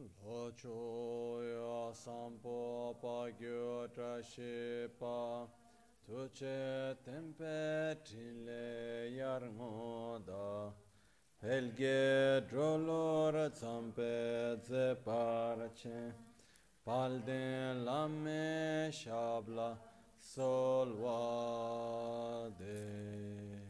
lo cho ya sampo pa gyo tra she pa tu che tempe tin le yar ngo da hel ge dro ze par che pal shabla sol wa de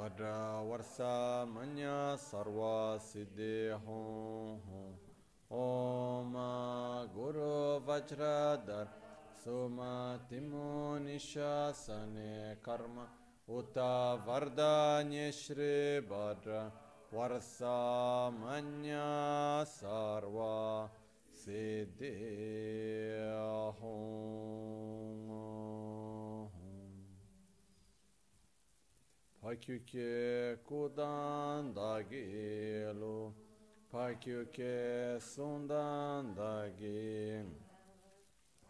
Timo Nishasane Bhadra Varsa Manya Sarva Siddhi Hum Om Guru Vajradhar Suma Timo Nishasane Karma Uta Vardanya Shri Bhadra Varsa Manya Sarva Siddhi Hum Pakyuke kudan da gelu Pakyuke sundan da gi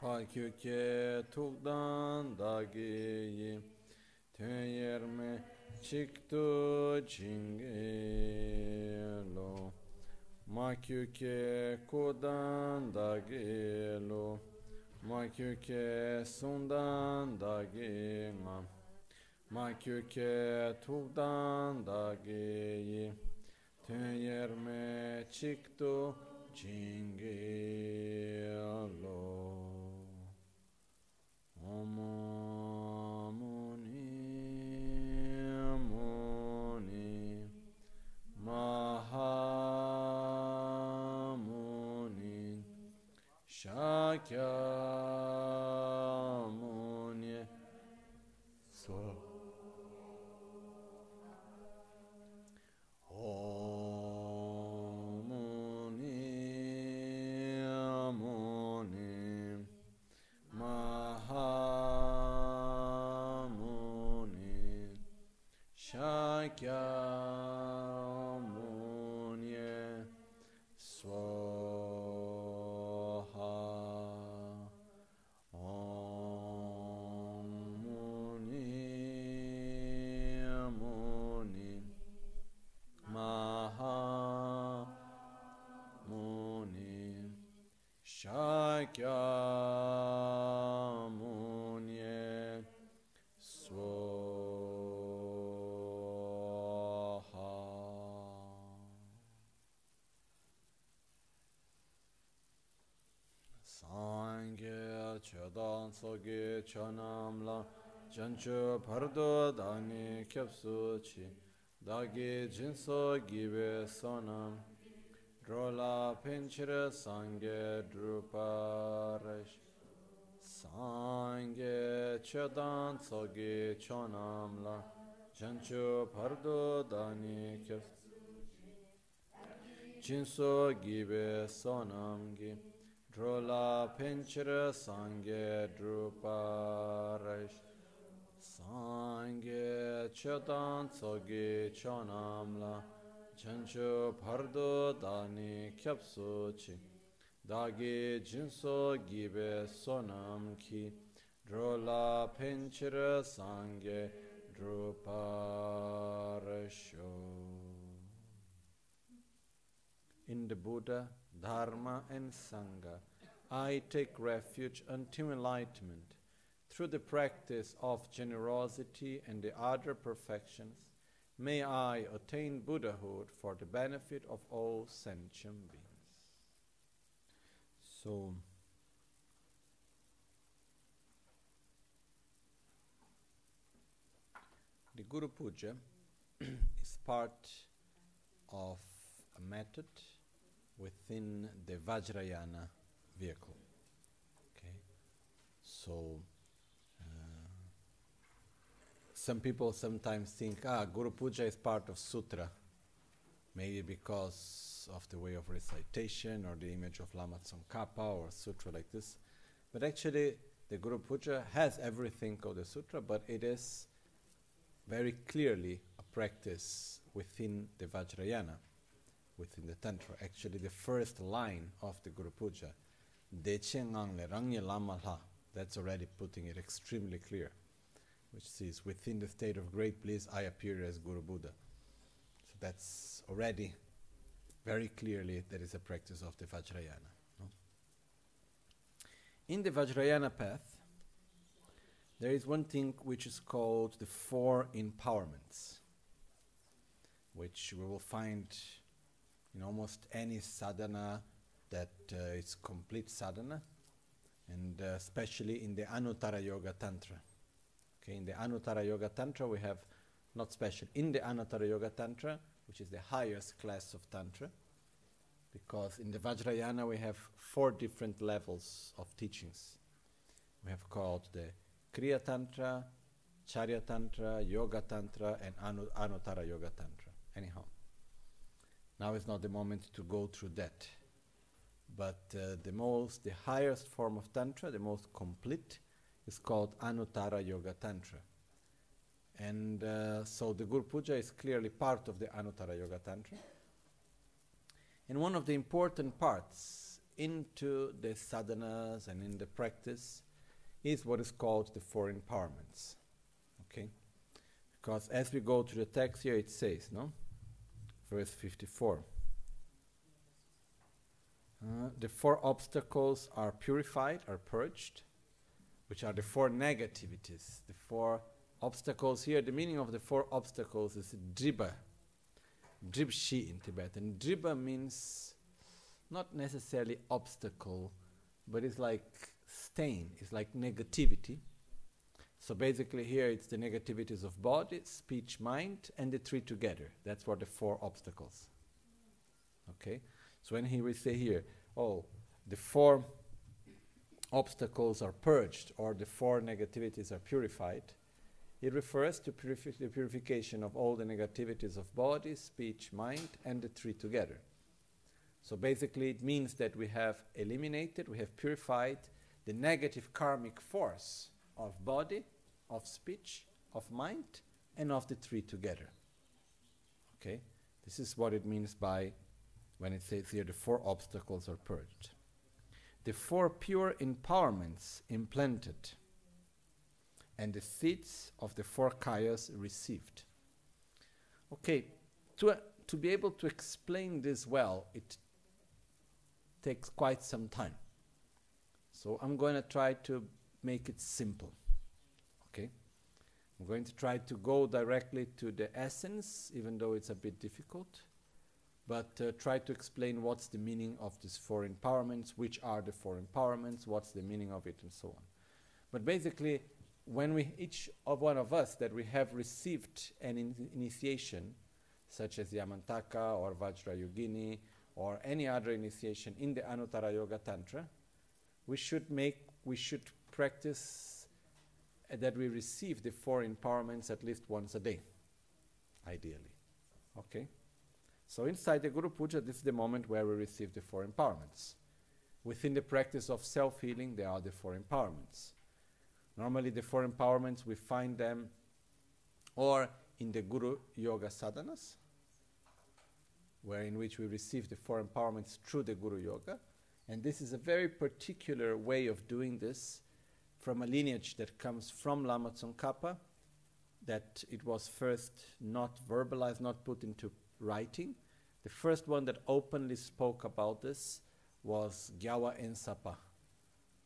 Pakyuke tukdan da gi Tön yerme çıktı çingelo Makyuke kudan da gelu Makyuke sundan da ma kyuke tukdan da geyi tön yerme çıktı cingelo Omuni Muni Mahamuni Shakyamuni Shakyamuni Soge Chonamla Janchu Pardo Dani Kyapsu Chi Dagi Jinso Gibe Sonam Drola Pinchira Sangye Druparash Sangye Chodan Soge Chonamla Janchu Pardo Dani Kyapsu Jinso Gibe Sonam Gi Drula Pinchira Sangye Druparish Sangye Chetan Tsogi Chonamla. Chancho Pardo Dani kyapso Chi. Dagi Jinso Gibe Sonam Ki. Drula Pinchira Sangye Druparisho In the Buddha Dharma, and Sangha, I take refuge until enlightenment through the practice of generosity and the other perfections. May I attain Buddhahood for the benefit of all sentient beings. So, the Guru Puja is part of a method within the Vajrayana vehicle. Okay, so uh, some people sometimes think, ah, Guru Puja is part of Sutra, maybe because of the way of recitation or the image of Lama Tsongkhapa or sutra like this. But actually, the Guru Puja has everything of the sutra, but it is very clearly a practice within the Vajrayana, within the Tantra. Actually, the first line of the Guru Puja, Deche Ngangle Rangye Lama La, that's already putting it extremely clear, which says, Within the state of great bliss, I appear as Guru Buddha. So that's already very clearly that is a practice of the Vajrayana. No? In the Vajrayana path, there is one thing which is called the four empowerments, which we will find in almost any sadhana that uh, is complete sadhana, and uh, especially in the Anuttara Yoga Tantra. Okay, in the Anuttara Yoga Tantra, we have not special in the Anuttara Yoga Tantra, which is the highest class of Tantra, because in the Vajrayana we have four different levels of teachings. We have called the Kriya Tantra, Charya Tantra, Yoga Tantra, and Anu- Anuttara Yoga Tantra. Anyhow, now is not the moment to go through that. But uh, the most, the highest form of Tantra, the most complete, is called Anuttara Yoga Tantra. And uh, so the Guru Puja is clearly part of the Anuttara Yoga Tantra. And one of the important parts into the sadhanas and in the practice is what is called the four empowerments. Okay? Because as we go to the text here, it says, no? Verse 54. Uh, the four obstacles are purified, are purged, which are the four negativities. The four obstacles here, the meaning of the four obstacles is driba. Dribshi in Tibetan. Driba means not necessarily obstacle, but it's like stain, it's like negativity. So basically, here it's the negativities of body, speech, mind, and the three together. That's what the four obstacles. Okay? So when he will say here, oh, the four obstacles are purged or the four negativities are purified, it refers to purifi- the purification of all the negativities of body, speech, mind, and the three together. So basically, it means that we have eliminated, we have purified the negative karmic force of body, of speech, of mind, and of the three together. Okay? This is what it means by when it says here the four obstacles are purged. The four pure empowerments implanted and the seeds of the four kayas received. Okay, to, uh, to be able to explain this well, it takes quite some time. So I'm going to try to make it simple. Okay? I'm going to try to go directly to the essence, even though it's a bit difficult, but uh, try to explain what's the meaning of these four empowerments, which are the four empowerments, what's the meaning of it, and so on. But basically, when we each of one of us that we have received an in- initiation, such as Yamantaka or Vajrayogini or any other initiation in the Anuttara Yoga Tantra, we should make we should practice uh, that we receive the four empowerments at least once a day, ideally. Okay? So inside the Guru Puja, this is the moment where we receive the four empowerments. Within the practice of self-healing, there are the four empowerments. Normally, the four empowerments, we find them or in the Guru Yoga sadhanas, where in which we receive the four empowerments through the Guru Yoga. And this is a very particular way of doing this from a lineage that comes from Lama Tsongkhapa, that it was first not verbalized, not put into writing. The first one that openly spoke about this was Gyawa Ensapa,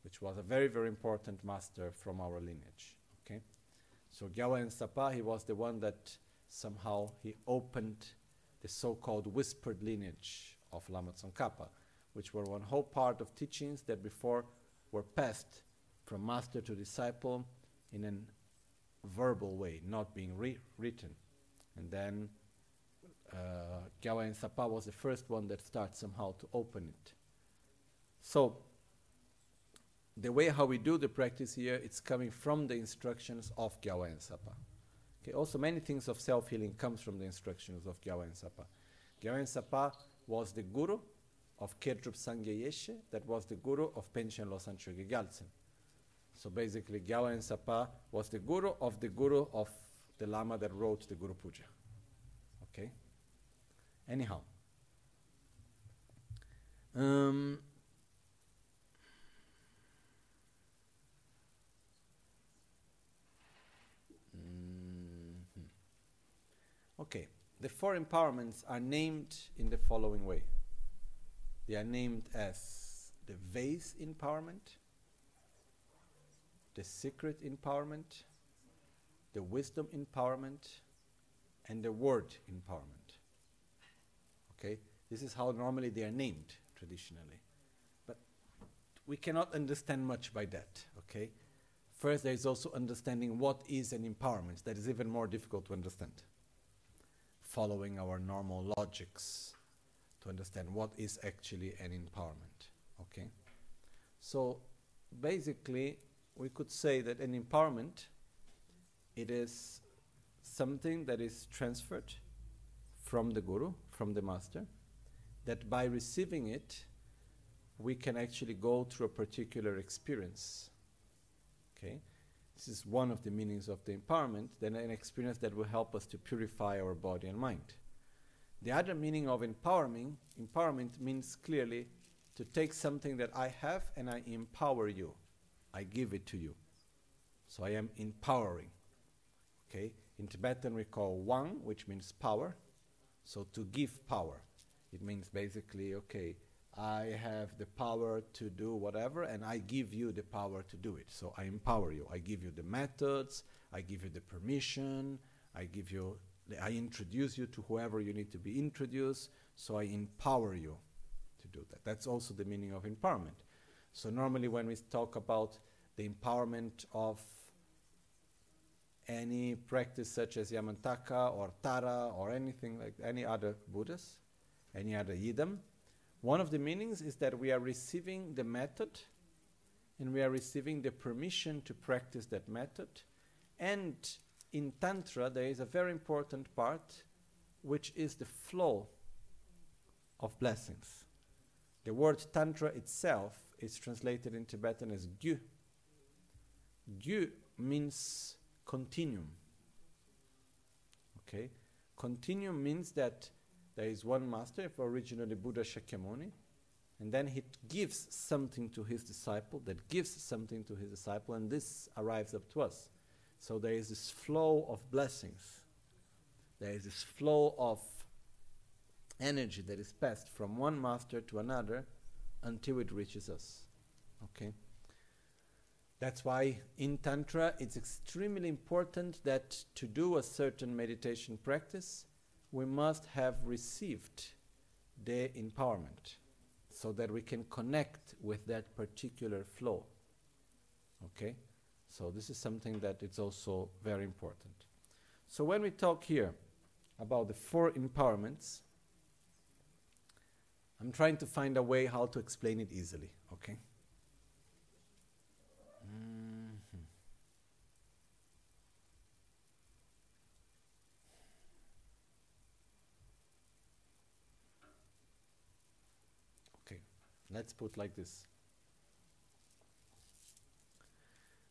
which was a very, very important master from our lineage. Okay, so Gyawa Ensapa, he was the one that somehow he opened the so-called whispered lineage of Lama Tsongkhapa, which were one whole part of teachings that before were passed from master to disciple in a verbal way, not being re- written. And then uh, Gyawa Ensapa was the first one that started somehow to open it. So the way how we do the practice here, it's coming from the instructions of Gyawa Ensapa. Okay, also many things of self-healing comes from the instructions of Gyawa Ensapa. Gyawa Ensapa was the guru of Kedrup Sangye Yeshe, that was the guru of Panchen Losang Chokyi Gyaltsen. So basically, Gyalwa Sapa was the guru of the guru of the Lama that wrote the Guru Puja. Okay? Anyhow. Um, mhm. Okay, the four empowerments are named in the following way. They are named as the vase empowerment, the secret empowerment, the wisdom empowerment, and the word empowerment. Okay, this is how normally they are named traditionally. But we cannot understand much by that. Okay, first there is also understanding what is an empowerment. That is even more difficult to understand. Following our normal logics to understand what is actually an empowerment. Okay, so basically we could say that an empowerment it is something that is transferred from the guru, from the master, that by receiving it, we can actually go through a particular experience. Okay? This is one of the meanings of the empowerment, then an experience that will help us to purify our body and mind. The other meaning of empowering, empowerment means clearly to take something that I have and I empower you. I give it to you. So I am empowering. Okay? In Tibetan we call wang, which means power. So to give power. It means basically, okay, I have the power to do whatever, and I give you the power to do it. So I empower you. I give you the methods, I give you the permission, I give you, I introduce you to whoever you need to be introduced. So I empower you to do that. That's also the meaning of empowerment. So normally when we talk about the empowerment of any practice such as Yamantaka or Tara or anything like any other Buddhas, any other Yidam, one of the meanings is that we are receiving the method and we are receiving the permission to practice that method. And in Tantra, there is a very important part which is the flow of blessings. The word Tantra itself is translated in Tibetan as Gyu. Gyu means continuum. Okay? Continuum means that there is one master, originally Buddha Shakyamuni, and then he gives something to his disciple, that gives something to his disciple, and this arrives up to us. So there is this flow of blessings. There is this flow of energy that is passed from one master to another until it reaches us. Okay? That's why in Tantra it's extremely important that to do a certain meditation practice, we must have received the empowerment so that we can connect with that particular flow. Okay? So this is something that it's also very important. So when we talk here about the four empowerments, I'm trying to find a way how to explain it easily, okay? Mm-hmm. Okay, let's put like this.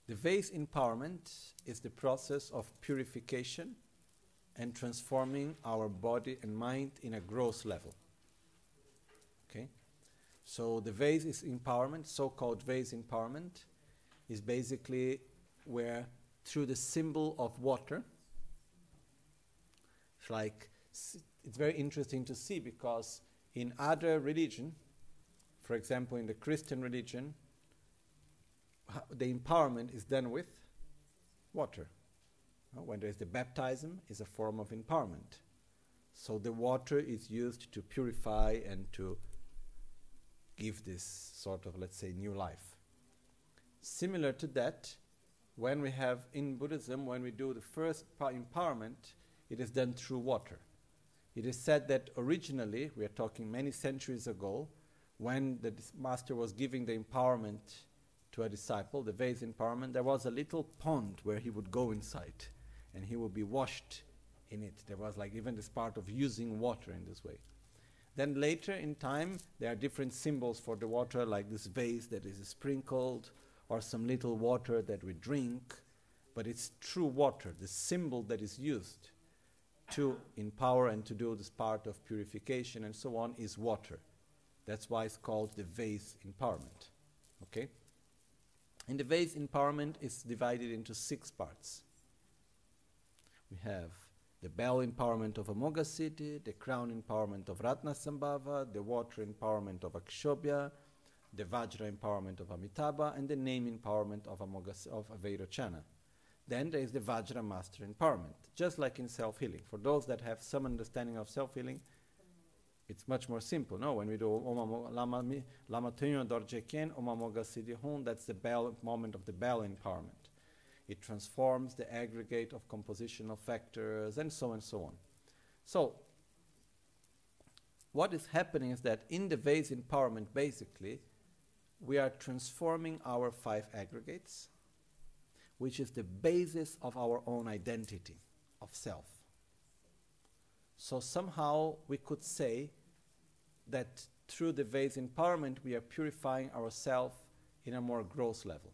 The vase empowerment is the process of purification and transforming our body and mind in a gross level. Okay? So the vase is empowerment, so-called vase empowerment, is basically where through the symbol of water, it's like it's very interesting to see because in other religion, for example, in the Christian religion, the empowerment is done with water. Uh, when there is the baptism, is a form of empowerment. So the water is used to purify and to give this sort of, let's say, new life. Similar to that, when we have in Buddhism, when we do the first empowerment, it is done through water. It is said that originally, we are talking many centuries ago, when the master was giving the empowerment to a disciple, the vase empowerment, there was a little pond where he would go inside and he would be washed in it. There was like even this part of using water in this way. Then later in time, there are different symbols for the water, like this vase that is sprinkled, or some little water that we drink, but it's true water, the symbol that is used to empower and to do this part of purification and so on is water. That's why it's called the vase empowerment. Okay? And the vase empowerment is divided into six parts. We have the bell empowerment of Amoghasiddhi, the crown empowerment of Ratnasambhava, the water empowerment of Akshobhya, the Vajra empowerment of Amitabha, and the name empowerment of, Amoghas- of Aveirochana. Then there is the Vajra master empowerment, just like in self healing. For those that have some understanding of self healing, it's much more simple. No, when we do Lama Lama Tenyo Dorjeken, Omamoga Siddhi Hun, that's the bell moment of the bell empowerment. It transforms the aggregate of compositional factors and so on and so on. So, what is happening is that in the vase empowerment, basically, we are transforming our five aggregates, which is the basis of our own identity of self. So somehow we could say that through the vase empowerment, we are purifying ourselves in a more gross level.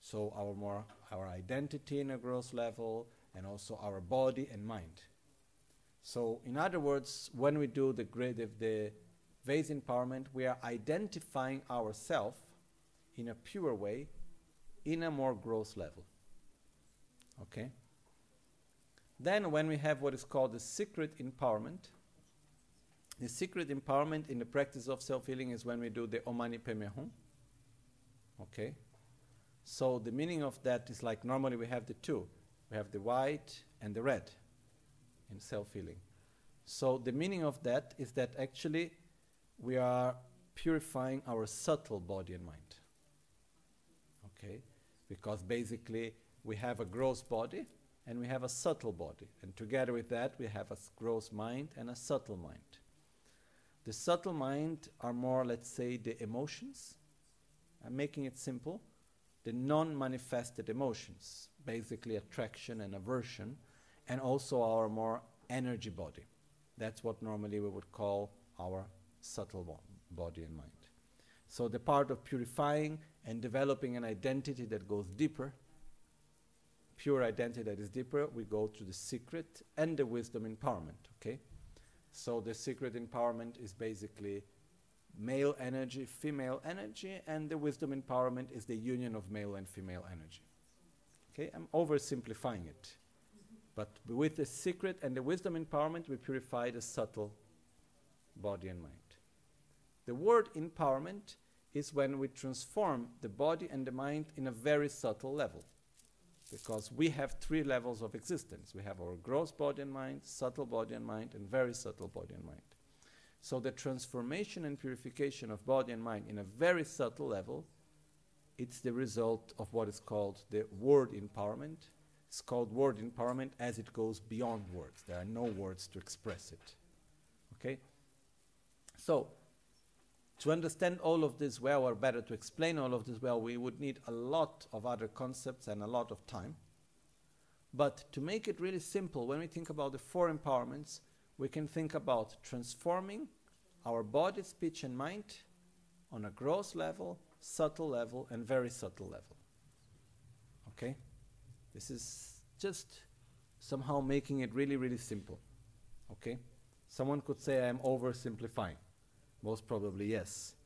So our more our identity in a gross level and also our body and mind. So in other words, when we do the grid of the vase empowerment, we are identifying ourselves in a pure way in a more gross level. Okay? Then, when we have what is called the secret empowerment, the secret empowerment in the practice of self healing is when we do the Omani Pemehun. Okay? So, the meaning of that is like normally we have the two we have the white and the red in self healing. So, the meaning of that is that actually we are purifying our subtle body and mind. Okay? Because basically we have a gross body and we have a subtle body. And together with that, we have a gross mind and a subtle mind. The subtle mind are more, let's say, the emotions. I'm making it simple. The non manifested emotions, basically attraction and aversion, and also our more energy body. That's what normally we would call our subtle body and mind. So, the part of purifying and developing an identity that goes deeper, pure identity that is deeper, we go to the secret and the wisdom empowerment. Okay? So, the secret empowerment is basically male energy, female energy, and the wisdom empowerment is the union of male and female energy. Okay? I'm oversimplifying it. But with the secret and the wisdom empowerment, we purify the subtle body and mind. The word empowerment is when we transform the body and the mind in a very subtle level. Because we have three levels of existence we have our gross body and mind, subtle body and mind, and very subtle body and mind. So the transformation and purification of body and mind in a very subtle level, it's the result of what is called the word empowerment. It's called word empowerment as it goes beyond words. There are no words to express it. Okay? So to understand all of this well, or better, to explain all of this well, we would need a lot of other concepts and a lot of time. But to make it really simple, when we think about the four empowerments, we can think about transforming our body, speech, and mind on a gross level, subtle level, and very subtle level. Okay? This is just somehow making it really, really simple. Okay? Someone could say I'm oversimplifying. Most probably, yes.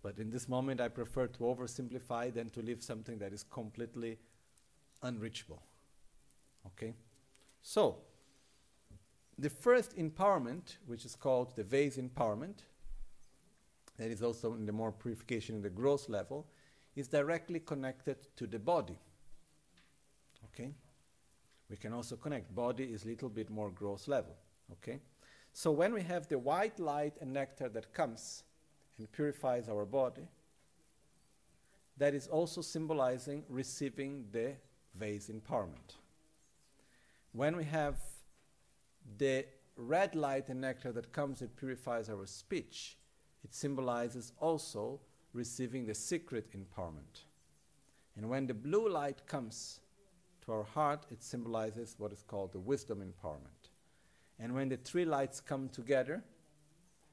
But in this moment, I prefer to oversimplify than to leave something that is completely unreachable. Okay? So, the first empowerment, which is called the vase empowerment, that is also in the more purification in the gross level, is directly connected to the body. Okay? We can also connect. Body is a little bit more gross level. Okay? So when we have the white light and nectar that comes and purifies our body, that is also symbolizing receiving the vase empowerment. When we have the red light and nectar that comes and purifies our speech, it symbolizes also receiving the secret empowerment. And when the blue light comes to our heart, it symbolizes what is called the wisdom empowerment. And when the three lights come together,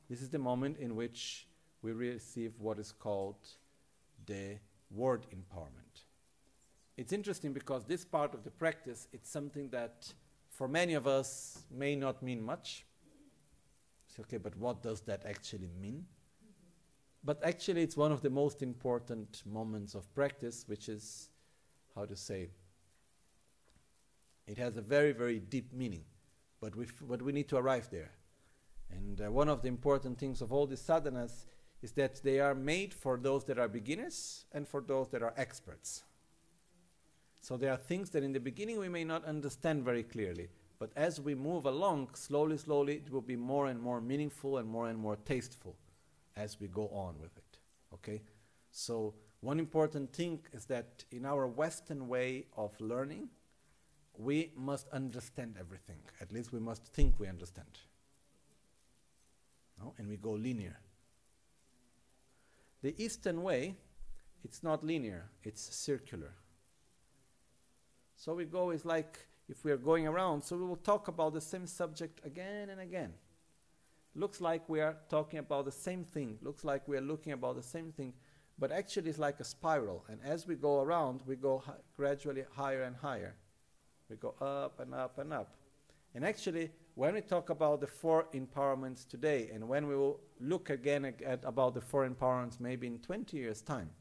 this is the moment in which we receive what is called the word empowerment. It's interesting because this part of the practice, it's something that for many of us may not mean much. Okay, but what does that actually mean? But actually, it's one of the most important moments of practice, which is, how to say, it has a very, very deep meaning. But we, but we need to arrive there. And uh, one of the important things of all these sadhanas is that they are made for those that are beginners and for those that are experts. So there are things that in the beginning we may not understand very clearly, but as we move along, slowly, slowly, it will be more and more meaningful and more and more tasteful as we go on with it. Okay? So, one important thing is that in our Western way of learning, we must understand everything. At least we must think we understand. No? And we go linear. The Eastern way, it's not linear, it's circular. So we go, it's like if we are going around, so we will talk about the same subject again and again. Looks like we are talking about the same thing, looks like we are looking about the same thing, but actually it's like a spiral. And as we go around, we go hi- gradually higher and higher. We go up and up and up. And actually, when we talk about the four empowerments today, and when we will look again ag- at about the four empowerments maybe in 20 years' time,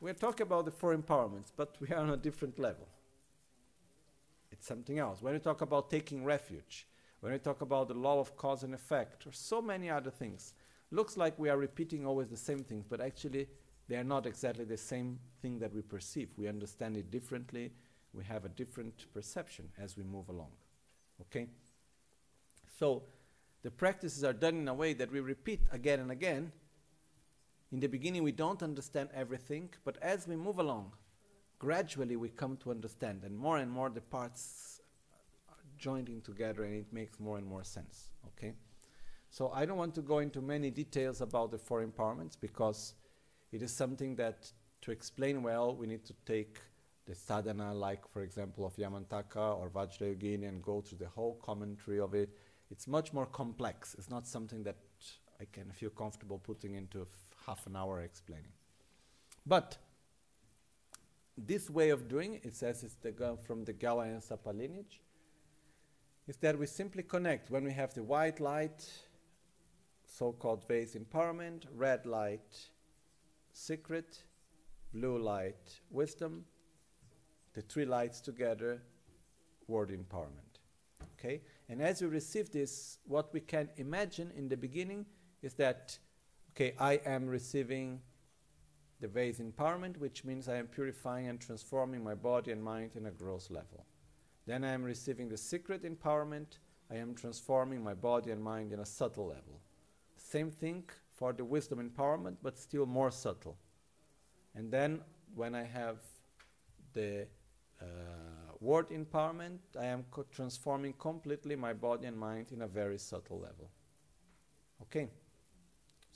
we're talking about the four empowerments, but we are on a different level. It's something else. When we talk about taking refuge, when we talk about the law of cause and effect, or so many other things, looks like we are repeating always the same things, but actually they are not exactly the same thing that we perceive. We understand it differently. We have a different perception as we move along. Okay? So the practices are done in a way that we repeat again and again. In the beginning, we don't understand everything, but as we move along, gradually we come to understand, and more and more the parts are joining together, and it makes more and more sense. Okay? So I don't want to go into many details about the four empowerments because it is something that to explain well we need to take the sadhana like for example of Yamantaka or Vajrayogini and go through the whole commentary of it. It's much more complex. It's not something that I can feel comfortable putting into f- half an hour explaining. But this way of doing it, it says it's the from the Gyawa Ensapa lineage, is that we simply connect when we have the white light, so-called vase empowerment, red light, secret, blue light, wisdom, the three lights together, word empowerment. Okay? And as we receive this, what we can imagine in the beginning is that, okay, I am receiving the vase empowerment, which means I am purifying and transforming my body and mind in a gross level. Then I am receiving the secret empowerment, I am transforming my body and mind in a subtle level. Same thing for the wisdom empowerment, but still more subtle. And then when I have the uh, word empowerment, I am co- transforming completely my body and mind in a very subtle level. Okay?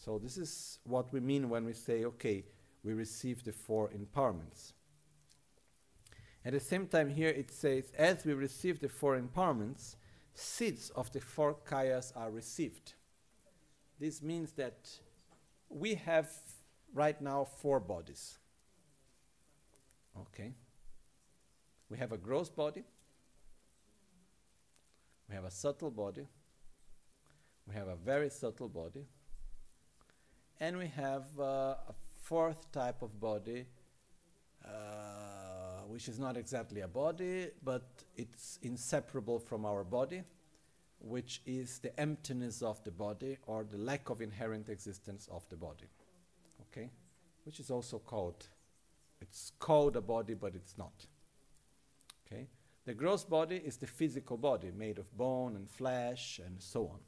So, this is what we mean when we say, okay, we receive the four empowerments. At the same time, here it says, as we receive the four empowerments, seeds of the four kayas are received. This means that we have right now four bodies. Okay? We have a gross body, we have a subtle body, we have a very subtle body, and we have uh, a fourth type of body, uh, which is not exactly a body, but it's inseparable from our body, which is the emptiness of the body or the lack of inherent existence of the body. Okay? Which is also called, it's called a body, but it's not. Okay? The gross body is the physical body made of bone and flesh and so on.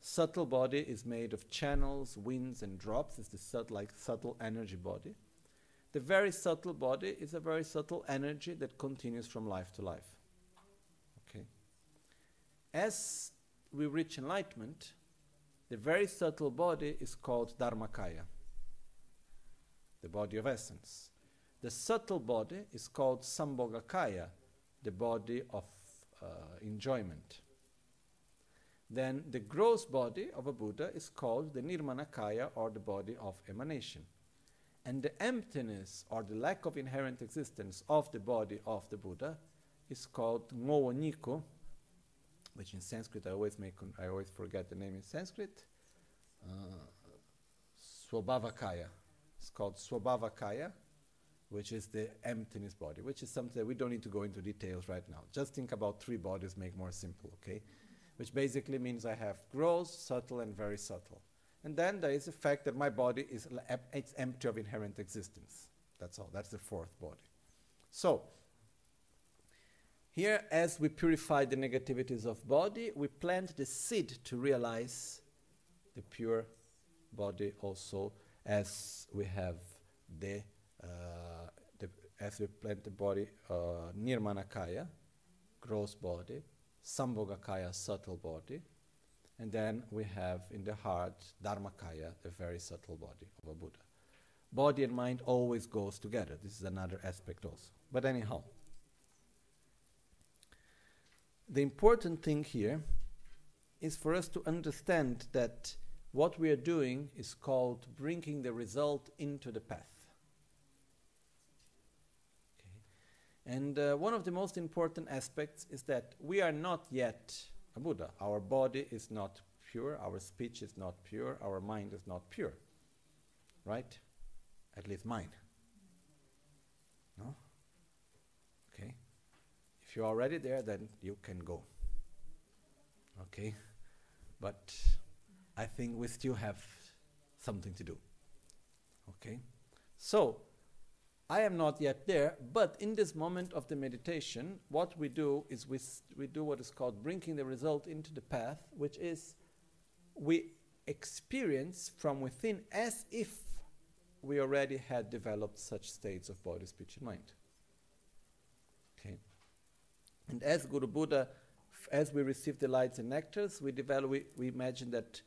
Subtle body is made of channels, winds, and drops. It's the subtle, like subtle energy body. The very subtle body is a very subtle energy that continues from life to life. Okay. As we reach enlightenment, the very subtle body is called Dharmakaya, the body of essence. The subtle body is called Sambhogakaya, the body of uh, enjoyment. Then the gross body of a Buddha is called the Nirmanakaya or the body of emanation. And the emptiness or the lack of inherent existence of the body of the Buddha is called Ngowo which in Sanskrit I always make I always forget the name in Sanskrit. Uh, Swabhavakaya. It's called Swabhavakaya, which is the emptiness body, which is something that we don't need to go into details right now. Just think about three bodies, make more simple, okay? Which basically means I have gross, subtle, and very subtle. And then there is the fact that my body is it's empty of inherent existence. That's all. That's the fourth body. So, here, as we purify the negativities of body, we plant the seed to realize the pure body also, as we have the, uh, the as we plant the body uh, Nirmanakaya, gross body, Sambhogakaya, subtle body, and then we have in the heart Dharmakaya, the very subtle body of a Buddha. Body and mind always goes together. This is another aspect also. But anyhow, the important thing here is for us to understand that what we are doing is called bringing the result into the path. Okay. And uh, one of the most important aspects is that we are not yet a Buddha. Our body is not pure, our speech is not pure, our mind is not pure. Right? At least mine. No? Okay? If you're already there, then you can go. Okay? But I think we still have something to do. Okay? So, I am not yet there, but in this moment of the meditation, what we do is we, we do what is called bringing the result into the path, which is we experience from within as if we already had developed such states of body, speech, and mind. And as Guru Buddha, as we receive the lights and nectars, we develop, we, we imagine that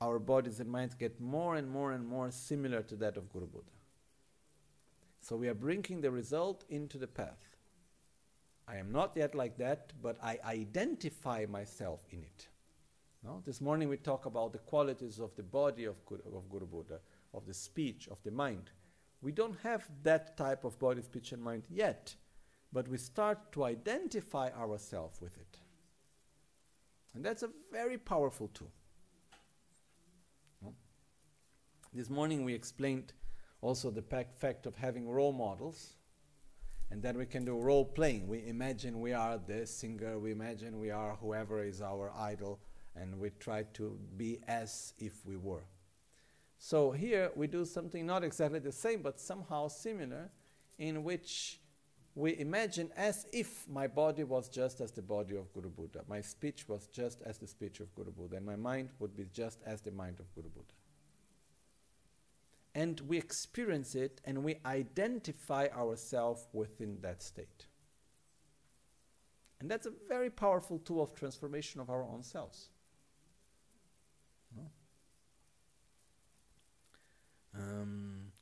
our bodies and minds get more and more and more similar to that of Guru Buddha. So we are bringing the result into the path. I am not yet like that, but I identify myself in it. No? This morning we talk about the qualities of the body of Guru, of Guru Buddha, of the speech, of the mind. We don't have that type of body, speech, and mind yet but we start to identify ourselves with it. And that's a very powerful tool. This morning we explained also the fact of having role models, and then we can do role playing. We imagine we are the singer, we imagine we are whoever is our idol, and we try to be as if we were. So here we do something not exactly the same, but somehow similar, in which we imagine as if my body was just as the body of Guru Buddha, my speech was just as the speech of Guru Buddha, and my mind would be just as the mind of Guru Buddha. And we experience it and we identify ourselves within that state. And that's a very powerful tool of transformation of our own selves. Um,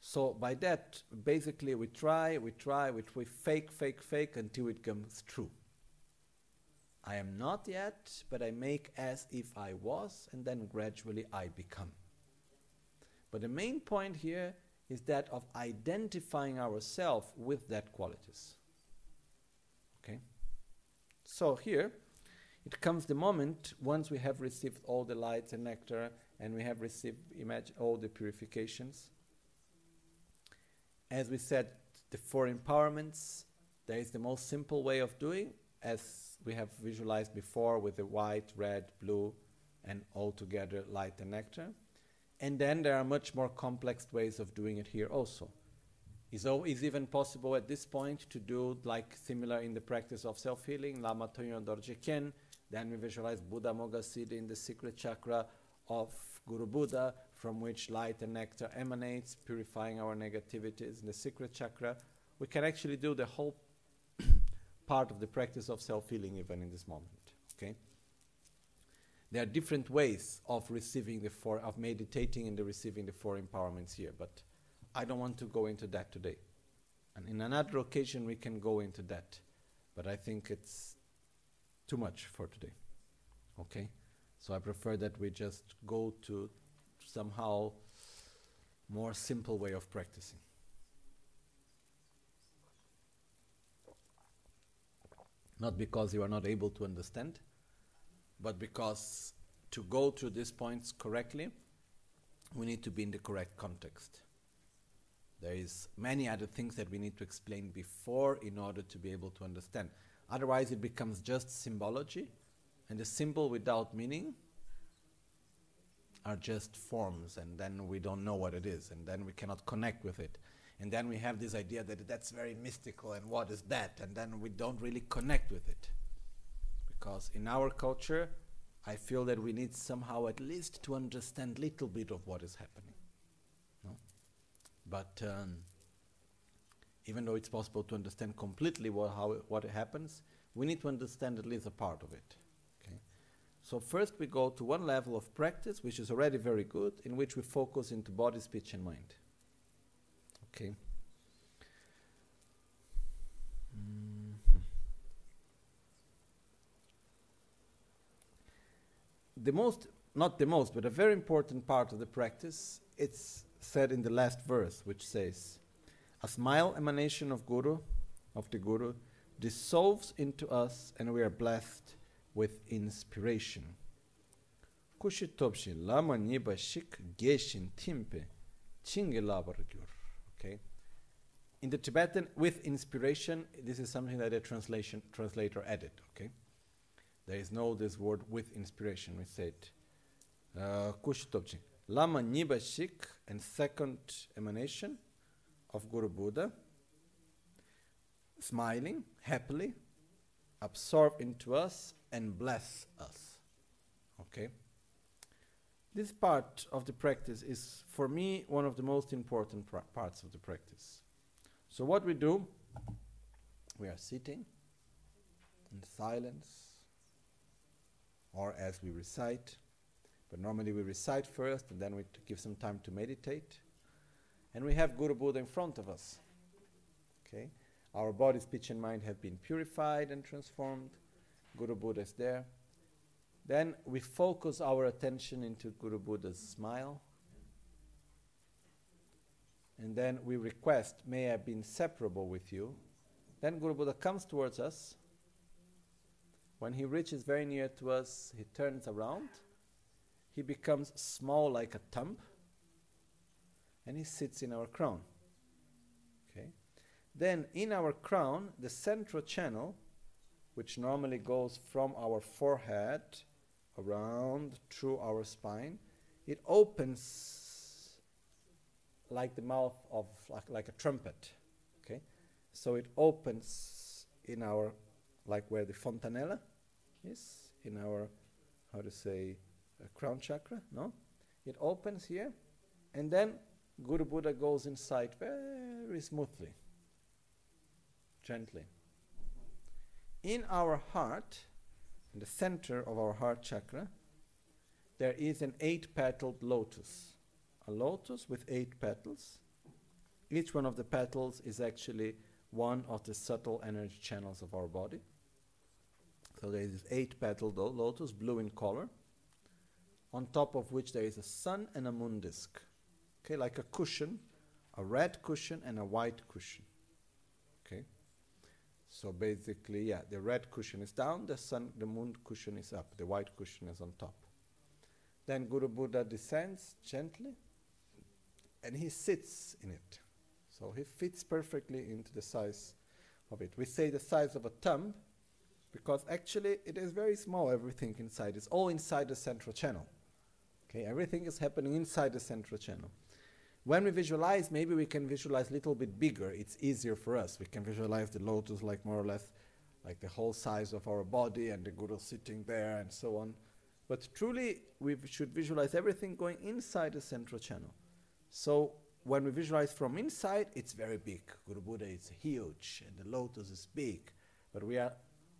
so by that, basically, we try, we try, we, we fake, fake, fake until it comes true. I am not yet, but I make as if I was, and then gradually I become. But the main point here is that of identifying ourselves with that qualities. Okay? So here, it comes the moment once we have received all the lights and nectar and we have received all the purifications as we said, the four empowerments, there is the most simple way of doing, as we have visualized before with the white, red, blue, and all together light and nectar. And then there are much more complex ways of doing it here also. Is it's even possible at this point to do like similar in the practice of self-healing, Lama Tonyo Dorje Kyen, then we visualize Buddha Moga Siddhi in the secret chakra of Guru Buddha, from which light and nectar emanates, purifying our negativities in the secret chakra. We can actually do the whole part of the practice of self healing even in this moment. Okay? There are different ways of receiving the four, of meditating and the receiving the four empowerments here, but I don't want to go into that today. And in another occasion, we can go into that, but I think it's too much for today. Okay? So I prefer that we just go to somehow more simple way of practicing. Not because you are not able to understand, but because to go through these points correctly, we need to be in the correct context. There is many other things that we need to explain before in order to be able to understand. Otherwise, it becomes just symbology, and the symbol without meaning are just forms, and then we don't know what it is, and then we cannot connect with it. And then we have this idea that that's very mystical, and what is that? And then we don't really connect with it. Because in our culture, I feel that we need somehow at least to understand little bit of what is happening. No? But um, even though it's possible to understand completely what, how it, what happens, we need to understand at least a part of it. Okay? So first we go to one level of practice, which is already very good, in which we focus into body, speech, and mind. Okay. The most, not the most, but a very important part of the practice, it's said in the last verse, which says, A smile emanation of Guru, of the Guru, dissolves into us and we are blessed with inspiration. Kushitobshin lama niba geshin timpe chingelabargyur. Okay. In the Tibetan, with inspiration, this is something that a translation translator added. Okay. There is no this word with inspiration. We said uh, Kushitobshin. Lama niba shik and second emanation of Guru Buddha smiling happily, absorb into us and bless us. Okay? This part of the practice is, for me, one of the most important parts of the practice. So, what we do, we are sitting in silence, or as we recite, but normally we recite first and then we give some time to meditate. And we have Guru Buddha in front of us. Okay? Our body, speech, and mind have been purified and transformed. Guru Buddha is there. Then we focus our attention into Guru Buddha's smile. And then we request, May I be inseparable with you. Then Guru Buddha comes towards us. When he reaches very near to us, he turns around. He becomes small like a thumb. And he sits in our crown. Okay? Then in our crown, the central channel, which normally goes from our forehead around through our spine, it opens like the mouth of like, like a trumpet. Okay? So it opens in our like where the fontanella is, in our how to say uh, crown chakra, no? It opens here and then Guru Buddha goes inside very smoothly gently. In our heart, in the center of our heart chakra, there is an eight petaled lotus. A lotus with eight petals. Each one of the petals is actually one of the subtle energy channels of our body. So there is eight petaled lo- lotus, blue in color, on top of which there is a sun and a moon disk. Okay, like a cushion, a red cushion and a white cushion. Okay. So basically, yeah, the red cushion is down, the sun, the moon cushion is up, the white cushion is on top. Then Guru Buddha descends gently, and he sits in it. So he fits perfectly into the size of it. We say the size of a thumb, because actually it is very small. Everything inside it's all inside the central channel. Okay, everything is happening inside the central channel. When we visualize, maybe we can visualize a little bit bigger. It's easier for us. We can visualize the lotus like more or less like the whole size of our body and the guru sitting there and so on. But truly, we should visualize everything going inside the central channel. So when we visualize from inside, it's very big. Guru Buddha is huge and the lotus is big. But we are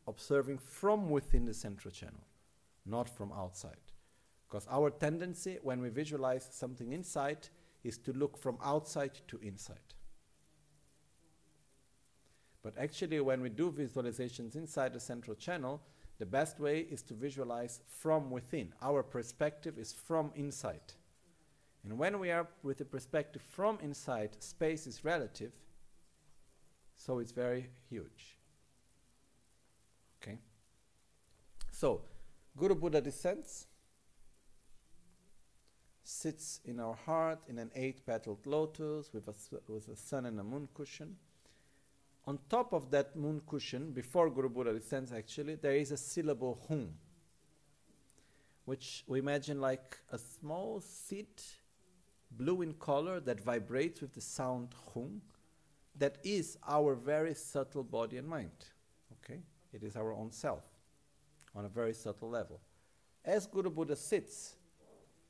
observing from within the central channel, not from outside. Because our tendency when we visualize something inside is to look from outside to inside. But actually, when we do visualizations inside the central channel, the best way is to visualize from within. Our perspective is from inside. And when we are with the perspective from inside, space is relative, so it's very huge. Okay? So, Guru Buddha descends, sits in our heart in an eight petaled lotus with a, with a sun and a moon cushion. On top of that moon cushion, before Guru Buddha descends, actually, there is a syllable hum, which we imagine like a small seed, blue in color, that vibrates with the sound hum, that is our very subtle body and mind. Okay? It is our own self on a very subtle level. As Guru Buddha sits,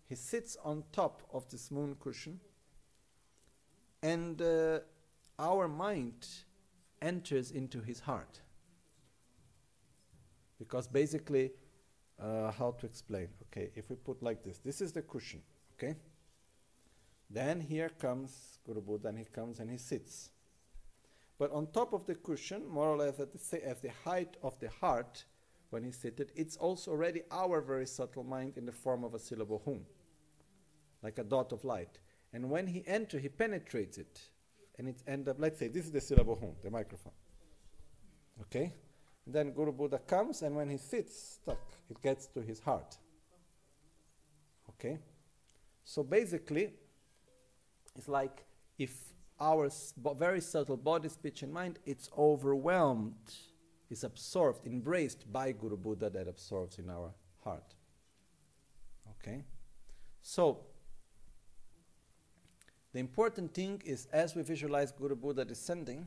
he sits on top of this moon cushion, and uh, our mind enters into his heart. Because basically, uh, how to explain? Okay, if we put like this, this is the cushion, okay? Then here comes Guru Buddha, and he comes and he sits. But on top of the cushion, more or less at the, at the height of the heart, when he's seated, it's also already our very subtle mind in the form of a syllable hum, like a dot of light. And when he enters, he penetrates it, and it ends up, let's say, this is the syllable hum, the microphone. Okay? And then Guru Buddha comes, and when he sits stuck, it gets to his heart. Okay? So basically, it's like if our very subtle body, speech, and mind, it's overwhelmed, is absorbed, embraced by Guru Buddha that absorbs in our heart. Okay? So, the important thing is as we visualize Guru Buddha descending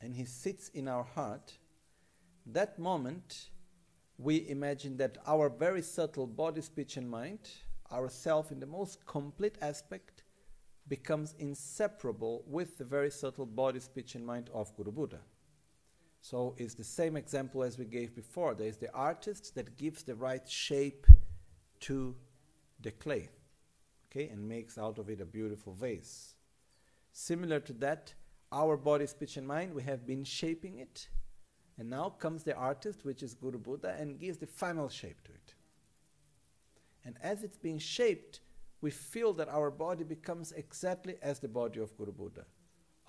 and he sits in our heart, that moment we imagine that our very subtle body, speech, and mind, our self in the most complete aspect, becomes inseparable with the very subtle body, speech, and mind of Guru Buddha. So it's the same example as we gave before. There is the artist that gives the right shape to the clay, okay, and makes out of it a beautiful vase. Similar to that, our body, speech, and mind, we have been shaping it, and now comes the artist, which is Guru Buddha, and gives the final shape to it. And as it's being shaped, we feel that our body becomes exactly as the body of Guru Buddha.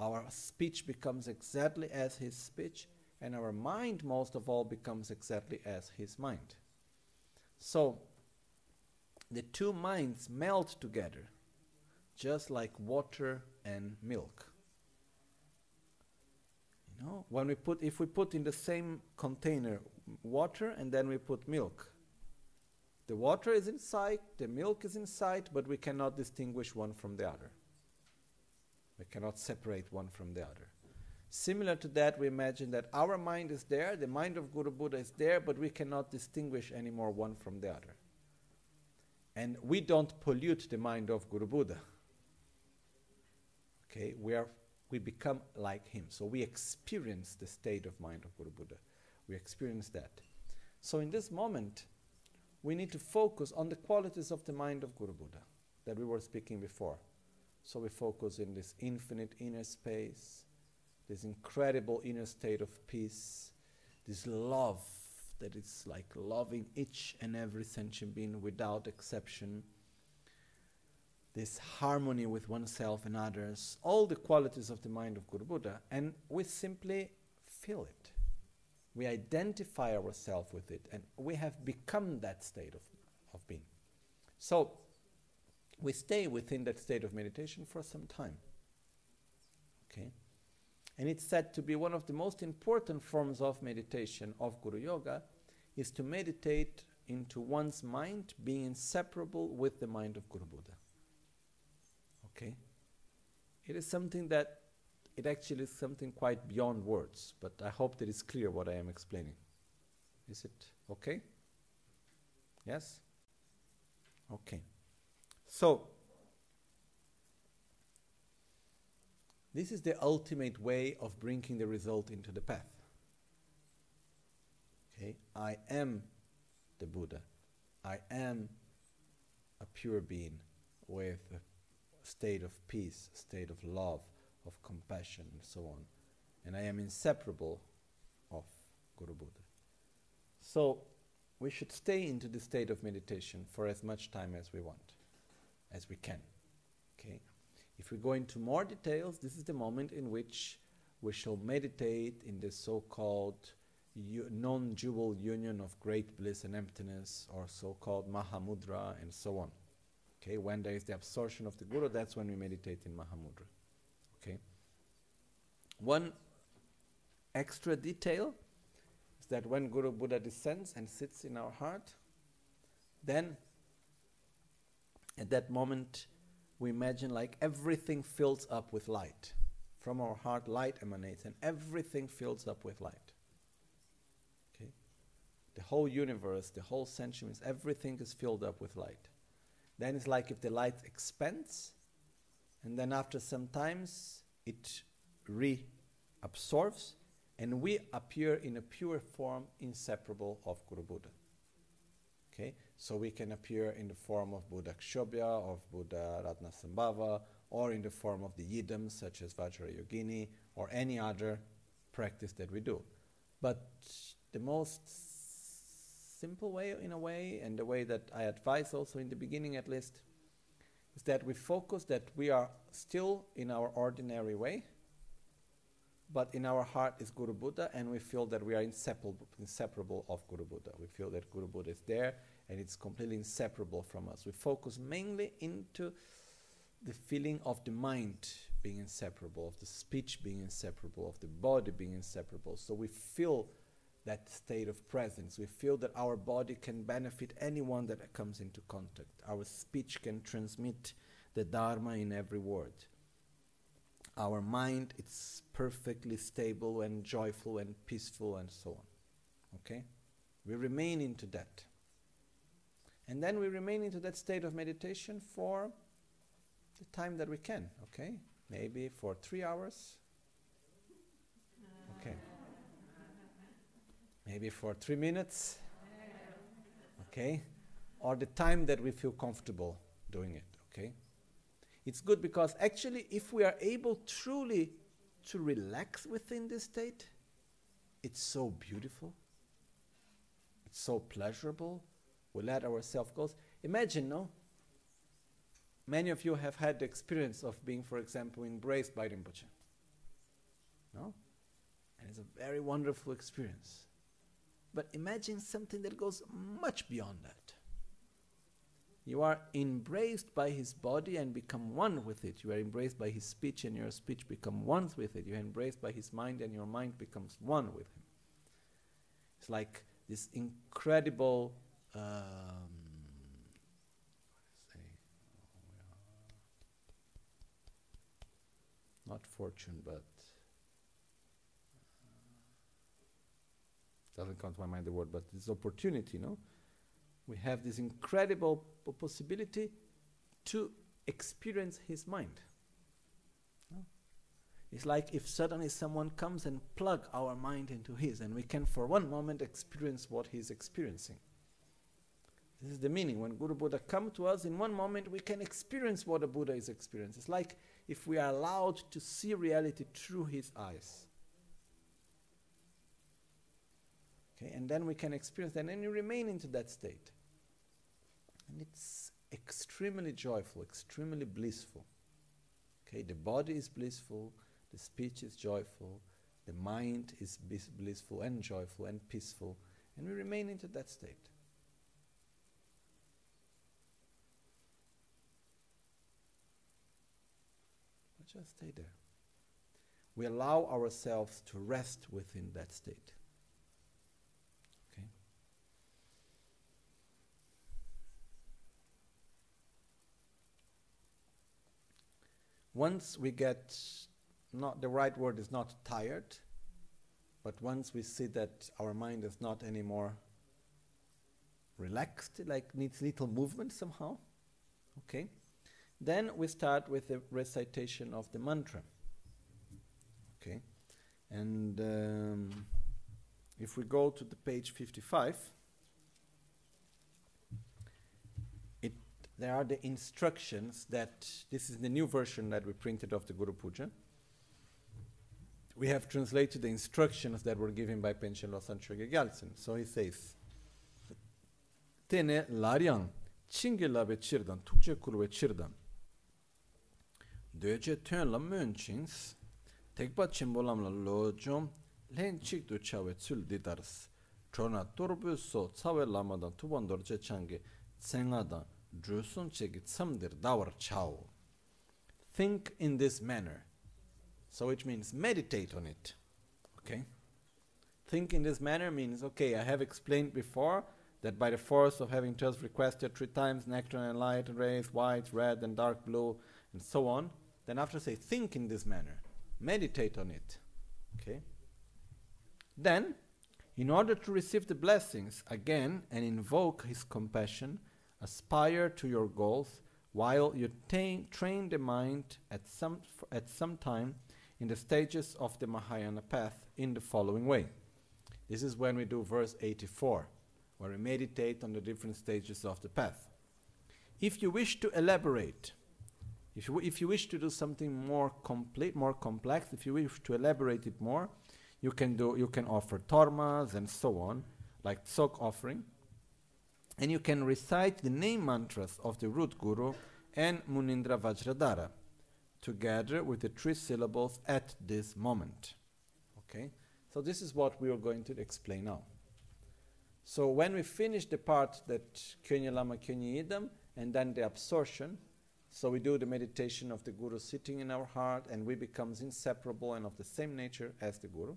Our speech becomes exactly as his speech, and our mind, most of all, becomes exactly as his mind. So, the two minds melt together, just like water and milk. You know, when we put, if we put in the same container water and then we put milk, the water is inside, the milk is inside, but we cannot distinguish one from the other. We cannot separate one from the other. Similar to that, we imagine that our mind is there, the mind of Guru Buddha is there, but we cannot distinguish anymore one from the other. And we don't pollute the mind of Guru Buddha. Okay, we are we become like him. So we experience the state of mind of Guru Buddha. We experience that. So in this moment, we need to focus on the qualities of the mind of Guru Buddha that we were speaking before. So we focus in this infinite inner space, this incredible inner state of peace, this love that is like loving each and every sentient being without exception, this harmony with oneself and others, all the qualities of the mind of Guru Buddha, and we simply feel it we identify ourselves with it, and we have become that state of, of being. So, we stay within that state of meditation for some time. Okay? And it's said to be one of the most important forms of meditation of Guru Yoga is to meditate into one's mind being inseparable with the mind of Guru Buddha. Okay? It is something that it actually is something quite beyond words, but I hope that it's clear what I am explaining. Is it okay? Yes? Okay. So, this is the ultimate way of bringing the result into the path. Okay? I am the Buddha. I am a pure being with a state of peace, state of love, of compassion, and so on. And I am inseparable of Guru Buddha. So we should stay into the state of meditation for as much time as we want, as we can. If we go into more details, this is the moment in which we shall meditate in the so called non dual union of great bliss and emptiness, or so called Mahamudra, and so on. Okay, when there is the absorption of the Guru, that's when we meditate in Mahamudra. Okay. One extra detail is that when Guru Buddha descends and sits in our heart, then at that moment we imagine like everything fills up with light. From our heart, light emanates, and everything fills up with light. Okay? The whole universe, the whole sentience, everything is filled up with light. Then it's like if the light expands, and then after some times it reabsorbs, and we appear in a pure form inseparable of Guru Buddha. Okay, so we can appear in the form of Buddha Kshobhya, of Buddha Ratnasambhava, or in the form of the yidams such as Vajrayogini, or any other practice that we do. But the most simple way, in a way, and the way that I advise also in the beginning at least, is that we focus that we are still in our ordinary way, but in our heart is Guru Buddha, and we feel that we are inseparable, inseparable of Guru Buddha. We feel that Guru Buddha is there, and it's completely inseparable from us. We focus mainly into the feeling of the mind being inseparable, of the speech being inseparable, of the body being inseparable. So we feel that state of presence. We feel that our body can benefit anyone that comes into contact. Our speech can transmit the Dharma in every word our mind it's perfectly stable and joyful and peaceful and so on okay we remain into that and then we remain into that state of meditation for the time that we can okay? Maybe for 3 hours. Okay. Maybe for 3 minutes. Okay? Or the time that we feel comfortable doing it okay? It's good because actually, if we are able truly to relax within this state, it's so beautiful, it's so pleasurable. We let ourselves go. Imagine, no? Many of you have had the experience of being, for example, embraced by Rinpoche. No? And it's a very wonderful experience. But imagine something that goes much beyond that. You are embraced by his body and become one with it. You are embraced by his speech and your speech become one with it. You are embraced by his mind and your mind becomes one with him. It's like this incredible um, not fortune, but uh, doesn't come to my mind the word, but this opportunity, no? we have this incredible possibility to experience his mind. It's like if suddenly someone comes and plug our mind into his and we can for one moment experience what he's experiencing. This is the meaning. When Guru Buddha come to us, in one moment we can experience what a Buddha is experiencing. It's like if we are allowed to see reality through his eyes. Okay, and then we can experience that and you remain into that state. And it's extremely joyful, extremely blissful. Okay, the body is blissful, the speech is joyful, the mind is blissful and joyful and peaceful, and we remain into that state. Just stay there. We allow ourselves to rest within that state. once we get not the right word is not tired, but once we see that our mind is not anymore relaxed, like needs little movement somehow, okay, then we start with the recitation of the mantra. Okay, and um, if we go to the page 55. there are the instructions that this is the new version that we printed of the Guru Puja. We have translated the instructions that were given by Panchen Losang Gyaltsen. So he says, tene laryang chingi labe chirdan, tukche kurwe chirdan. Döje tön la mönchings, tekpa chimbolam la lojom, len chik du chawe tsul didars. Chona turbu so cawe lamadan tuban dorje changi, tsengadan, drusun chegi tsamdir dawar chao. Think in this manner. So which means meditate on it. Okay? Think in this manner means, okay, I have explained before that by the force of having just requested three times nectar and light rays, white, red, and dark blue, and so on, then after say, think in this manner, meditate on it. Okay? Then, in order to receive the blessings again and invoke his compassion, aspire to your goals while you train the mind at some, at some time in the stages of the Mahayana path in the following way. This is when we do verse 84, where we meditate on the different stages of the path. If you wish to elaborate, if you, if you wish to do something more complete, more complex, if you wish to elaborate it more, you can do you can offer tormas and so on, like tsok offering, and you can recite the name mantras of the root guru and Munindra Vajradhara together with the three syllables at this moment. Okay? So this is what we are going to explain now. So when we finish the part that Kyonye Lama Kyonye Idam and then the absorption, so we do the meditation of the Guru sitting in our heart and we becomes inseparable and of the same nature as the Guru.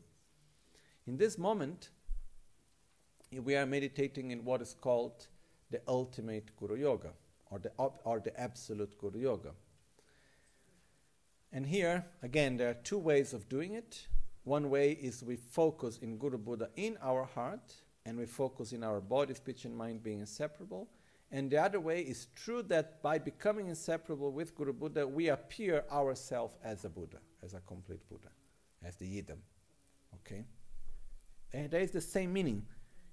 In this moment, we are meditating in what is called the ultimate Guru Yoga or the, op- or the absolute Guru Yoga. And here, again, there are two ways of doing it. One way is we focus in Guru Buddha in our heart and we focus in our body, speech, and mind being inseparable. And the other way is true that by becoming inseparable with Guru Buddha, we appear ourselves as a Buddha, as a complete Buddha, as the Yidam. Okay? And there is the same meaning.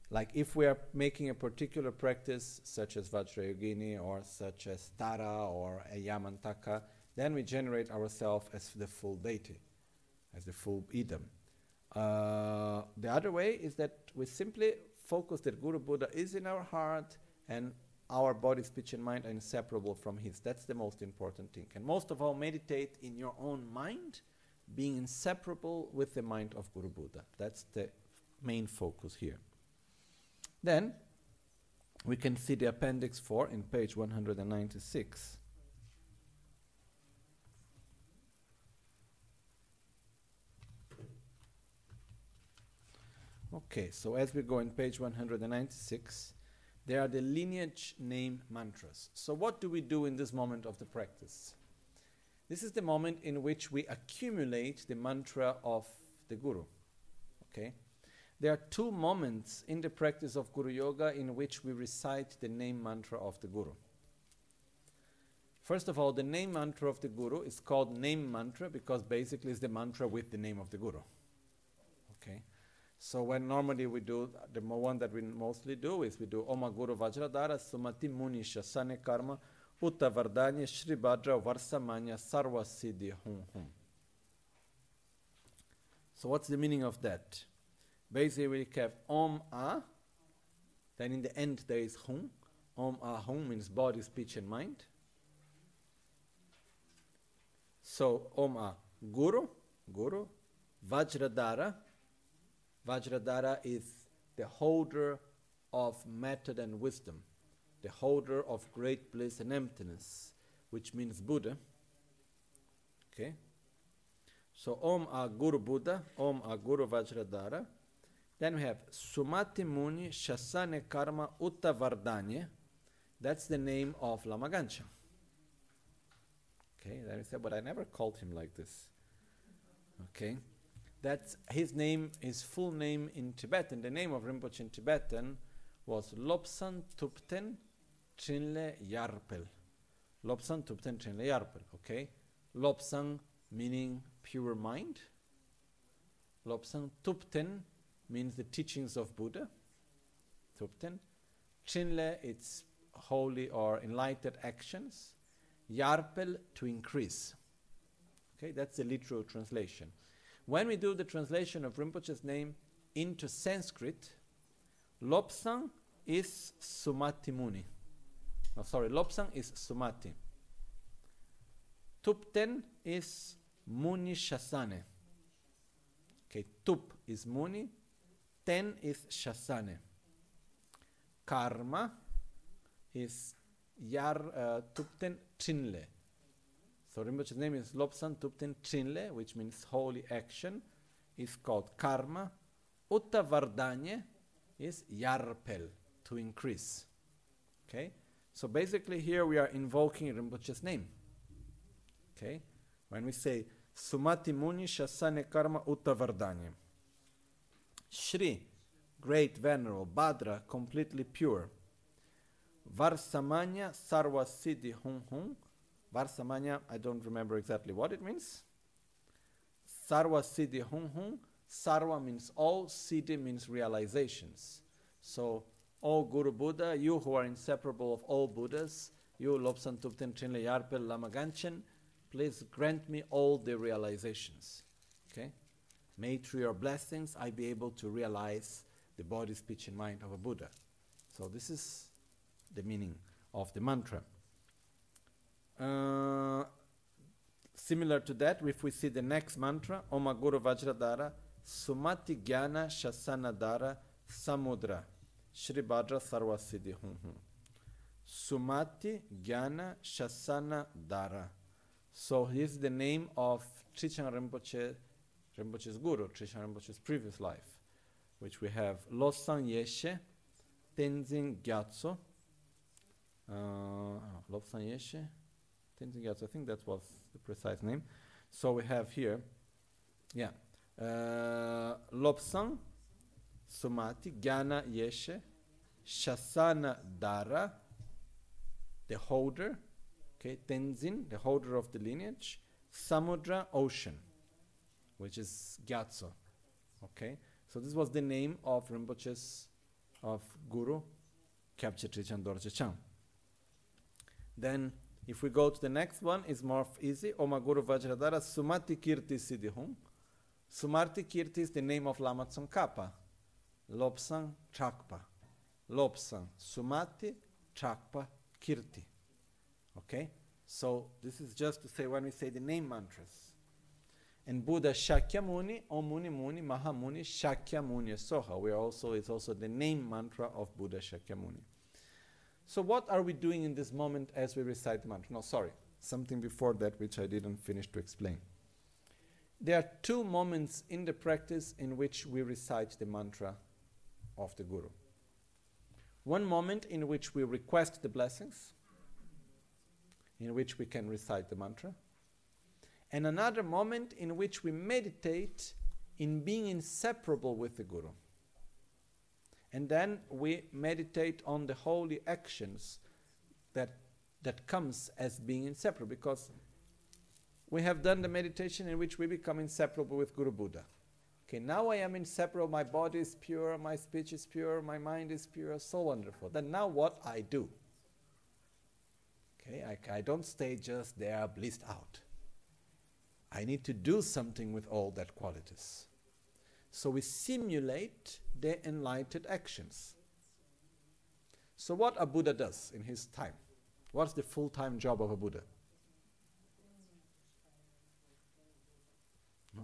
Like if we are making a particular practice, such as Vajrayogini or such as Tara or a Yamantaka, then we generate ourselves as the full deity, as the full Idam. Uh, the other way is that we simply focus that Guru Buddha is in our heart and our body, speech, and mind are inseparable from his. That's the most important thing. And most of all, meditate in your own mind, being inseparable with the mind of Guru Buddha. That's the main focus here. Then we can see the appendix 4 in page 196. Okay, so as we go in page 196, there are the lineage name mantras. So, what do we do in this moment of the practice? This is the moment in which we accumulate the mantra of the Guru. Okay? There are two moments in the practice of Guru Yoga in which we recite the name mantra of the Guru. First of all, the name mantra of the Guru is called name mantra because basically it's the mantra with the name of the Guru. Okay? So when normally we do, the one that we mostly do is we do Oma Guru Vajradhara Sumati Muni Shasane Karma Utta Vardanya Shri Bhadra Varsamanya Sarva Siddhi Hum Hum. So what's the meaning of that? Basically we have Om A, then in the end there is Hum. Om A Hum means body, speech and mind. So Om A Guru, Guru, Vajradhara, Vajradhara is the holder of method and wisdom, the holder of great bliss and emptiness, which means Buddha. Okay? So Om A Guru Buddha, Om A Guru Vajradhara. Then we have Sumati Muni Shasane Karma Utta Vardanya. That's the name of Lama Gangchen. Okay, then we say, but I never called him like this. Okay? That's his name, his full name in Tibetan, the name of Rinpoche in Tibetan was Lobsang Tupten Trinle Yarpel. Lobsang Tupten Trinle Yarpel, okay? Lobsang meaning pure mind. Lobsang Tupten means the teachings of Buddha. Tupten. Trinle, it's holy or enlightened actions. Yarpel, to increase. Okay, that's the literal translation. When we do the translation of Rinpoche's name into Sanskrit, Lobsang is Sumati Muni. No, sorry, Lobsang is Sumati. Tupten is Muni Shasane. Okay, Tup is Muni, Ten is Shasane. Karma is Yar uh, Tupten Trinle. So Rinpoche's name is Lobsang Tupten Trinle, which means holy action, is called Karma. Utta Vardanye is Yarpel, to increase. Okay? So basically here we are invoking Rinpoche's name. Okay? When we say Sumati Muni Shasane Karma Utta Vardanye. Shri, great venerable, Bhadra, completely pure. Varsamanya Sarva Siddhi Hum Hum. Varsamanya, I don't remember exactly what it means. Sarva Siddhi Hum Hum. Sarva means all, Siddhi means realizations. So, O Guru Buddha, you who are inseparable of all Buddhas, you Lobsang Tupten Trinle Yarpel Lama Gangchen, please grant me all the realizations. Okay? May through your blessings I be able to realize the body, speech, and mind of a Buddha. So this is the meaning of the mantra. Uh, similar to that, if we see the next mantra, Om Guru Vajradhara, Sumati Jnana Shasanadara Samudra, Shri Bhadra Sarva Siddhi Hum Hum. Sumati Jnana Shasana Dara. So here's the name of Trijang Rinpoche, Rinpoche's guru, Trijang Rinpoche's previous life, which we have Losang Yeshe, Tenzin Gyatso, uh, Lobsang Yeshe, Gyatso, I think that was the precise name. So we have here, yeah, uh, Lobsang, Sumati, Jnana Yeshe, Shasana Dara, the holder, okay, Tenzin, the holder of the lineage, Samudra, ocean, which is Gyatso, okay. So this was the name of Rinpoche's, of Guru, Kyabje Trijang Dorje Chang. Then, if we go to the next one, it's more easy. Oma Guru Vajradhara Sumati Kirti Siddhihum. Sumati Kirti is the name of Lama Tsongkhapa. Lobsang Chakpa. Lobsang Sumati Chakpa Kirti. Okay? So this is just to say when we say the name mantras. And Buddha Shakyamuni, Om Muni Maha Muni, Mahamuni, Shakyamuni Soha. We also it's also the name mantra of Buddha Shakyamuni. So what are we doing in this moment as we recite the mantra? No, sorry, something before that which I didn't finish to explain. There are two moments in the practice in which we recite the mantra of the Guru. One moment in which we request the blessings, in which we can recite the mantra, and another moment in which we meditate in being inseparable with the Guru. And then we meditate on the holy actions that, that comes as being inseparable because we have done the meditation in which we become inseparable with Guru Buddha. Okay, now I am inseparable, my body is pure, my speech is pure, my mind is pure, so wonderful. Then now what I do? Okay, I, I don't stay just there blissed out. I need to do something with all that qualities. So we simulate the enlightened actions. So what a Buddha does in his time? What's the full-time job of a Buddha? No?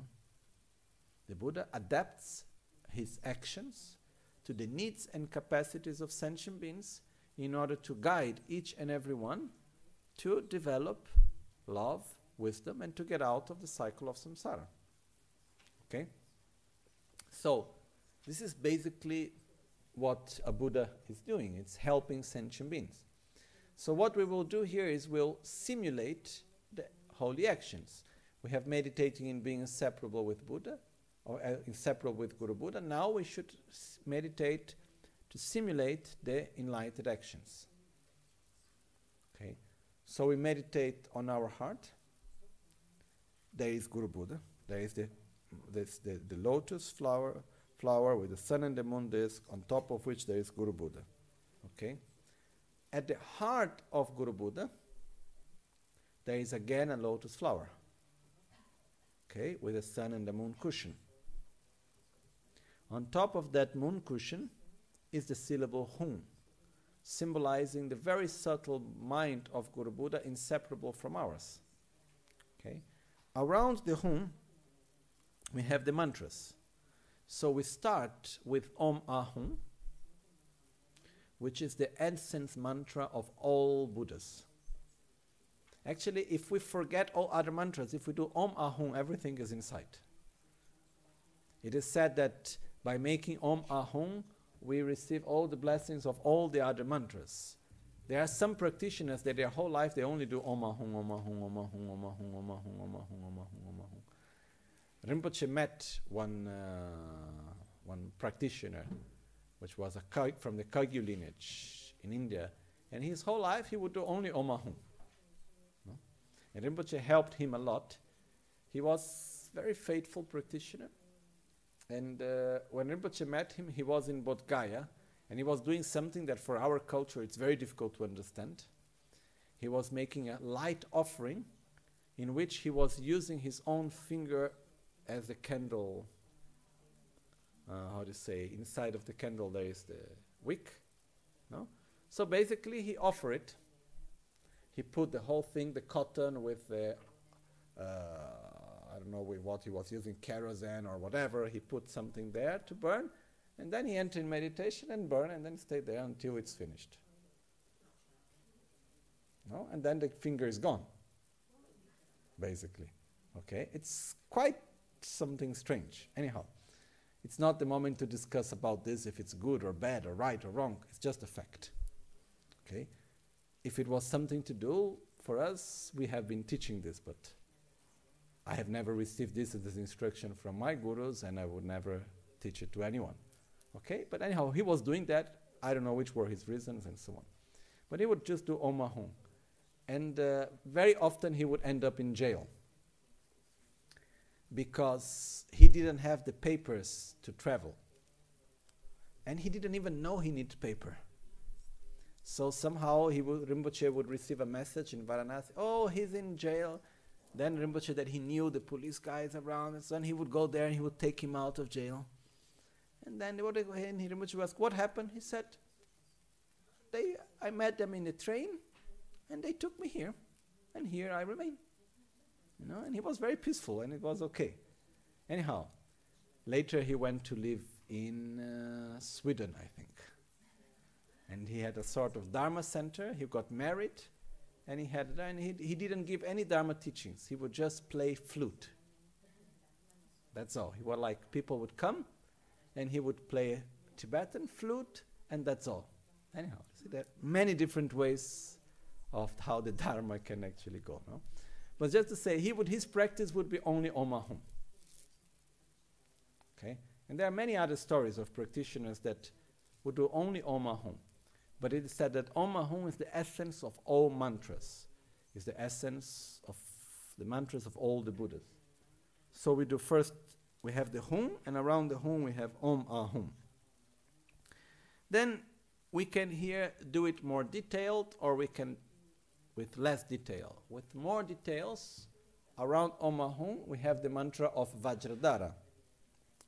The Buddha adapts his actions to the needs and capacities of sentient beings in order to guide each and every one to develop love, wisdom, and to get out of the cycle of samsara. Okay? So, this is basically what a Buddha is doing. It's helping sentient beings. So, what we will do here is we'll simulate the holy actions. We have meditating in being inseparable with Buddha, or uh, inseparable with Guru Buddha. Now we should meditate to simulate the enlightened actions. Okay? So, we meditate on our heart. There is Guru Buddha. There is the the, the lotus flower, flower with the sun and the moon disk, on top of which there is Guru Buddha. Okay? At the heart of Guru Buddha, there is again a lotus flower. Okay, with the sun and the moon cushion. On top of that moon cushion is the syllable Hum. symbolizing the very subtle mind of Guru Buddha, inseparable from ours. Okay? Around the hum, we have the mantras. So we start with Om Ahum, which is the essence mantra of all Buddhas. Actually, if we forget all other mantras, if we do Om Ahum, everything is inside. It is said that by making Om Ahum, we receive all the blessings of all the other mantras. There are some practitioners that their whole life they only do Om Ahum, Om Ahum, Om Ahum, Om Ahum, Om Ahum, Om Ahum, Om Ahum, Om Ahum. Rinpoche met one, uh, one practitioner, which was a Kag, from the Kagyu lineage in India, and his whole life he would do only Om Ahum. No? And Rinpoche helped him a lot. He was very faithful practitioner, and uh, when Rinpoche met him, he was in Bodh Gaya, and he was doing something that for our culture it's very difficult to understand. He was making a light offering in which he was using his own finger as the candle. Uh, how to say? Inside of the candle there is the wick. No? So basically, he offered it. He put the whole thing, the cotton with the uh, I don't know with what he was using, kerosene or whatever. He put something there to burn, and then he entered in meditation and burn, and then stayed there until it's finished. No? And then the finger is gone, basically. Okay? It's quite something strange. Anyhow, it's not the moment to discuss about this if it's good or bad or right or wrong. It's just a fact. Okay? If it was something to do for us, we have been teaching this, but I have never received this as instruction from my gurus, and I would never teach it to anyone. Okay? But anyhow, he was doing that. I don't know which were his reasons and so on. But he would just do Om. And uh, very often he would end up in jail because he didn't have the papers to travel. And he didn't even know he needed paper. So somehow he would, Rinpoche would receive a message in Varanasi, oh, he's in jail. Then Rinpoche, that he knew the police guys around, and so he would go there and he would take him out of jail. And then ahead and Rinpoche would ask, what happened? He said, they, I met them in the train and they took me here. And here I remain. You know, and he was very peaceful and it was okay. Anyhow, later he went to live in uh, Sweden, I think. And he had a sort of Dharma center. He got married and he had and he, he didn't give any Dharma teachings. He would just play flute. That's all. He was like people would come and he would play Tibetan flute and that's all. Anyhow, see there are many different ways of how the Dharma can actually go. No? But just to say, he would his practice would be only Omahum. Okay? And there are many other stories of practitioners that would do only Omahum. But it is said that Omahum is the essence of all mantras, is the essence of the mantras of all the Buddhas. So we do first, we have the Hum, and around the Hum we have Om Ahum. Then we can here do it more detailed, or we can with less detail. With more details, around Om Ahum, we have the mantra of Vajradhara.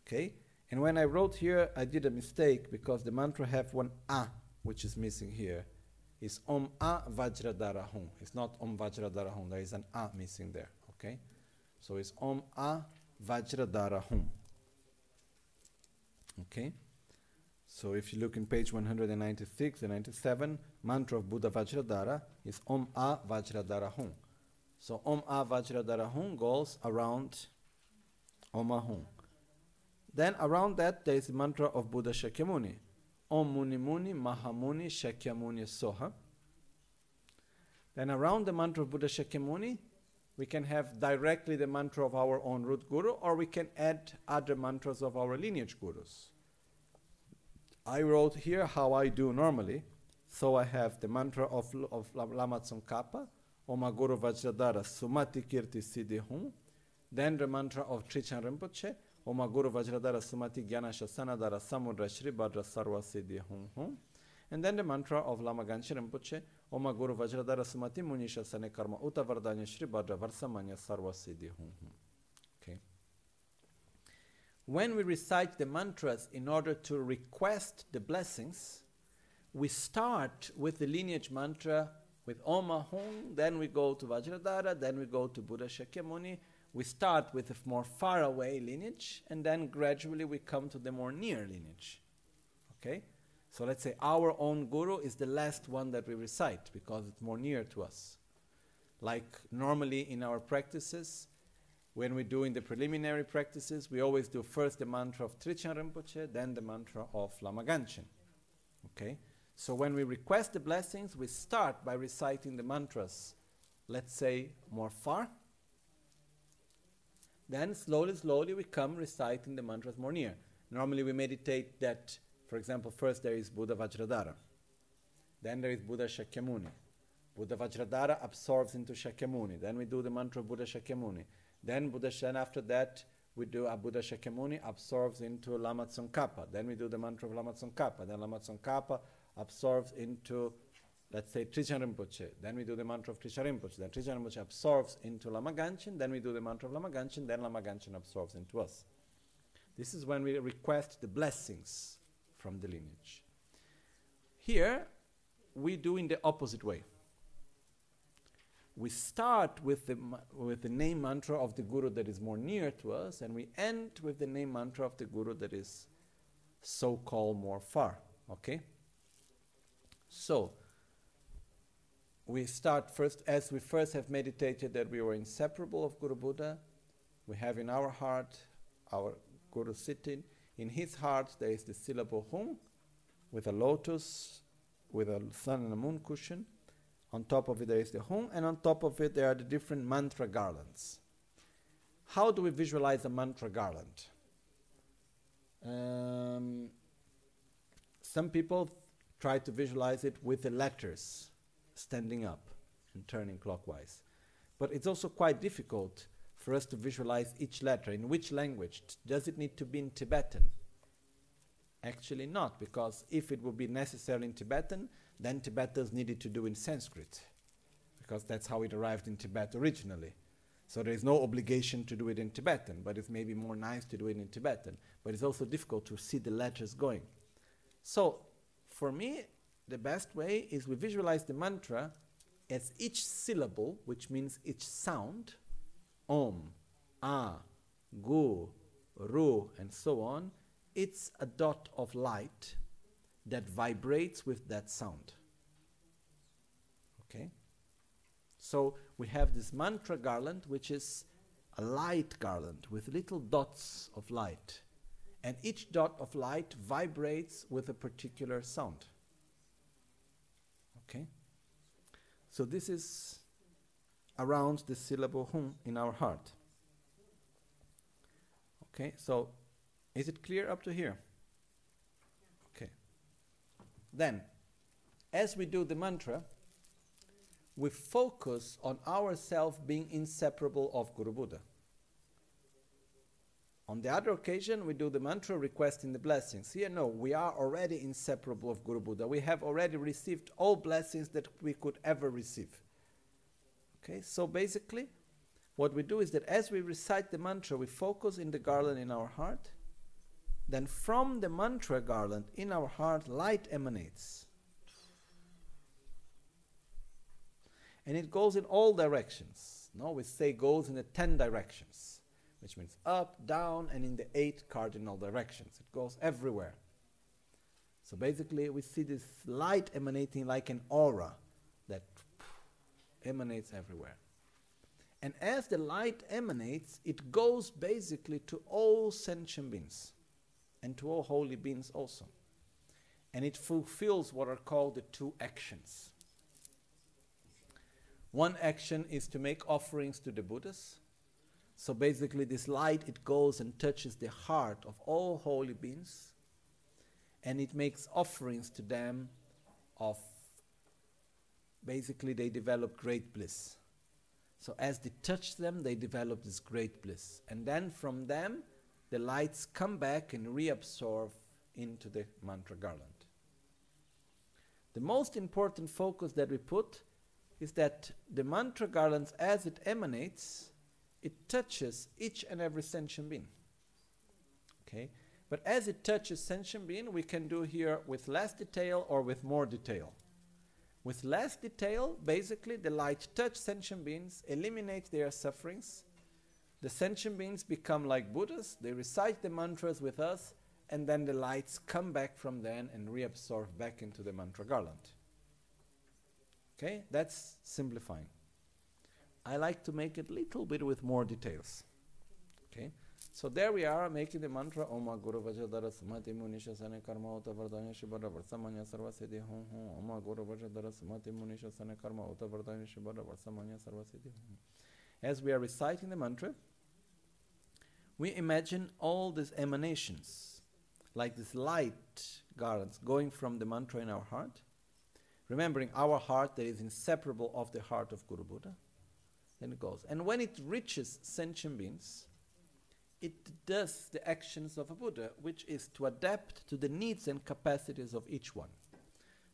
Okay? And when I wrote here, I did a mistake because the mantra have one A, which is missing here. It's Om A Vajradhara Hum. It's not Om Vajradhara Hum. There is an A missing there. Okay? So it's Om A Vajradhara Hum. Okay? So if you look in page 196 and 97, mantra of Buddha Vajradhara is Om A Vajradhara Hum. So Om A Vajradhara Hum goes around Om Ahum. Then around that there is the mantra of Buddha Shakyamuni. Om Muni Muni Mahamuni Shakyamuni Soha. Then around the mantra of Buddha Shakyamuni, we can have directly the mantra of our own root guru, or we can add other mantras of our lineage gurus. I wrote here how I do normally. So I have the mantra of, of Lama Tsongkhapa, Oma Guru Vajradhara Sumati Kirti Siddhi Hum. Then the mantra of Trijang Rinpoche, Oma Guru Vajradhara Sumati Gyana Shasanadhara Samudra Shri Bhadra Sarva Siddhi Hum Hum. And then the mantra of Lama Gangchen Rinpoche, Oma Guru Vajradhara Sumati Muni Shasane Karma Uta Vardanya Shri Bhadra Varsamanya Sarva Siddhi Hum Hum. Okay. When we recite the mantras in order to request the blessings, we start with the lineage mantra with Om Ahum, then we go to Vajradhara, then we go to Buddha Shakyamuni. We start with a more far away lineage, and then gradually we come to the more near lineage. Okay? So let's say our own guru is the last one that we recite because it's more near to us. Like normally in our practices, when we're doing the preliminary practices, we always do first the mantra of Trijang Rinpoche, then the mantra of Lama Gangchen. Okay? So when we request the blessings, we start by reciting the mantras, let's say more far. Then slowly, slowly we come reciting the mantras more near. Normally we meditate that, for example, first there is Buddha Vajradhara. Then there is Buddha Shakyamuni. Buddha Vajradhara absorbs into Shakyamuni. Then we do the mantra Buddha Shakyamuni. Then Buddha Shen after that we do a Buddha Shakyamuni absorbs into Lama Tsongkhapa. Then we do the mantra of Lama Tsongkhapa. Then Lama Tsongkhapa absorbs into, let's say, Trijang Rinpoche. Then we do the mantra of Trijang Rinpoche. Then Trijang Rinpoche absorbs into Lama Gangchen. Then we do the mantra of Lama Gangchen. Then Lama Gangchen absorbs into us. This is when we request the blessings from the lineage. Here, we do in the opposite way. We start with the, with the name mantra of the Guru that is more near to us, and we end with the name mantra of the Guru that is so called more far. Okay? So, we start first, as we first have meditated that we were inseparable of Guru Buddha, we have in our heart our Guru sitting. In his heart, there is the syllable Hum with a lotus, with a sun and a moon cushion. On top of it, there is the Hum, and on top of it, there are the different mantra garlands. How do we visualize a mantra garland? Um, some people try to visualize it with the letters standing up and turning clockwise. But it's also quite difficult for us to visualize each letter. In which language? Does it need to be in Tibetan? Actually, not, because if it would be necessary in Tibetan, then Tibetans needed to do in Sanskrit, because that's how it arrived in Tibet originally. So there is no obligation to do it in Tibetan, but it's maybe more nice to do it in Tibetan. But it's also difficult to see the letters going. So for me, the best way is we visualize the mantra as each syllable, which means each sound, om, ah, gu, ru, and so on, it's a dot of light that vibrates with that sound. Okay? So we have this mantra garland, which is a light garland with little dots of light and each dot of light vibrates with a particular sound. Okay? So this is around the syllable hum in our heart. Okay, so is it clear up to here? Okay. Then, as we do the mantra, we focus on ourself being inseparable of Guru Buddha. On the other occasion, we do the mantra requesting the blessings. Here, no, we are already inseparable of Guru Buddha. We have already received all blessings that we could ever receive. Okay, so basically, what we do is that as we recite the mantra, we focus in the garland in our heart. Then, from the mantra garland in our heart, light emanates. And it goes in all directions. No, we say goes in the ten directions which means up, down, and in the eight cardinal directions. It goes everywhere. So basically, we see this light emanating like an aura that emanates everywhere. And as the light emanates, it goes basically to all sentient beings and to all holy beings also. And it fulfills what are called the two actions. One action is to make offerings to the Buddhas, so basically, this light it goes and touches the heart of all holy beings, and it makes offerings to them of basically they develop great bliss. So as they touch them, they develop this great bliss, and then from them, the lights come back and reabsorb into the mantra garland. The most important focus that we put is that the mantra garlands, as it emanates, it touches each and every sentient being. Okay? But as it touches sentient being, we can do here with less detail or with more detail. With less detail, basically, the light touch sentient beings, eliminate their sufferings. The sentient beings become like Buddhas, they recite the mantras with us, and then the lights come back from then and reabsorb back into the mantra garland. Okay, that's simplifying. I like to make it a little bit with more details. Okay, so there we are making the mantra Om Guru Vajradhara Sumati Munisha Sane Karma Uta Vardhanya Shibara Varsamanya Sarva Siddhi Hum Hum Om Guru Vajradhara Sumati Munisha Sane Karma Uta Vardhanya Shibara Varsamanya Sarva Siddhi Hum As we are reciting the mantra, we imagine all these emanations, like this light garlands going from the mantra in our heart, remembering our heart that is inseparable of the heart of Guru Buddha. Then it goes. And when it reaches sentient beings, it does the actions of a Buddha, which is to adapt to the needs and capacities of each one.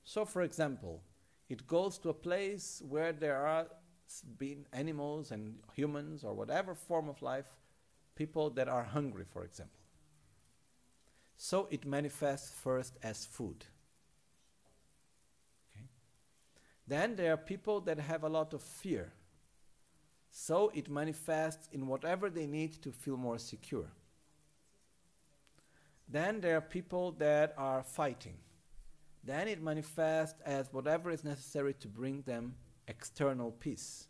So, for example, it goes to a place where there are being animals and humans or whatever form of life, people that are hungry, for example. So it manifests first as food. Okay. Then there are people that have a lot of fear. So it manifests in whatever they need to feel more secure. Then there are people that are fighting. Then it manifests as whatever is necessary to bring them external peace.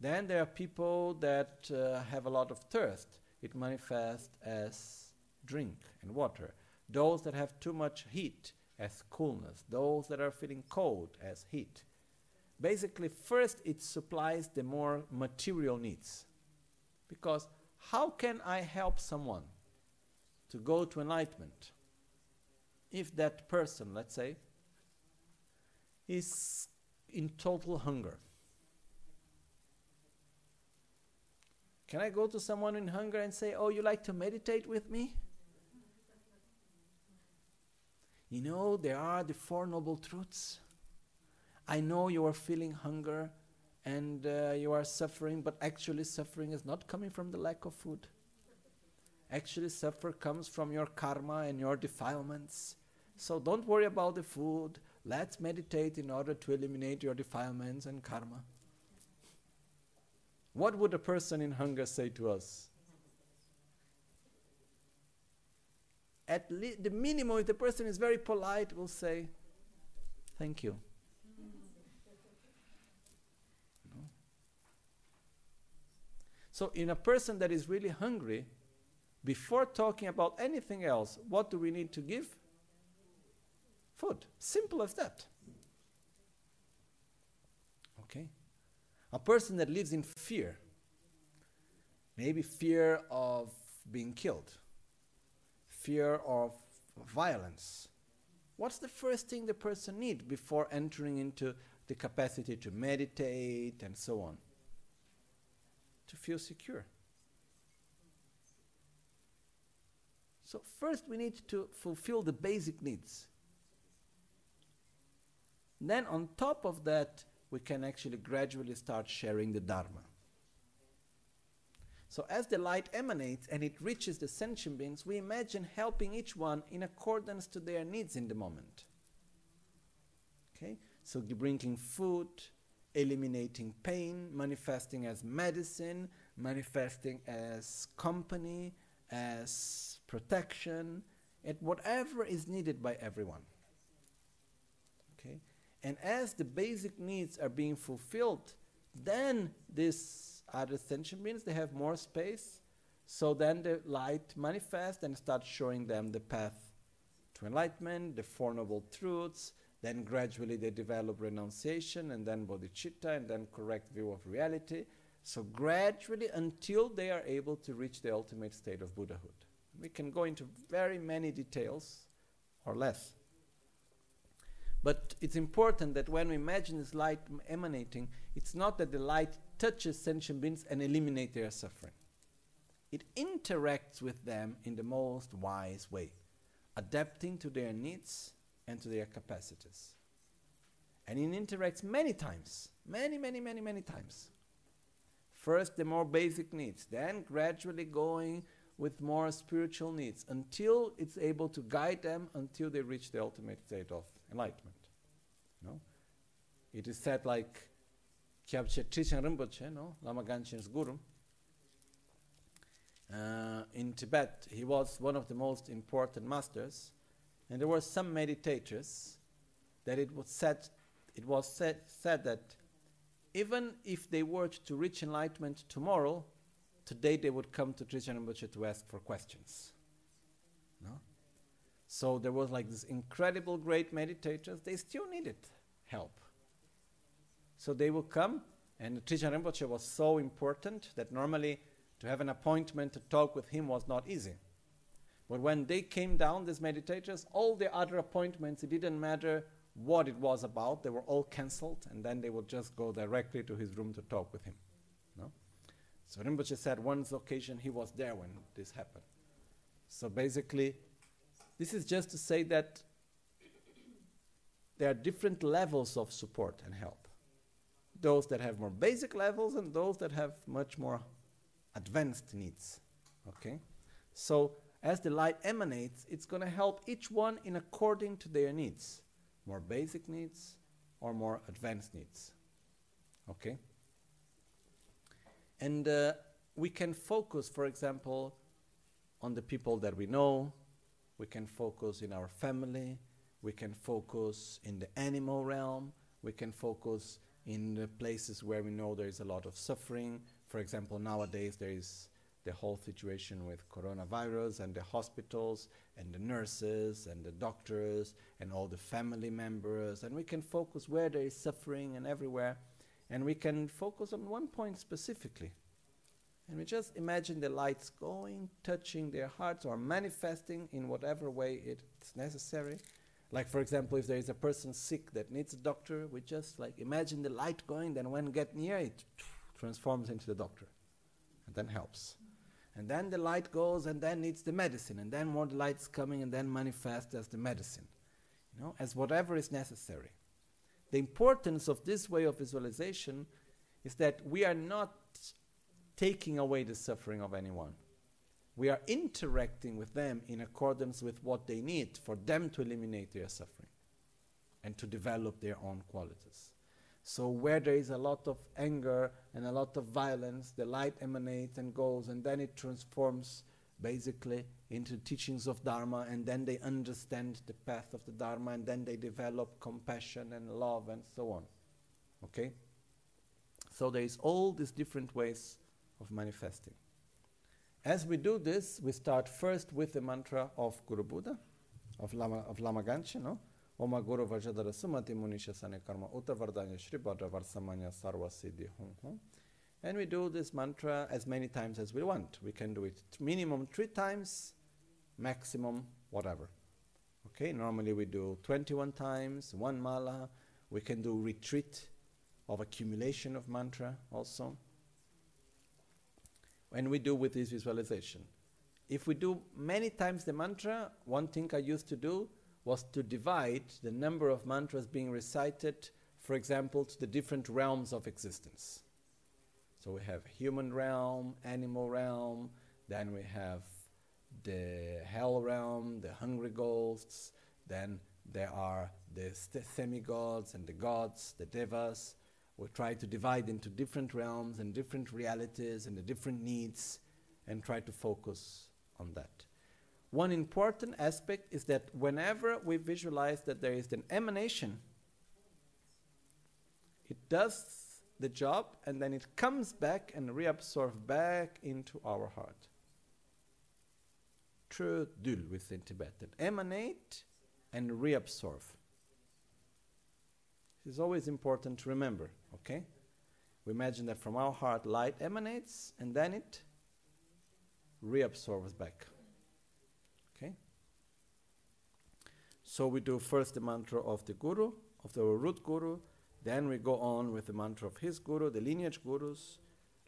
Then there are people that uh, have a lot of thirst. It manifests as drink and water. Those that have too much heat as coolness. Those that are feeling cold as heat basically first it supplies the more material needs. Because how can i help someone to go to enlightenment if that person let's say is in total hunger? Can i go to someone in hunger and say oh you like to meditate with me? You know there are the four noble truths I know you are feeling hunger and uh, you are suffering, but actually, suffering is not coming from the lack of food. Actually, suffer comes from your karma and your defilements. So don't worry about the food. Let's meditate in order to eliminate your defilements and karma. What would a person in hunger say to us? At le- the minimum, if the person is very polite, will say, Thank you. So, in a person that is really hungry, before talking about anything else, what do we need to give? Food. Simple as that. Okay? A person that lives in fear, maybe fear of being killed, fear of violence. What's the first thing the person needs before entering into the capacity to meditate and so on? To feel secure. So, first we need to fulfill the basic needs. Then, on top of that, we can actually gradually start sharing the Dharma. So, as the light emanates and it reaches the sentient beings, we imagine helping each one in accordance to their needs in the moment. Okay? So, bringing food, eliminating pain, manifesting as medicine, manifesting as company, as protection, and whatever is needed by everyone. Okay? And as the basic needs are being fulfilled, then these other sentient beings they have more space. So then the light manifests and starts showing them the path to enlightenment, the Four Noble Truths, then gradually they develop renunciation and then bodhicitta and then correct view of reality. So gradually until they are able to reach the ultimate state of Buddhahood. We can go into very many details or less. But it's important that when we imagine this light emanating, it's not that the light touches sentient beings and eliminates their suffering. It interacts with them in the most wise way, adapting to their needs and to their capacities. And it interacts many times, many, many, many, many times. First, the more basic needs, then gradually going with more spiritual needs until it's able to guide them until they reach the ultimate state of enlightenment. No? It is said like Kyabje Trijang Rinpoche, no? Lama Gangchen's guru. Uh, in Tibet, he was one of the most important masters, and there were some meditators that it was said, it was said, said that even if they were to reach enlightenment tomorrow, today they would come to Rinpoche to ask for questions. No? So there was like this incredible great meditators, they still needed help. So they would come, and Rinpoche was so important that normally to have an appointment to talk with him was not easy. But when they came down, these meditators, all the other appointments, it didn't matter what it was about, they were all cancelled, and then they would just go directly to his room to talk with him. No? So Rinpoche said one occasion he was there when this happened. So basically, this is just to say that there are different levels of support and help. Those that have more basic levels and those that have much more advanced needs. Okay? So as the light emanates, it's going to help each one in according to their needs more basic needs or more advanced needs. Okay? And uh, we can focus, for example, on the people that we know, we can focus in our family, we can focus in the animal realm, we can focus in the places where we know there is a lot of suffering. For example, nowadays there is the whole situation with coronavirus and the hospitals and the nurses and the doctors and all the family members. And we can focus where there is suffering and everywhere. And we can focus on one point specifically. And we just imagine the lights going, touching their hearts, or manifesting in whatever way it's necessary. Like, for example, if there is a person sick that needs a doctor, we just like imagine the light going, then when get near it, transforms into the doctor, and then helps. And then the light goes and then needs the medicine. And then more light's coming and then manifests as the medicine. You know, as whatever is necessary. The importance of this way of visualization is that we are not taking away the suffering of anyone. We are interacting with them in accordance with what they need for them to eliminate their suffering and to develop their own qualities. So, where there is a lot of anger and a lot of violence, the light emanates and goes, and then it transforms basically into teachings of Dharma, and then they understand the path of the Dharma, and then they develop compassion and love and so on. Okay? So, there is all these different ways of manifesting. As we do this, we start first with the mantra of Guru Buddha, of Lama, of Lama Gangchen, no? Vajradhara Sumati Munisha Sane Karma Uta Vardanya Shri Bhadra Varsamanya Sarva Siddhi Hum. And we do this mantra as many times as we want. We can do it minimum three times, maximum whatever. Okay, normally we do 21 times, one mala. We can do retreat of accumulation of mantra also. When we do with this visualization. If we do many times the mantra, one thing I used to do was to divide the number of mantras being recited, for example, to the different realms of existence. So we have human realm, animal realm, then we have the hell realm, the hungry ghosts, then there are the semi-gods and the gods, the devas. We try to divide into different realms and different realities and the different needs and try to focus on that. One important aspect is that whenever we visualize that there is an emanation, it does the job and then it comes back and reabsorbs back into our heart. True dul, we say in Tibetan. Emanate and reabsorb. Is always important to remember, okay? We imagine that from our heart light emanates and then it reabsorbs back. So we do first the mantra of the Guru, of the root Guru, then we go on with the mantra of his Guru, the lineage Gurus,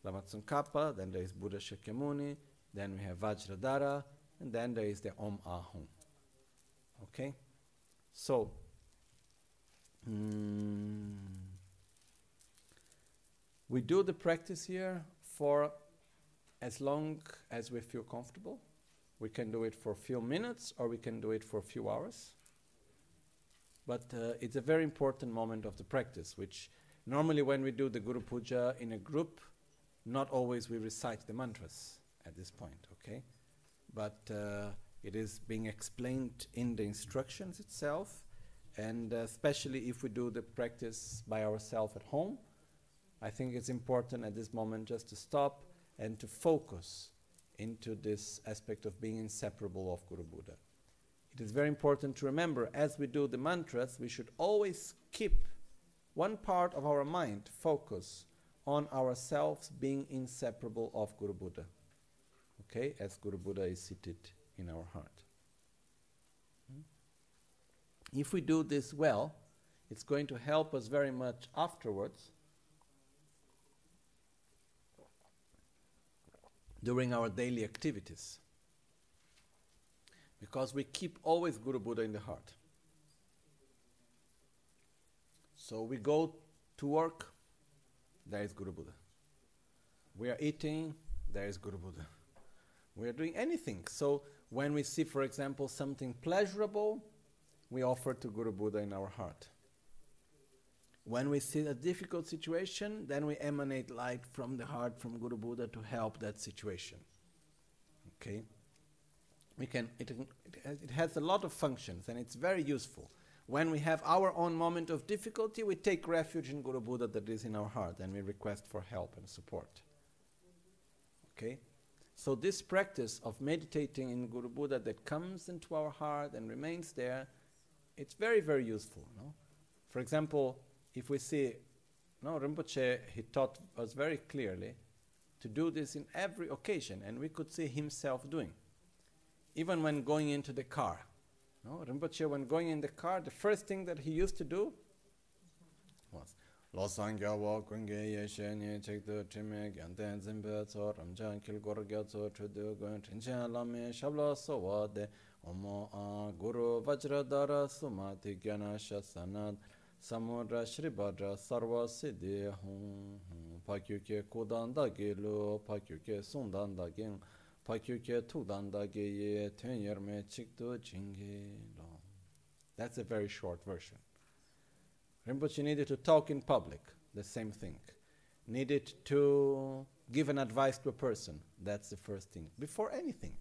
Lama Tsongkhapa, then there is Buddha Shakyamuni, then we have Vajradhara, and then there is the Om Ahum. Okay? So, mm, we do the practice here for as long as we feel comfortable. We can do it for a few minutes or we can do it for a few hours. But uh, it's a very important moment of the practice, which normally when we do the Guru Puja in a group, not always we recite the mantras at this point, okay? But uh, it is being explained in the instructions itself, and uh, especially if we do the practice by ourselves at home, I think it's important at this moment just to stop and to focus into this aspect of being inseparable of Guru Buddha. It is very important to remember as we do the mantras, we should always keep one part of our mind focus on ourselves being inseparable of Guru Buddha. Okay, as Guru Buddha is seated in our heart. Hmm? If we do this well, it's going to help us very much afterwards during our daily activities. Because we keep always Guru Buddha in the heart. So we go to work, there is Guru Buddha. We are eating, there is Guru Buddha. We are doing anything. So when we see, for example, something pleasurable, we offer to Guru Buddha in our heart. When we see a difficult situation, then we emanate light from the heart from Guru Buddha to help that situation. Okay? We can, it, it has a lot of functions and it's very useful. When we have our own moment of difficulty, we take refuge in Guru Buddha that is in our heart and we request for help and support. Okay? So, this practice of meditating in Guru Buddha that comes into our heart and remains there, it's very, very useful. No? For example, if we see, no, Rinpoche, he taught us very clearly to do this in every occasion, and we could see himself doing. Even when going into the car. No, Rinpoche, when going in the car, the first thing that he used to do was lo sangya wa kungye ye she ni chek tu trime gyan ten zimbe tso ramjan kil gor gya tso chudu gun chinchen lame shabla so wa de omo a guru vajra dara suma ti gyana shasanad samudra shribhadra sarva siddhi hum pakyu kudan da ke sundan da that's a very short version Rinpoche needed to talk in public, the same thing. Needed to give an advice to a person, that's the first thing, before anything.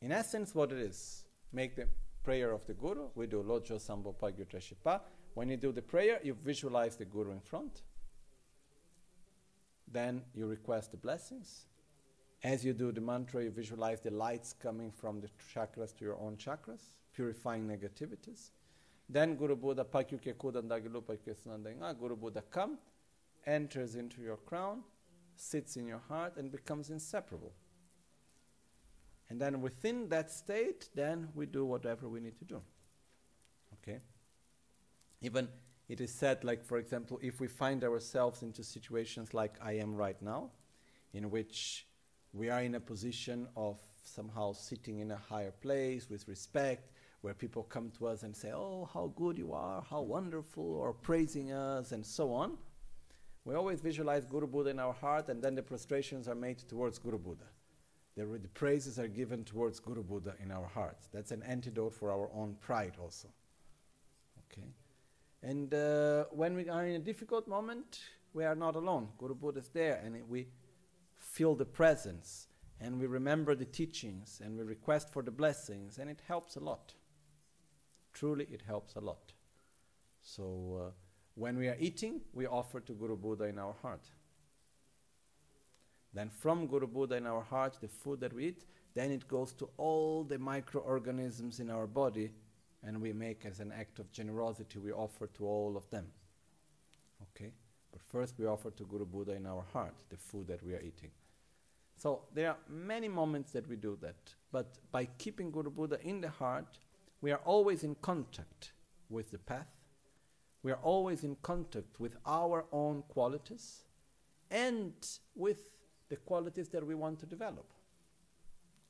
In essence, what it is, make the prayer of the Guru. We do Lojo Sambo Pagyutra Shipa. When you do the prayer, you visualize the Guru in front. Then you request the blessings. As you do the mantra, you visualize the lights coming from the chakras to your own chakras, purifying negativities. Then Guru Buddha Pakyuke Kudandagilu Pakyusanandanga, Guru Buddha come, enters into your crown, sits in your heart, and becomes inseparable. And then within that state, then we do whatever we need to do. Okay? Even it is said, like, for example, if we find ourselves into situations like I am right now, in which we are in a position of somehow sitting in a higher place with respect, where people come to us and say, Oh, how good you are, how wonderful, or praising us, and so on. We always visualize Guru Buddha in our heart, and then the prostrations are made towards Guru Buddha. The, the praises are given towards Guru Buddha in our hearts. That's an antidote for our own pride, also. Okay? And uh, when we are in a difficult moment, we are not alone. Guru Buddha is there, and we feel the presence, and we remember the teachings, and we request for the blessings, and it helps a lot. Truly, it helps a lot. So, uh, when we are eating, we offer to Guru Buddha in our heart. Then, from Guru Buddha in our heart, the food that we eat, then it goes to all the microorganisms in our body, and we make as an act of generosity, we offer to all of them. Okay? But first, we offer to Guru Buddha in our heart the food that we are eating. So, there are many moments that we do that. But by keeping Guru Buddha in the heart, we are always in contact with the path. We are always in contact with our own qualities and with the qualities that we want to develop.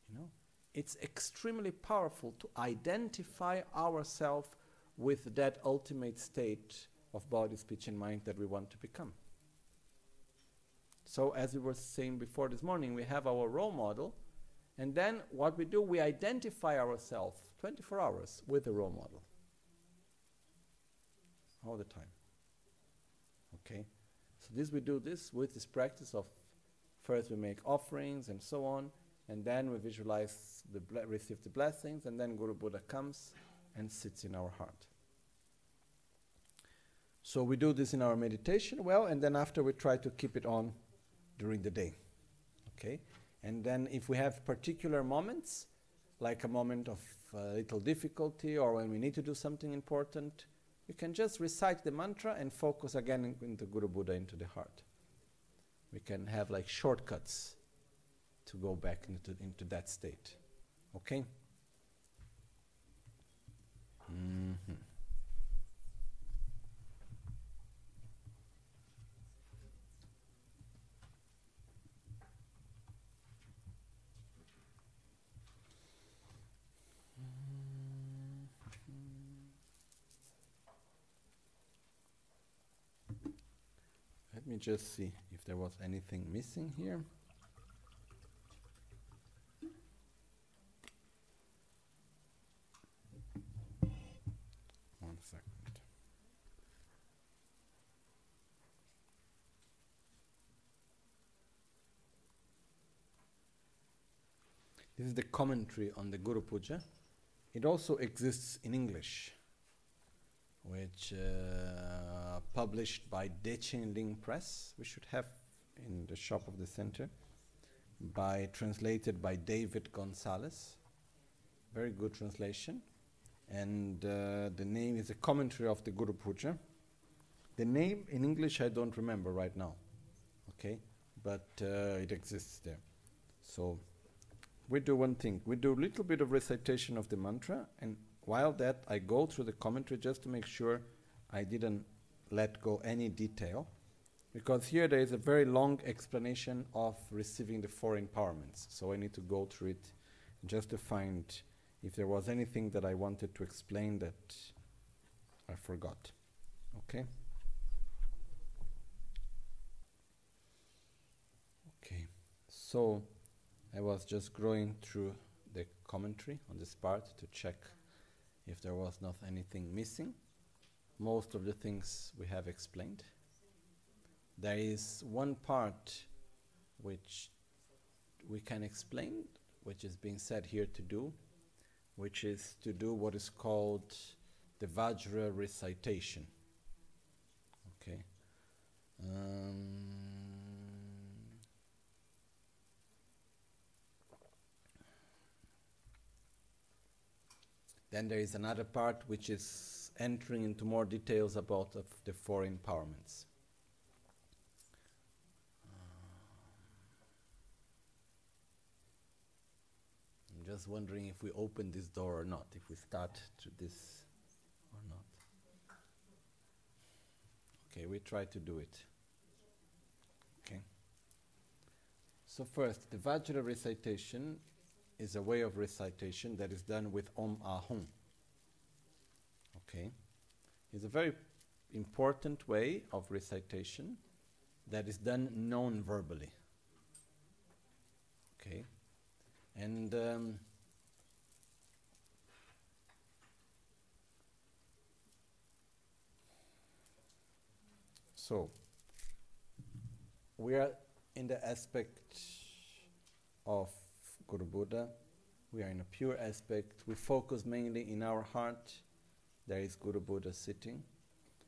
You know, it's extremely powerful to identify ourselves with that ultimate state of body, speech, and mind that we want to become. So, as we were saying before this morning, we have our role model, and then what we do, we identify ourselves 24 hours with the role model. All the time. Okay? So, this we do this with this practice of first we make offerings and so on, and then we visualize the receive the blessings, and then Guru Buddha comes and sits in our heart. So we do this in our meditation, well, and then after we try to keep it on during the day. Okay? And then if we have particular moments, like a moment of uh, little difficulty or when we need to do something important, you can just recite the mantra and focus again in, into Guru Buddha into the heart. We can have like shortcuts to go back into, into that state. Okay? Me just see if there was anything missing here. One second. This is the commentary on the Guru Puja. It also exists in English, which uh, published by Dechen Ling Press. We should have in the shop of the center. By translated by David Gonsalez. Very good translation. And uh, the name is a commentary of the Guru Puja. The name in English I don't remember right now. Okay? But uh, it exists there. So we do one thing. We do a little bit of recitation of the mantra, and while that, I go through the commentary just to make sure I didn't let go any detail, because here there is a very long explanation of receiving the four empowerments. So I need to go through it just to find if there was anything that I wanted to explain that I forgot. Okay? Okay. So I was just going through the commentary on this part to check if there was not anything missing. Most of the things we have explained. There is one part which we can explain, which is being said here to do, which is to do what is called the Vajra recitation. Okay. Um, Then there is another part which is entering into more details about of the four empowerments. Uh, I'm just wondering if we open this door or not, if we start to this or not. Okay, we try to do it. Okay. So first, the Vajra recitation is a way of recitation that is done with Om Ahum. Okay? It's a very important way of recitation that is done non verbally. Okay? And um, so we are in the aspect of Guru Buddha. We are in a pure aspect. We focus mainly in our heart. There is Guru Buddha sitting.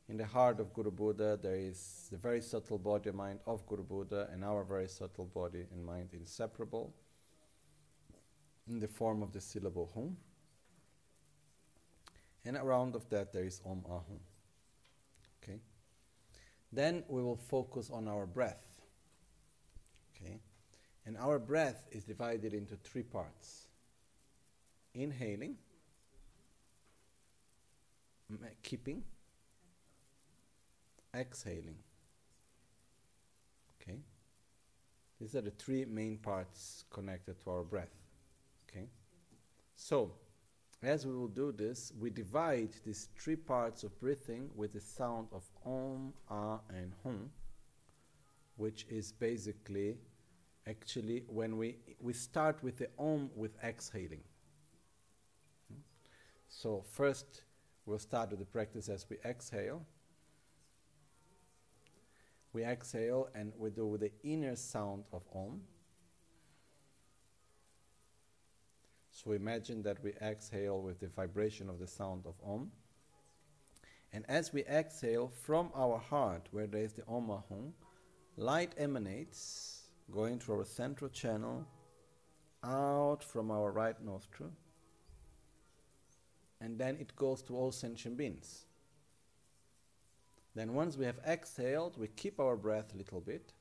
In the heart of Guru Buddha, there is the very subtle body and mind of Guru Buddha and our very subtle body and mind inseparable in the form of the syllable Hum. And around of that, there is Om Ahum. Okay? Then we will focus on our breath. Okay? And our breath is divided into three parts inhaling, keeping, exhaling. Okay? These are the three main parts connected to our breath. Okay? So, as we will do this, we divide these three parts of breathing with the sound of Om, Ah, and Hum which is basically actually when we, we start with the Om with exhaling. So, first we'll start with the practice as we exhale. We exhale and we do the inner sound of Om. So imagine that we exhale with the vibration of the sound of Om. And as we exhale from our heart, where there is the Om light emanates going through our central channel out from our right nostril. And then it goes to all sentient beings. Then, once we have exhaled, we keep our breath a little bit.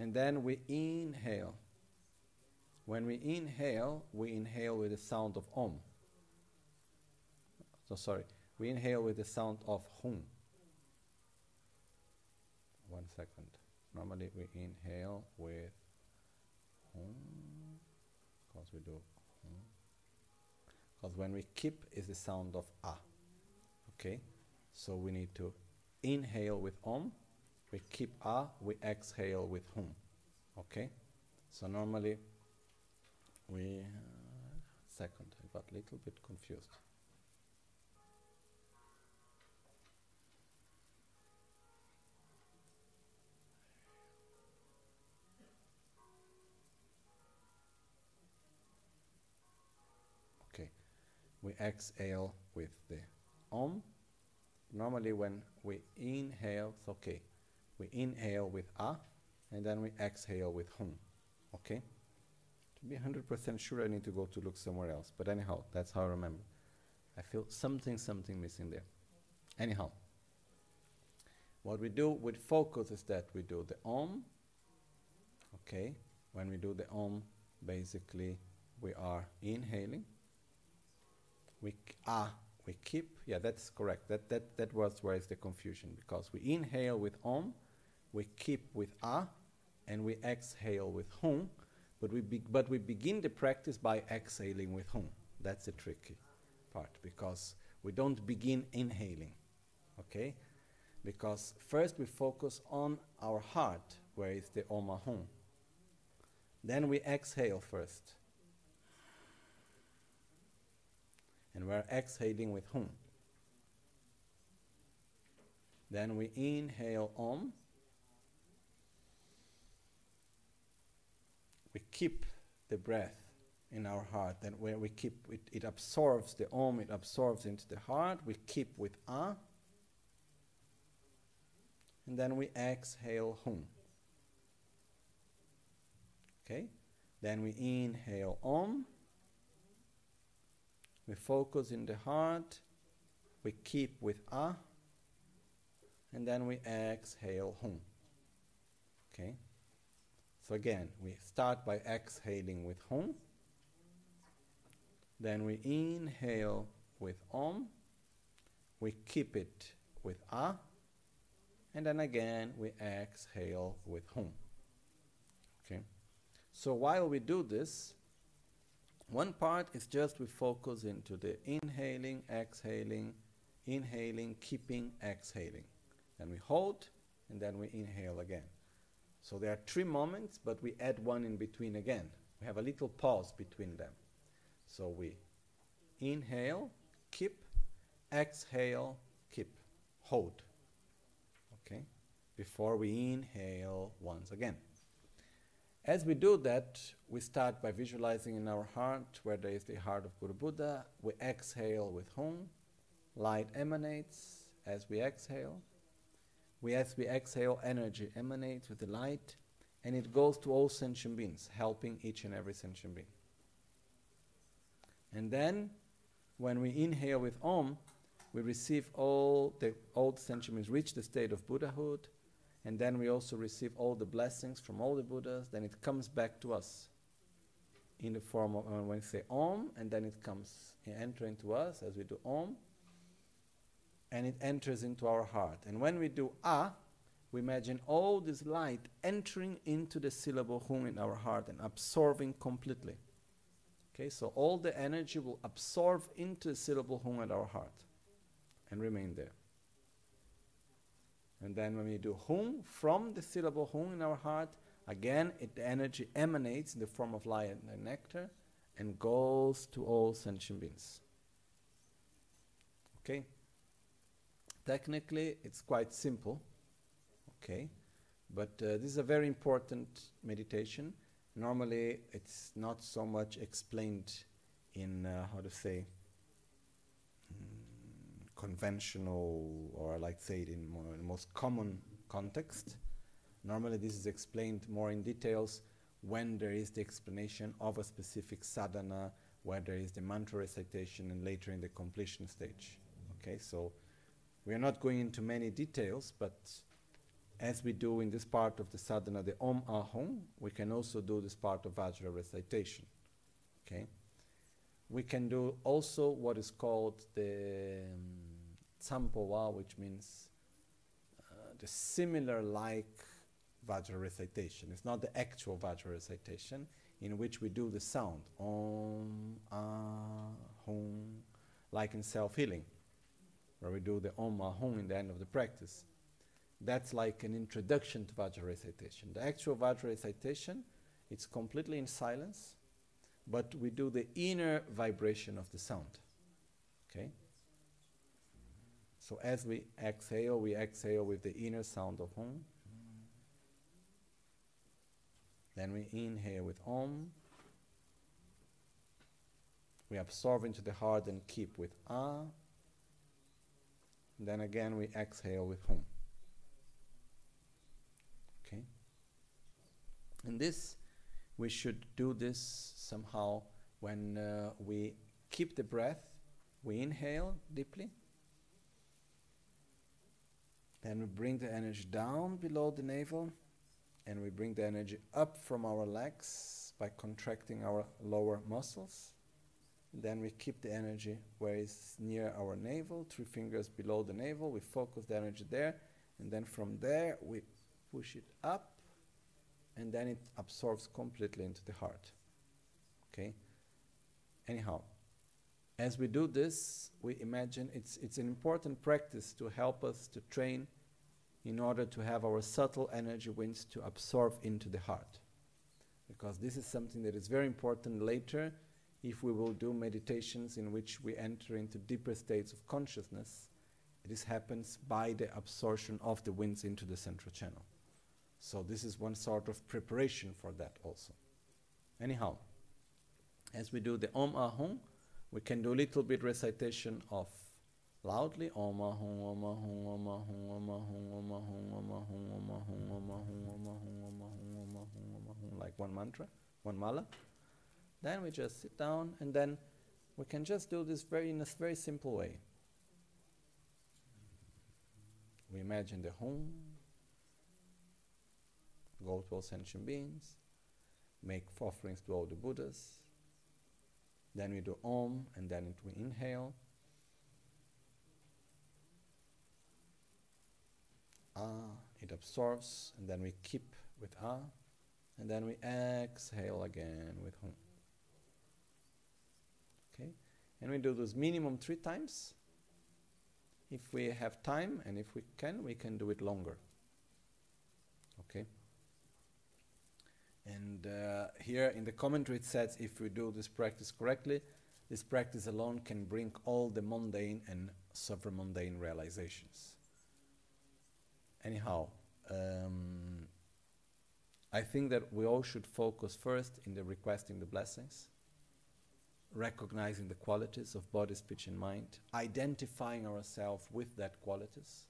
And then we inhale. When we inhale, we inhale with the sound of Om. So, sorry, we inhale with the sound of Hum. One second. Normally we inhale with because we do. Because when we keep is the sound of Ah. Okay? So we need to inhale with Om, we keep Ah, we exhale with Hum. Okay? So normally we uh, second I got a little bit confused. We exhale with the Om. Normally, when we inhale, it's okay. We inhale with a, and then we exhale with Hum. Okay? To be 100% sure, I need to go to look somewhere else. But anyhow, that's how I remember. I feel something, something missing there. Anyhow, what we do with focus is that we do the Om. Okay? When we do the Om, basically we are inhaling. We ah, we keep. Yeah, that's correct. That that that was where is the confusion because we inhale with Om, we keep with Ah, and we exhale with Hum but we, be- but we begin the practice by exhaling with Hum. That's the tricky part because we don't begin inhaling. Okay? Because first we focus on our heart, where is the Om Ahum. Then we exhale first. And we're exhaling with Hum. Then we inhale Om. we keep the breath in our heart, then where we keep it, it absorbs the om, it absorbs into the heart, we keep with ah, and then we exhale hum. Okay? Then we inhale om, we focus in the heart, we keep with ah, and then we exhale hum. Okay? So again, we start by exhaling with Hum. Then we inhale with Om. We keep it with Ah. And then again, we exhale with Hum. Okay? So while we do this, one part is just we focus into the inhaling, exhaling, inhaling, keeping, exhaling. Then we hold, and then we inhale again. So there are three moments, but we add one in between again. We have a little pause between them. So we inhale, keep, exhale, keep, hold. Okay? Before we inhale once again. As we do that, we start by visualizing in our heart where there is the heart of Guru Buddha. We exhale with Hum. Light emanates as we exhale. We, as we exhale, energy emanates with the light and it goes to all sentient beings, helping each and every sentient being. And then, when we inhale with Om, we receive all the old sentient beings, reach the state of Buddhahood, and then we also receive all the blessings from all the Buddhas. Then it comes back to us in the form of uh, when we say Om, and then it comes enter into us as we do Om and it enters into our heart. And when we do Ah, we imagine all this light entering into the syllable Hum in our heart and absorbing completely. Okay, so all the energy will absorb into the syllable Hum in our heart and remain there. And then when we do hum, from the syllable hum in our heart, again it, the energy emanates in the form of light and nectar and goes to all sentient beings. Okay? Technically, it's quite simple. Okay? But uh, this is a very important meditation. Normally, it's not so much explained in, uh, how to say, conventional, or I like to say it in, more, in most common context. Normally, this is explained more in details when there is the explanation of a specific sadhana, where there is the mantra recitation, and later in the completion stage. Okay, so we are not going into many details, but as we do in this part of the sadhana, the Om Ahom, we can also do this part of Vajra recitation. Okay? We can do also what is called the um, which means uh, the similar like Vajra recitation. It's not the actual Vajra recitation, in which we do the sound Om, Ah, Hum, like in self healing, where we do the Om, Ah, Hum in the end of the practice that's like an introduction to Vajra recitation. The actual Vajra recitation, it's completely in silence, but we do the inner vibration of the sound. Okay? So as we exhale, we exhale with the inner sound of Om. Then we inhale with Om. We absorb into the heart and keep with Ah. Then again we exhale with Hum. And this, we should do this somehow when uh, we keep the breath, we inhale deeply, then we bring the energy down below the navel, and we bring the energy up from our legs by contracting our lower muscles. Then we keep the energy where it's near our navel, three fingers below the navel. We focus the energy there, and then from there we push it up and then it absorbs completely into the heart. Okay? Anyhow, as we do this, we imagine it's, it's an important practice to help us to train in order to have our subtle energy winds to absorb into the heart. Because this is something that is very important later if we will do meditations in which we enter into deeper states of consciousness. This happens by the absorption of the winds into the central channel. So this is one sort of preparation for that also. Anyhow, as we do the Om Ahum, we can do a little bit recitation of loudly Om Ahum Om Ahum Om Ahum Om Ahum Om Ahum Om Ahum Om Ahum Om Ahum Om Ahum Om Ahum Om Ahum Om Ahum like one mantra, one mala. Then we just sit down and then we can just do this very in a very simple way. We imagine the home go to all sentient beings, make offerings to all the Buddhas. Then we do Om, and then we inhale. Ah, it absorbs, and then we keep with Ah, and then we exhale again with Hum. Okay, and we do this minimum three times. If we have time, and if we can, we can do it longer. Okay. And uh, here in the commentary it says if we do this practice correctly, this practice alone can bring all the mundane and super-mundane realizations. Anyhow, um, I think that we all should focus first in the requesting the blessings, recognizing the qualities of body, speech, and mind, identifying ourselves with that qualities.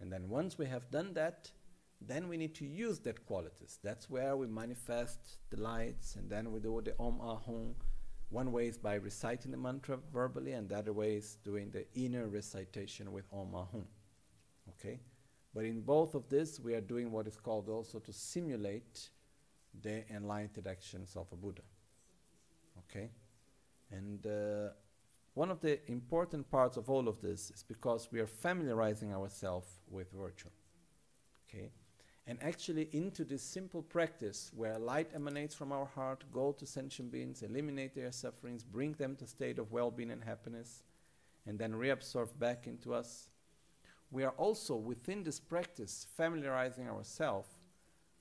And then once we have done that, then we need to use that qualities. That's where we manifest the lights, and then we do the Om Ahum. One way is by reciting the mantra verbally, and the other way is doing the inner recitation with Om Ahum. Okay? But in both of this, we are doing what is called also to simulate the enlightened actions of a Buddha. Okay? And uh, one of the important parts of all of this is because we are familiarizing ourselves with virtue. Okay? And actually into this simple practice where light emanates from our heart, go to sentient beings, eliminate their sufferings, bring them to state of well-being and happiness, and then reabsorb back into us. we are also within this practice familiarizing ourselves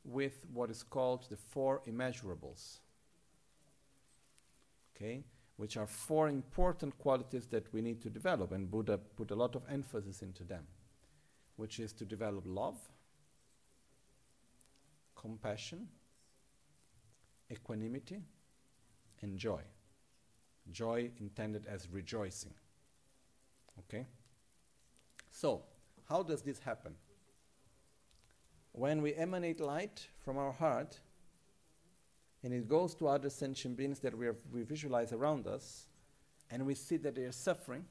with what is called the four immeasurables. Okay? Which are four important qualities that we need to develop, and Buddha put a lot of emphasis into them, which is to develop love, compassion, equanimity, and joy. Joy intended as rejoicing. Okay? So, how does this happen? When we emanate light from our heart and it goes to other sentient beings that we, we visualize around us, and we see that they are suffering,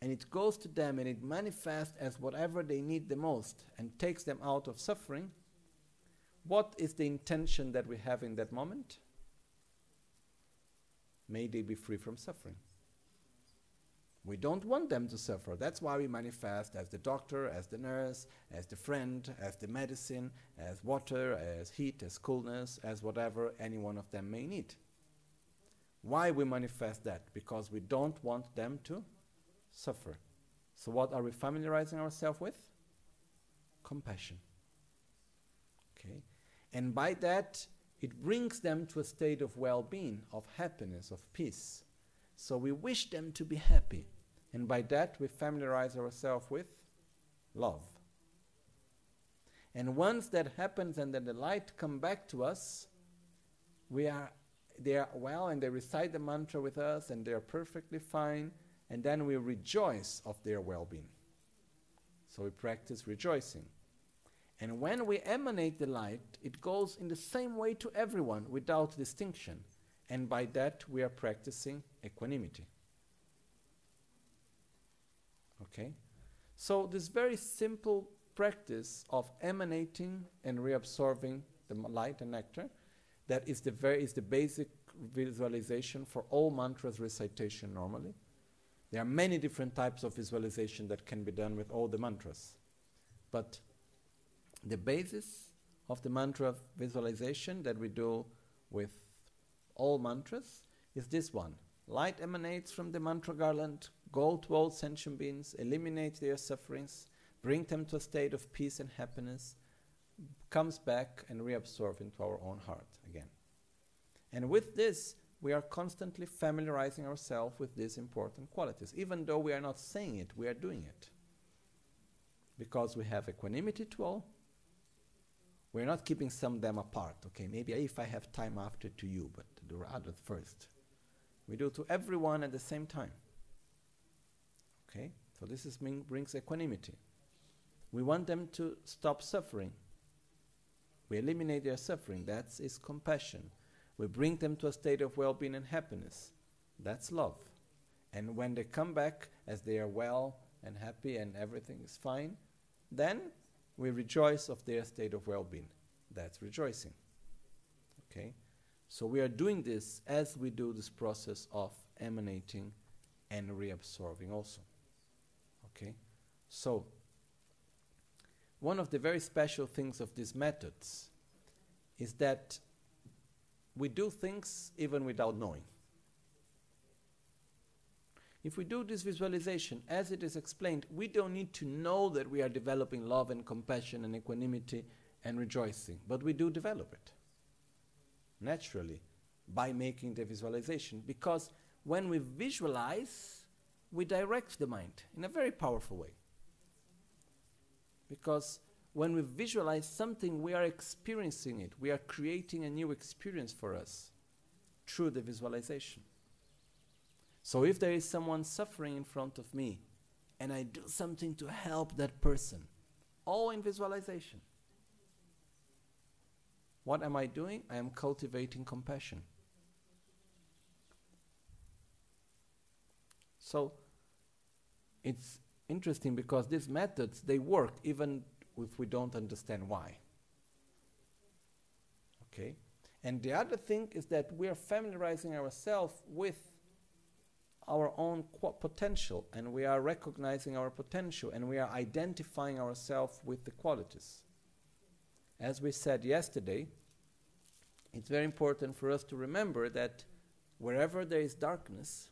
and it goes to them and it manifests as whatever they need the most and takes them out of suffering, what is the intention that we have in that moment? May they be free from suffering. We don't want them to suffer. That's why we manifest as the doctor, as the nurse, as the friend, as the medicine, as water, as heat, as coolness, as whatever any one of them may need. Why we manifest that? Because we don't want them to suffer. So, what are we familiarizing ourselves with? Compassion. Okay? And by that, it brings them to a state of well being, of happiness, of peace. So, we wish them to be happy. And by that, we familiarize ourselves with love. And once that happens and then the light come back to us, we are they are well and they recite the mantra with us and they are perfectly fine and then we rejoice of their well-being. So we practice rejoicing. And when we emanate the light, it goes in the same way to everyone without distinction. And by that we are practicing equanimity. Okay? So, this very simple practice of emanating and reabsorbing the light and nectar, that is the, very, is the basic visualization for all mantras recitation normally. There are many different types of visualization that can be done with all the mantras. But the basis of the mantra visualization that we do with all mantras is this one. Light emanates from the mantra garland, go to all sentient beings, eliminate their sufferings, bring them to a state of peace and happiness, comes back and reabsorb into our own heart again. And with this, we are constantly familiarizing ourselves with these important qualities. Even though we are not saying it, we are doing it. Because we have equanimity to all. We're not keeping some of them apart. Okay, maybe if I have time after to you, but the other first. We do to everyone at the same time. Okay? So this is brings equanimity. We want them to stop suffering. We eliminate their suffering. That is compassion. We bring them to a state of well being and happiness. That's love. And when they come back as they are well and happy and everything is fine, then we rejoice of their state of well being. That's rejoicing. Okay? So we are doing this as we do this process of emanating and reabsorbing also. Okay? So, one of the very special things of these methods is that we do things even without knowing. If we do this visualization as it is explained, we don't need to know that we are developing love and compassion and equanimity and rejoicing, but we do develop it naturally by making the visualization because when we visualize, we direct the mind in a very powerful way. Because when we visualize something, we are experiencing it. We are creating a new experience for us through the visualization. So if there is someone suffering in front of me and I do something to help that person, all in visualization, what am I doing? I am cultivating compassion. So it's interesting because these methods they work even if we don't understand why. Okay? And the other thing is that we are familiarizing ourselves with our own potential and we are recognizing our potential and we are identifying ourselves with the qualities. As we said yesterday, it's very important for us to remember that wherever there is darkness,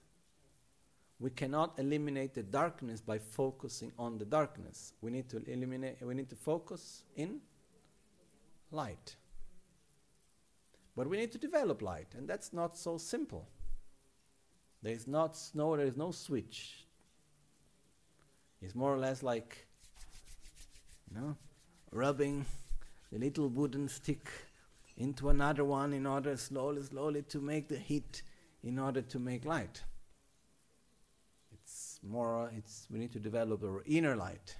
we cannot eliminate the darkness by focusing on the darkness. We need to eliminate we need to focus in light. But we need to develop light, and that's not so simple. There is not no there is no switch. It's more or less like you know, rubbing the little wooden stick into another one in order slowly, slowly to make the heat in order to make light. It's more, it's, we need to develop our inner light.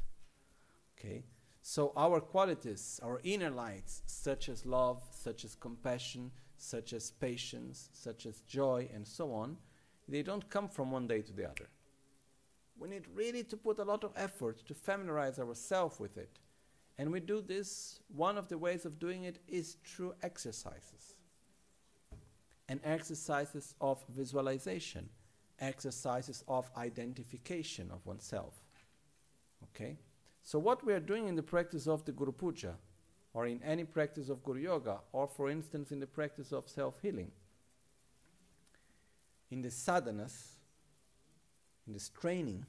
Okay? So our qualities, our inner lights, such as love, such as compassion, such as patience, such as joy, and so on, they don't come from one day to the other. We need really to put a lot of effort to familiarize ourselves with it. And we do this, one of the ways of doing it is through exercises. And exercises of visualization, exercises of identification of oneself. Okay? So, what we are doing in the practice of the Guru Puja, or in any practice of Guru Yoga, or for instance in the practice of self healing, in the sadhanas, in this training,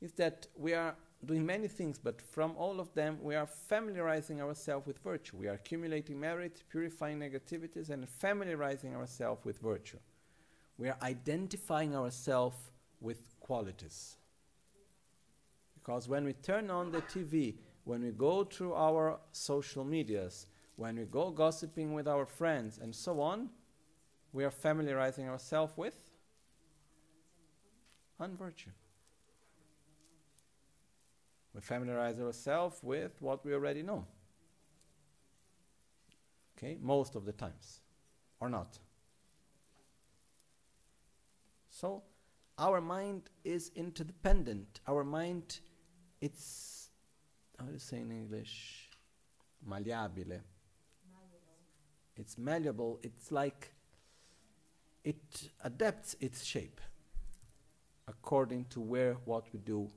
is that we are doing many things, but from all of them, we are familiarizing ourselves with virtue. We are accumulating merit, purifying negativities, and familiarizing ourselves with virtue. We are identifying ourselves with qualities. Because when we turn on the TV, when we go through our social medias, when we go gossiping with our friends, and so on, we are familiarizing ourselves with unvirtue. We familiarize ourselves with what we already know. Okay, most of the times, or not. So, our mind is interdependent. Our mind, it's, how do you say in English? Malleabile. It's malleable. It's like it adapts its shape according to where what we do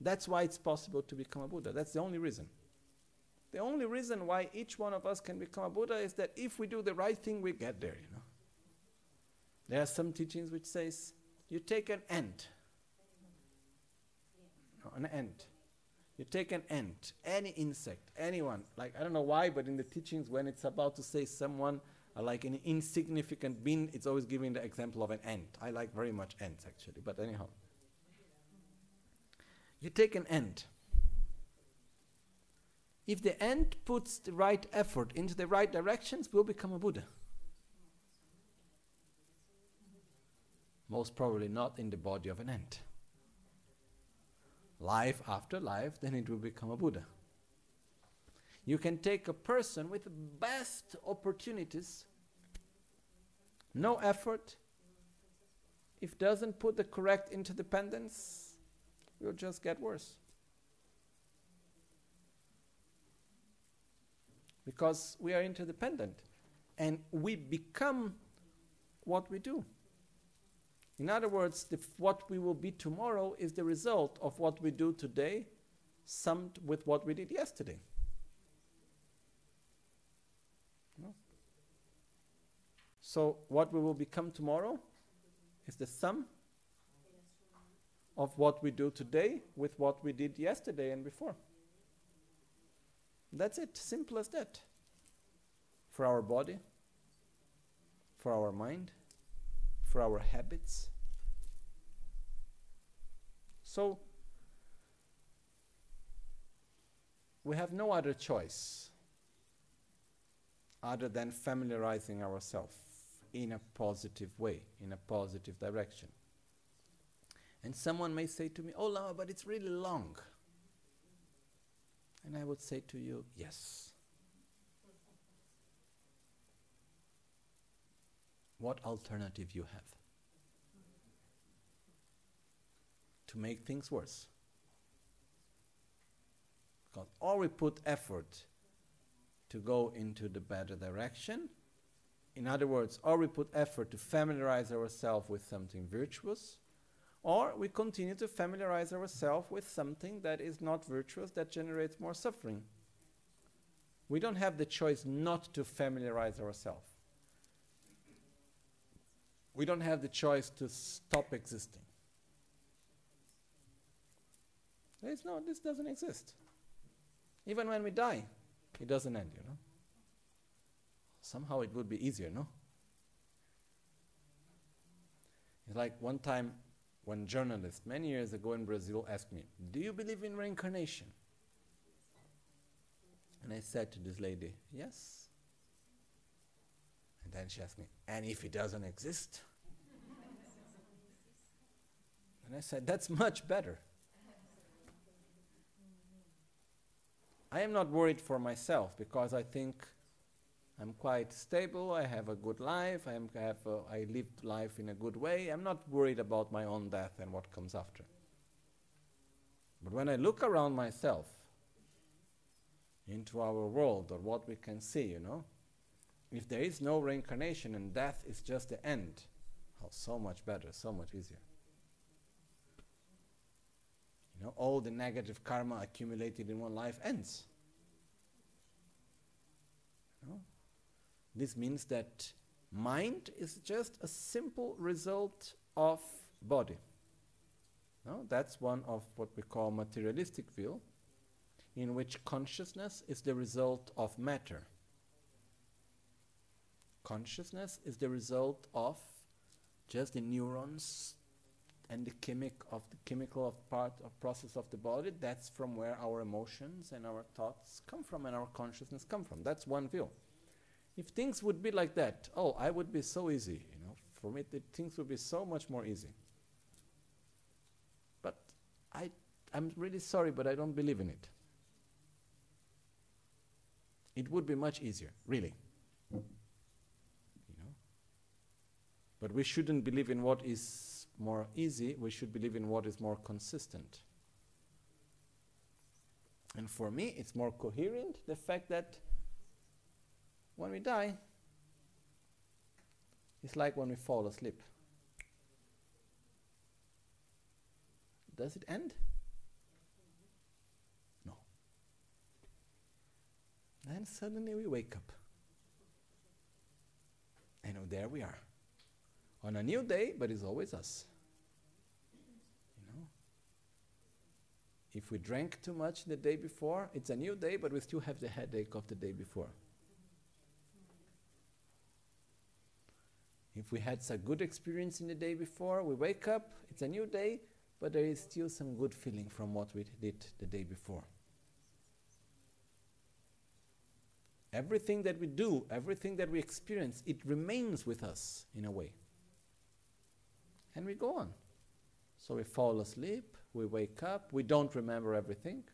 that's why it's possible to become a Buddha. That's the only reason. The only reason why each one of us can become a Buddha is that if we do the right thing, we get there, you know. There are some teachings which says you take an ant. No, an ant. You take an ant, any insect, anyone. Like I don't know why, but in the teachings when it's about to say someone like an insignificant being, it's always giving the example of an ant. I like very much ants actually, but anyhow. You take an ant. If the ant puts the right effort into the right directions, will become a Buddha. Most probably not in the body of an ant. Life after life, then it will become a Buddha. You can take a person with the best opportunities, no effort, if doesn't put the correct interdependence, will just get worse. Because we are interdependent and we become what we do. In other words, what we will be tomorrow is the result of what we do today, summed with what we did yesterday. No? So, what we will become tomorrow is the sum of what we do today with what we did yesterday and before. That's it, simple as that. For our body, for our mind, for our habits. So, we have no other choice other than familiarizing ourselves in a positive way, in a positive direction. And someone may say to me, Oh, Lama, but it's really long. And I would say to you, Yes. What alternative you have? To make things worse. Because or we put effort to go into the better direction. In other words, or we put effort to familiarize ourselves with something virtuous, or we continue to familiarize ourselves with something that is not virtuous that generates more suffering. We don't have the choice not to familiarize ourselves. We don't have the choice to stop existing. There is no, this doesn't exist. Even when we die, it doesn't end, you know. Somehow it would be easier, no? It's like one time when journalist many years ago in Brazil asked me, Do you believe in reincarnation? And I said to this lady, Yes. And then she asked me, And if it doesn't exist? and I said, That's much better. I am not worried for myself because I think I'm quite stable. I have a good life. I, am, I, have a, I lived life in a good way. I'm not worried about my own death and what comes after. But when I look around myself into our world or what we can see, you know, if there is no reincarnation and death is just the end, oh, so much better, so much easier. You know, all the negative karma accumulated in one life ends. You know? This means that mind is just a simple result of body. No? That's one of what we call materialistic view, in which consciousness is the result of matter. Consciousness is the result of just the neurons and the chemic of the chemical of part of process of the body that's from where our emotions and our thoughts come from and our consciousness come from that's one view if things would be like that oh i would be so easy you know. For me the things would be so much more easy. But i i'm really sorry but i don't believe in it. It would be much easier really. You know? But we shouldn't believe in what is more easy, we should believe in what is more consistent. And for me, it's more coherent the fact that when we die, it's like when we fall asleep. Does it end? No. Then suddenly we wake up. And there we are on a new day, but it's always us. You know? If we drank too much the day before, it's a new day, but we still have the headache of the day before. If we had a good experience in the day before, we wake up, it's a new day, but there is still some good feeling from what we did the day before. Everything that we do, everything that we experience, it remains with us in a way and we go on. So we fall asleep, we wake up, we don't remember everything.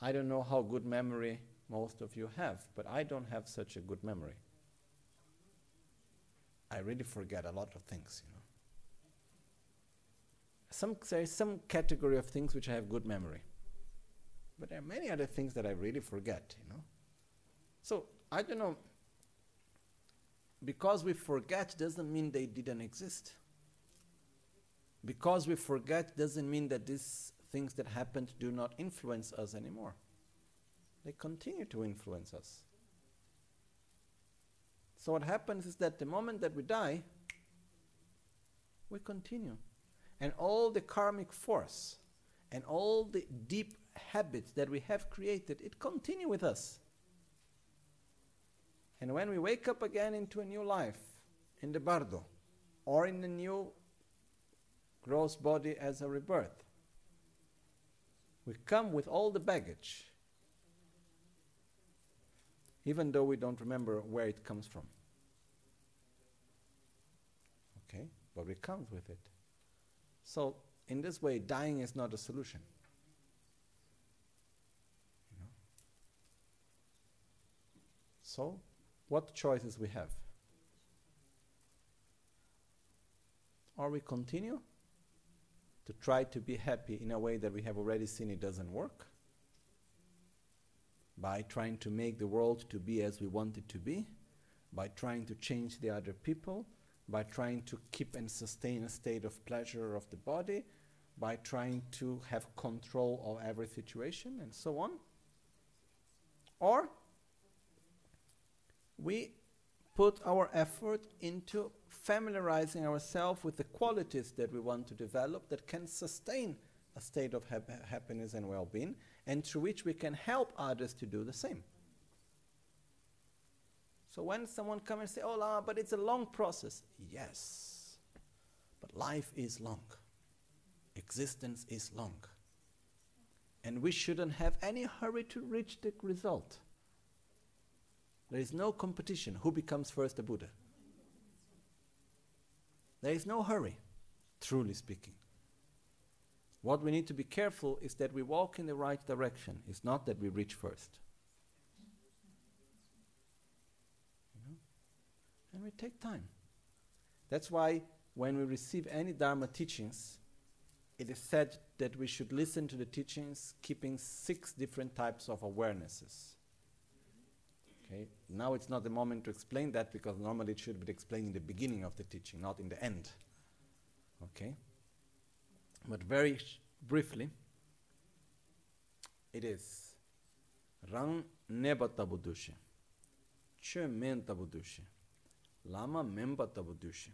I don't know how good memory most of you have, but I don't have such a good memory. I really forget a lot of things, you know. Some there is some category of things which I have good memory. But there are many other things that I really forget, you know. So I don't know because we forget doesn't mean they didn't exist because we forget doesn't mean that these things that happened do not influence us anymore. They continue to influence us. So, what happens is that the moment that we die, we continue. And all the karmic force and all the deep habits that we have created, it continue with us. And when we wake up again into a new life, in the bardo, or in a new gross body as a rebirth. We come with all the baggage, even though we don't remember where it comes from. Okay? But we come with it. So, in this way, dying is not a solution. So, what choices we have? Or we continue to try to be happy in a way that we have already seen it doesn't work by trying to make the world to be as we want it to be by trying to change the other people by trying to keep and sustain a state of pleasure of the body by trying to have control of every situation and so on or we put our effort into familiarizing ourselves with the qualities that we want to develop that can sustain a state of hap- happiness and well being, and through which we can help others to do the same. So when someone comes and say, "Oh, la, but it's a long process," yes, but life is long, existence is long, and we shouldn't have any hurry to reach the result. There is no competition. Who becomes first a Buddha? There is no hurry, truly speaking. What we need to be careful is that we walk in the right direction. It's not that we reach first. You know? We take time. That's why when we receive any Dharma teachings, it is said that we should listen to the teachings keeping six different types of awarenesses. Okay? Now it's not the moment to explain that because normally it should be explained in the beginning of the teaching, not in the end. Okay? But very sh- briefly, it is Rang neba tabudushe, men Lama memba tabudushe.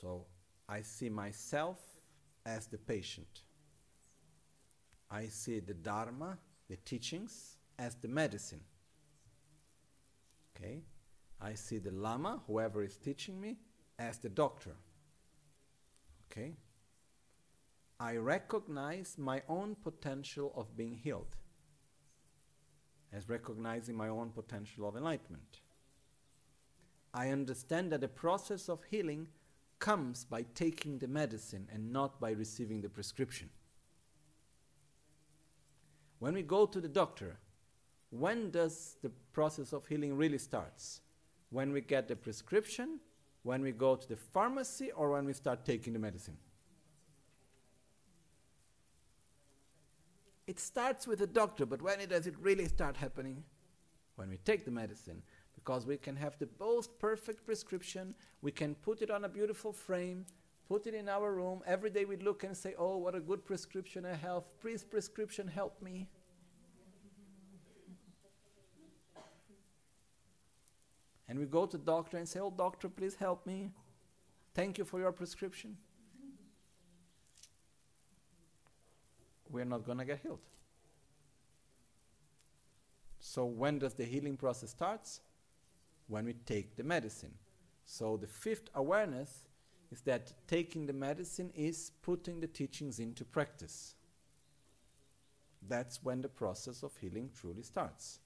So I see myself as the patient. I see the Dharma, the teachings, as the medicine. Okay? I see the Lama, whoever is teaching me, as the doctor. Okay? I recognize my own potential of being healed as recognizing my own potential of enlightenment. I understand that the process of healing comes by taking the medicine and not by receiving the prescription. When we go to the doctor, when does the process of healing really starts? When we get the prescription, when we go to the pharmacy, or when we start taking the medicine? It starts with the doctor, but when does it really start happening? When we take the medicine. Because we can have the most perfect prescription, we can put it on a beautiful frame, put it in our room. Every day we look and say, Oh, what a good prescription I have. Please, prescription, help me. And we go to the doctor and say, Oh, doctor, please help me. Thank you for your prescription. we're not going to get healed. So when does the healing process starts? When we take the medicine. So the fifth awareness is that taking the medicine is putting the teachings into practice. That's when the process of healing truly starts.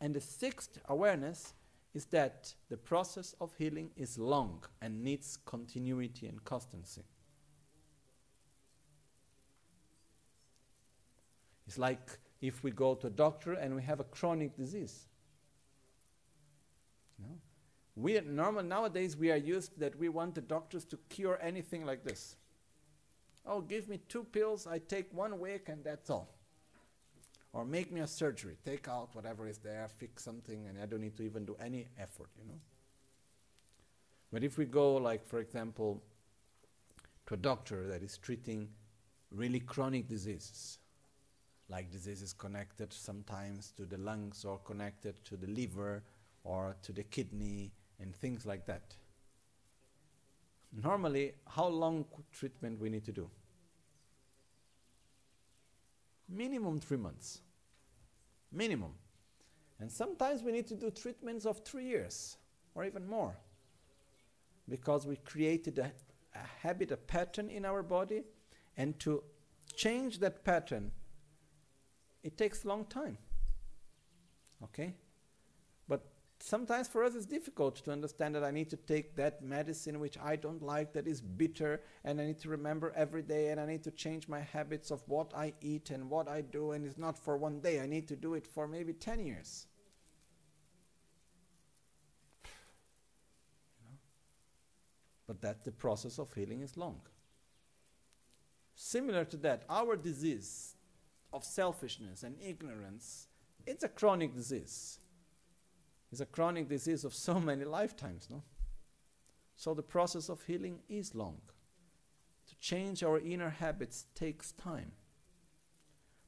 And the sixth awareness is that the process of healing is long and needs continuity and constancy. It's like if we go to a doctor and we have a chronic disease. No? We normal nowadays we are used that we want the doctors to cure anything like this. Oh, give me two pills, I take one week and that's all. Or make me a surgery, take out whatever is there, fix something, and I don't need to even do any effort, you know. But if we go, like for example, to a doctor that is treating really chronic diseases, like diseases connected sometimes to the lungs or connected to the liver or to the kidney and things like that. Normally, how long treatment we need to do? Minimum three months. Minimum. And sometimes we need to do treatments of three years or even more. Because we created a, a habit, a pattern in our body, and to change that pattern it takes long time. Okay? But sometimes for us it's difficult to understand that I need to take that medicine which I don't like, that is bitter, and I need to remember every day, and I need to change my habits of what I eat and what I do, and it's not for one day. I need to do it for maybe 10 years. But that the process of healing is long. Similar to that, our disease, of selfishness and ignorance, it's a chronic disease. It's a chronic disease of so many lifetimes, no? So the process of healing is long. To change our inner habits takes time.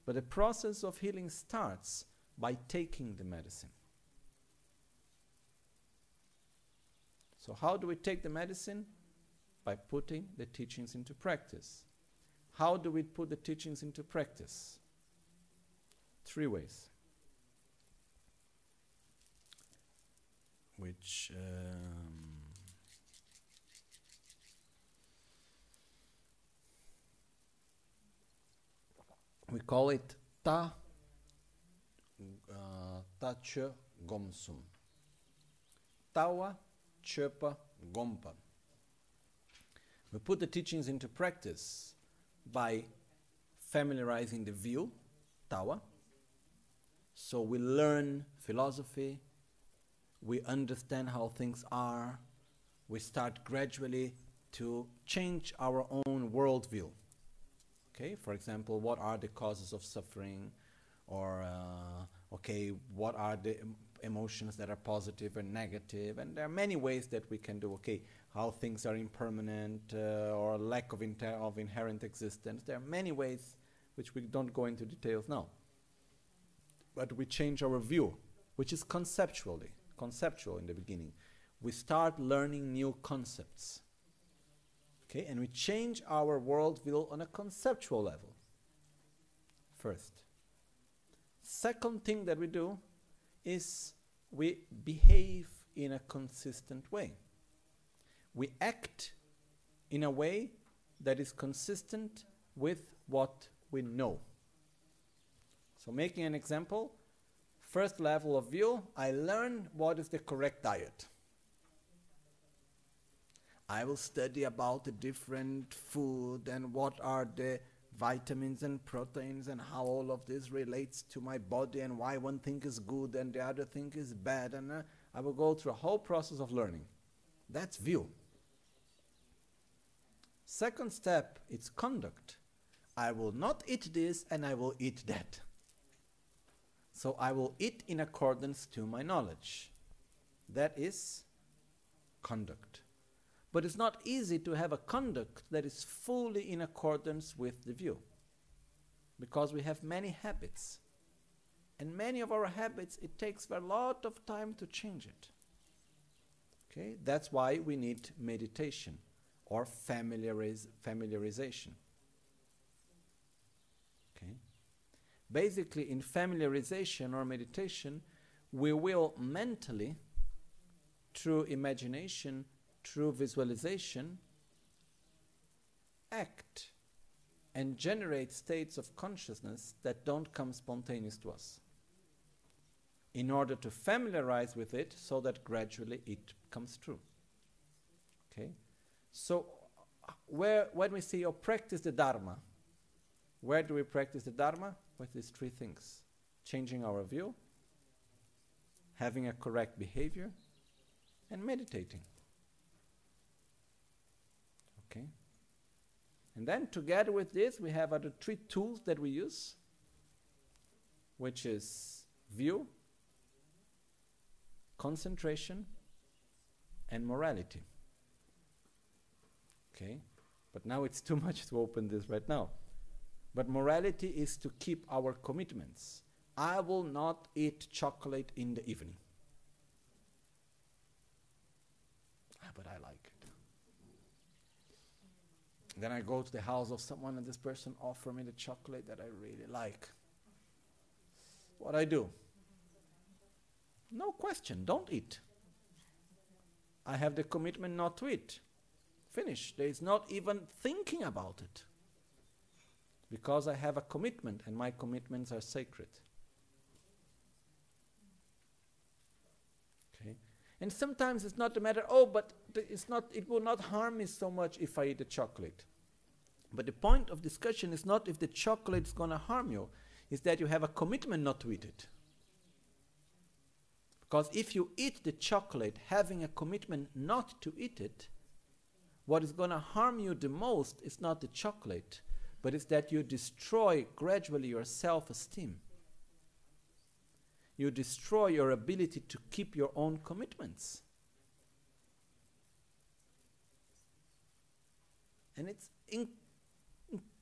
But the process of healing starts by taking the medicine. So, how do we take the medicine? By putting the teachings into practice. how do we put the teachings into practice? Three ways. Which um, we call it ta uh, ta gomsum. Tawa chepa gompa. We put the teachings into practice by familiarizing the view, tawa. So we learn philosophy, we understand how things are, we start gradually to change our own worldview. Okay, for example, what are the causes of suffering? Or, uh, okay, what are the emotions that are positive and negative? And there are many ways that we can do, okay, how things are impermanent uh, or lack of, inter- of inherent existence. There are many ways which we don't go into details now. But we change our view, which is conceptually, conceptual in the beginning. We start learning new concepts. Okay, and we change our worldview on a conceptual level. First. Second thing that we do is we behave in a consistent way. We act in a way that is consistent with what we know. So, making an example, first level of view, I learn what is the correct diet. I will study about the different food and what are the vitamins and proteins and how all of this relates to my body and why one thing is good and the other thing is bad and uh, I will go through a whole process of learning. That's view. Second step, it's conduct. I will not eat this and I will eat that. So I will eat in accordance to my knowledge. That is conduct. But it's not easy to have a conduct that is fully in accordance with the view. Because we have many habits. And many of our habits, it takes a lot of time to change it. Okay? That's why we need meditation or familiariz- familiarization. Okay? Basically, in familiarization or meditation, we will mentally, through imagination, through visualization, act and generate states of consciousness that don't come spontaneous to us in order to familiarize with it so that gradually it comes true. Okay? So, where, when we say, or oh, practice the Dharma, where do we practice the Dharma? With these three things changing our view, having a correct behavior, and meditating. Okay? And then together with this, we have other three tools that we use, which is view, concentration, and morality. Okay? But now it's too much to open this right now. But morality is to keep our commitments. I will not eat chocolate in the evening. Ah, but I like it. Then I go to the house of someone and this person offer me the chocolate that I really like. What I do? No question, don't eat. I have the commitment not to eat. Finish. There is not even thinking about it. Because I have a commitment and my commitments are sacred. Okay? And sometimes it's not a matter, oh, but it's not, it will not harm me so much if I eat a chocolate. But the point of discussion is not if the chocolate is going to harm you, is that you have a commitment not to eat it. Because if you eat the chocolate having a commitment not to eat it, what is going to harm you the most is not the chocolate, but it's that you destroy gradually your self esteem. You destroy your ability to keep your own commitments. And it's, in,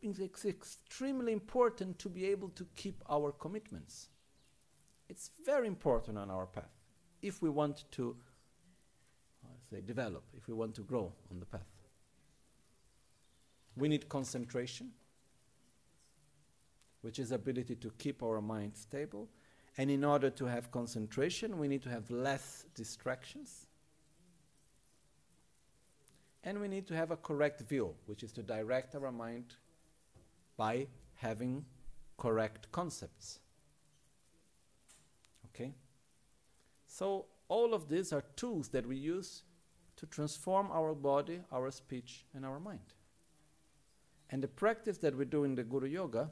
it's extremely important to be able to keep our commitments. It's very important on our path if we want to say develop, if we want to grow on the path. We need concentration. Which is ability to keep our mind stable. And in order to have concentration, we need to have less distractions. And we need to have a correct view, which is to direct our mind by having correct concepts. Okay? So, all of these are tools that we use to transform our body, our speech, and our mind. And the practice that we do in the Guru Yoga,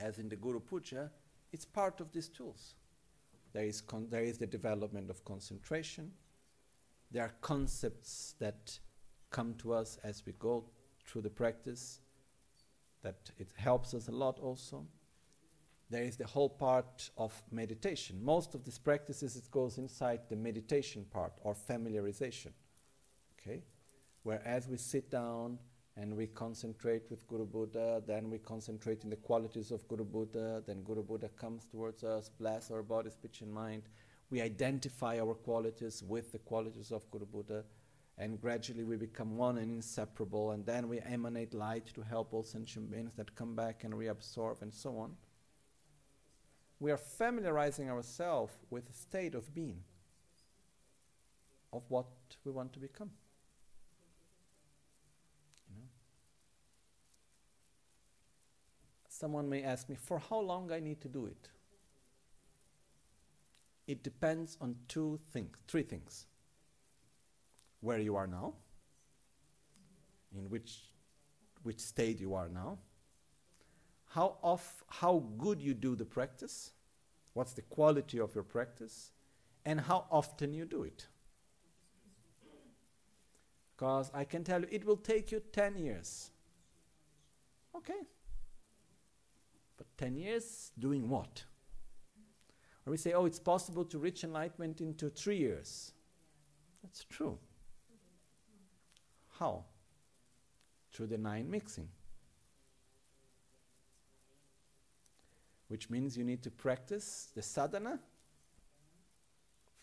as in the Guru Puja, it's part of these tools. There is, there is the development of concentration. There are concepts that come to us as we go through the practice that it helps us a lot also. There is the whole part of meditation. Most of these practices it goes inside the meditation part or familiarization. Okay? Where as we sit down and we concentrate with Guru Buddha, then we concentrate in the qualities of Guru Buddha, then Guru Buddha comes towards us, bless our body, speech, and mind. We identify our qualities with the qualities of Guru Buddha, and gradually we become one and inseparable, and then we emanate light to help all sentient beings that come back and reabsorb, and so on. We are familiarizing ourselves with the state of being, of what we want to become. Someone may ask me, for how long I need to do it? It depends on two things, three things. Where you are now, in which which state you are now, how off how good you do the practice, what's the quality of your practice, and how often you do it. Because I can tell you it will take you 10 years. Okay, 10 years, doing what? Or we say, oh, it's possible to reach enlightenment into three years. That's true. How? Through the nine mixing. Which means you need to practice the sadhana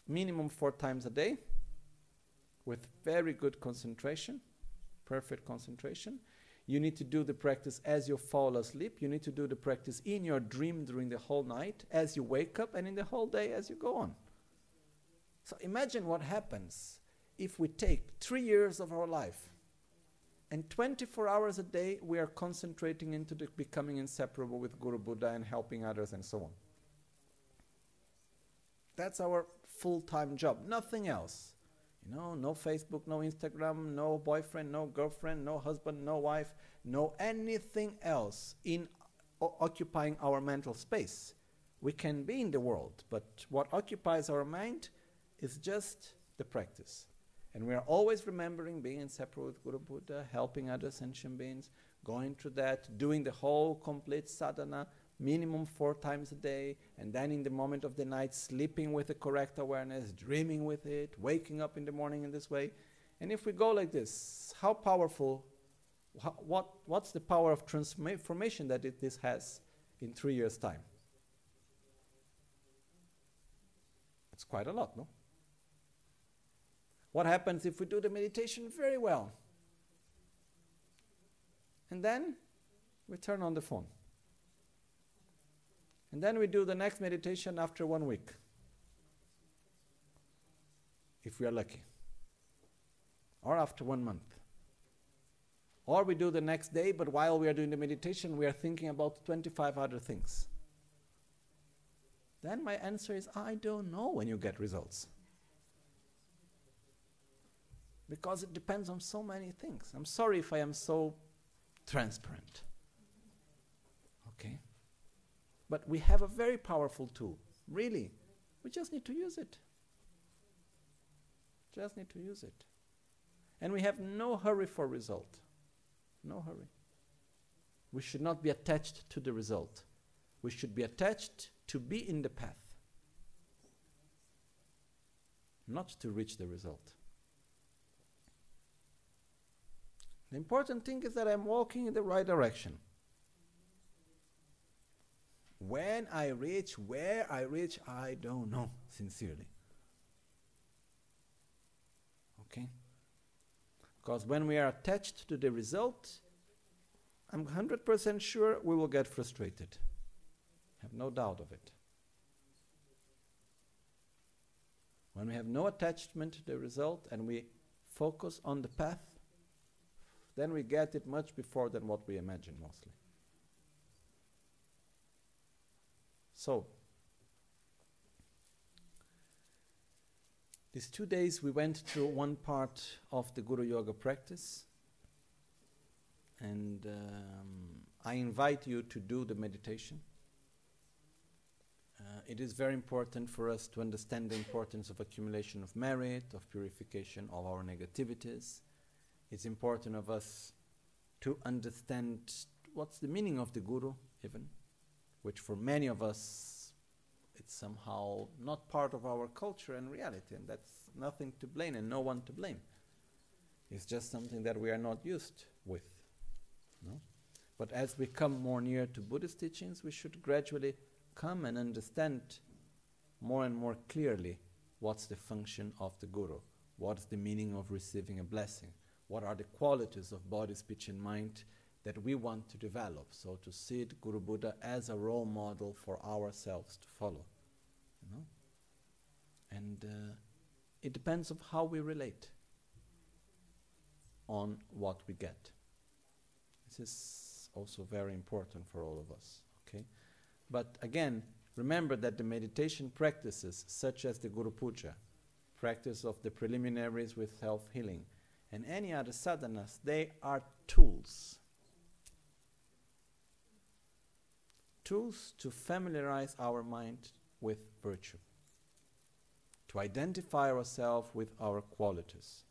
minimum four times a day with very good concentration, perfect concentration. You need to do the practice as you fall asleep. You need to do the practice in your dream during the whole night, as you wake up, and in the whole day as you go on. So imagine what happens if we take three years of our life and 24 hours a day we are concentrating into becoming inseparable with Guru Buddha and helping others and so on. That's our full time job, nothing else. You know, no Facebook, no Instagram, no boyfriend, no girlfriend, no husband, no wife, no anything else in occupying our mental space. We can be in the world, but what occupies our mind is just the practice. And we are always remembering being inseparable with Guru Buddha, helping other sentient beings, going through that, doing the whole complete sadhana, minimum four times a day, and then in the moment of the night, sleeping with the correct awareness, dreaming with it, waking up in the morning in this way. And if we go like this, how powerful, wh- what, what's the power of transformation that it, this has in three years' time? It's quite a lot, no? What happens if we do the meditation very well? And then we turn on the phone. And then we do the next meditation after one week. If we are lucky. Or after one month. Or we do the next day, but while we are doing the meditation, we are thinking about 25 other things. Then my answer is I don't know when you get results. Because it depends on so many things. I'm sorry if I am so transparent. Okay? But we have a very powerful tool. Really. We just need to use it. Just need to use it. And we have no hurry for result. No hurry. We should not be attached to the result. We should be attached to be in the path, not to reach the result. The important thing is that I'm walking in the right direction. When I reach where I reach, I don't know, sincerely. Okay? Because when we are attached to the result, I'm 100% sure we will get frustrated. Have no doubt of it. When we have no attachment to the result and we focus on the path, then we get it much before than what we imagine mostly. So, these two days we went through one part of the Guru Yoga practice, and um, I invite you to do the meditation. Uh, it is very important for us to understand the importance of accumulation of merit, of purification of our negativities. It's important of us to understand what's the meaning of the Guru, even, which for many of us it's somehow not part of our culture and reality, and that's nothing to blame and no one to blame. It's just something that we are not used with. No? But as we come more near to Buddhist teachings, we should gradually come and understand more and more clearly what's the function of the Guru, what's the meaning of receiving a blessing, what are the qualities of body, speech, and mind that we want to develop. So to see Guru Buddha as a role model for ourselves to follow. You know? And uh, it depends on how we relate on what we get. This is also very important for all of us. Okay? But again, remember that the meditation practices, such as the Guru Puja, practice of the preliminaries with self healing, and any other sadhanas, they are tools. Tools to familiarize our mind with virtue, to identify ourselves with our qualities.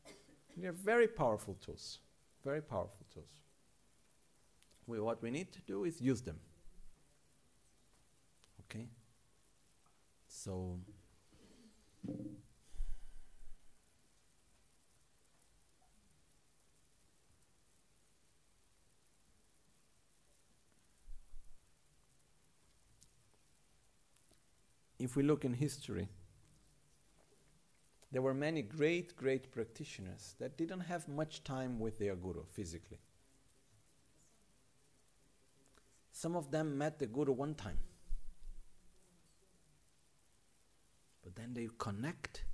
They are very powerful tools, very powerful tools. We, what we need to do is use them. Okay? So, if we look in history, there were many great, great practitioners that didn't have much time with their guru physically. Some of them met the guru one time. But then they connect,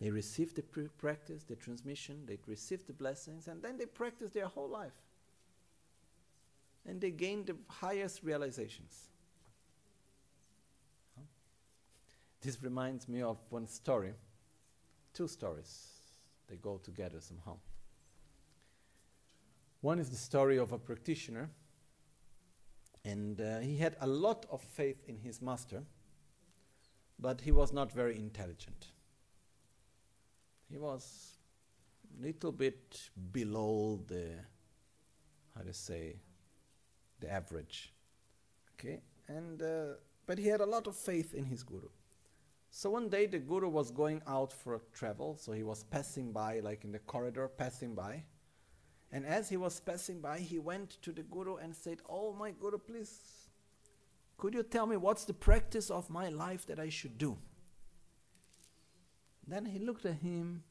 they receive the practice, the transmission, they receive the blessings, and then they practice their whole life. And they gain the highest realizations. This reminds me of one story, two stories. They go together somehow. One is the story of a practitioner, and uh, he had a lot of faith in his master but he was not very intelligent. He was a little bit below the, how to say, the average. Okay, and uh, but he had a lot of faith in his guru. So one day the guru was going out for a travel, so he was passing by, like in the corridor, passing by. And as he was passing by, he went to the guru and said, Oh, my guru, please could you tell me what's the practice of my life that I should do? Then he looked at him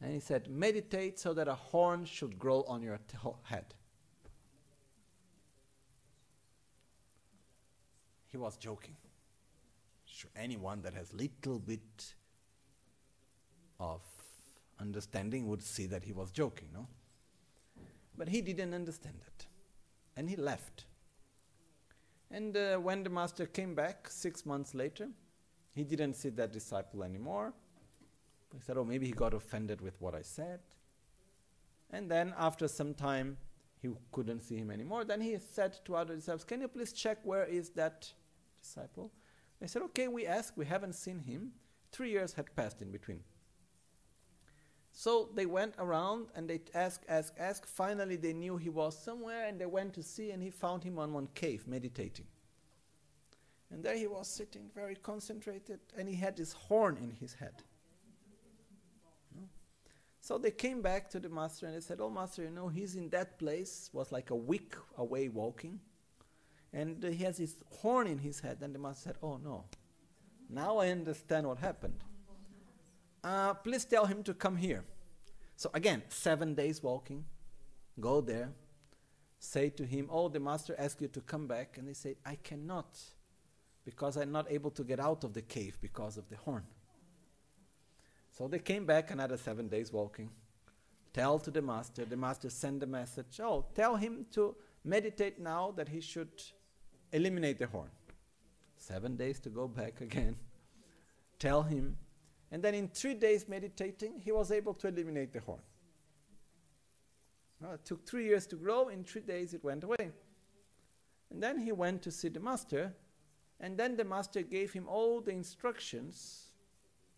and he said, Meditate so that a horn should grow on your t- head. He was joking. Anyone that has little bit of understanding would see that he was joking, no? But he didn't understand it. And he left. And uh, when the master came back six months later, he didn't see that disciple anymore. He said, Oh, maybe he got offended with what I said. And then after some time, he couldn't see him anymore. Then he said to other disciples, Can you please check where is that disciple? They said, Okay, we asked, we haven't seen him. Three years had passed in between. So they went around and they asked, asked, asked. Finally, they knew he was somewhere and they went to see, and he found him on one cave meditating. And there he was sitting very concentrated, and he had this horn in his head. So they came back to the master and they said, Oh, master, you know, he's in that place, was like a week away walking, and he has his horn in his head. And the master said, Oh, no. Now I understand what happened uh, please tell him to come here. So again, seven days walking, go there. say to him, Oh, the master asked you to come back. And he said, I cannot, because I'm not able to get out of the cave because of the horn. So they came back another seven days walking. Tell to the master. The master sent a message. Oh, tell him to meditate now that he should eliminate the horn. Seven days to go back again. Tell him. And then in three days meditating, he was able to eliminate the horn. it took three years to grow. In three days, it went away. And then he went to see the master. And then the master gave him all the instructions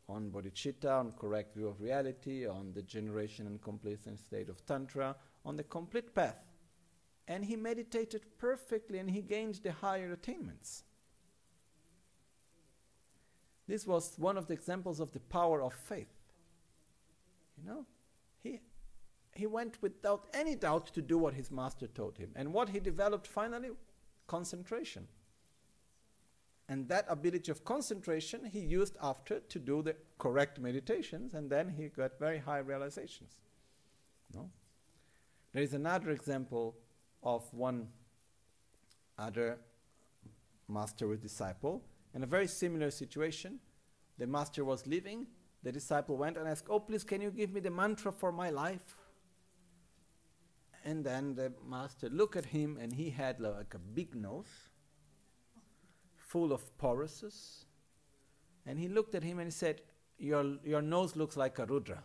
on bodhicitta, on correct view of reality, on the generation and completion state of Tantra, on the complete path. And he meditated perfectly and he gained the higher attainments. This was one of the examples of the power of faith. You know, he, he went without any doubt to do what his master told him. And what he developed finally? Concentration. And that ability of concentration he used after to do the correct meditations, and then he got very high realizations. No? There is another example of one other master with disciple in a very similar situation. The master was leaving, the disciple went and asked, Oh, please, can you give me the mantra for my life? And then the master looked at him, and he had like a big nose full of porousness. And he looked at him and he said, Your, your nose looks like a Rudra.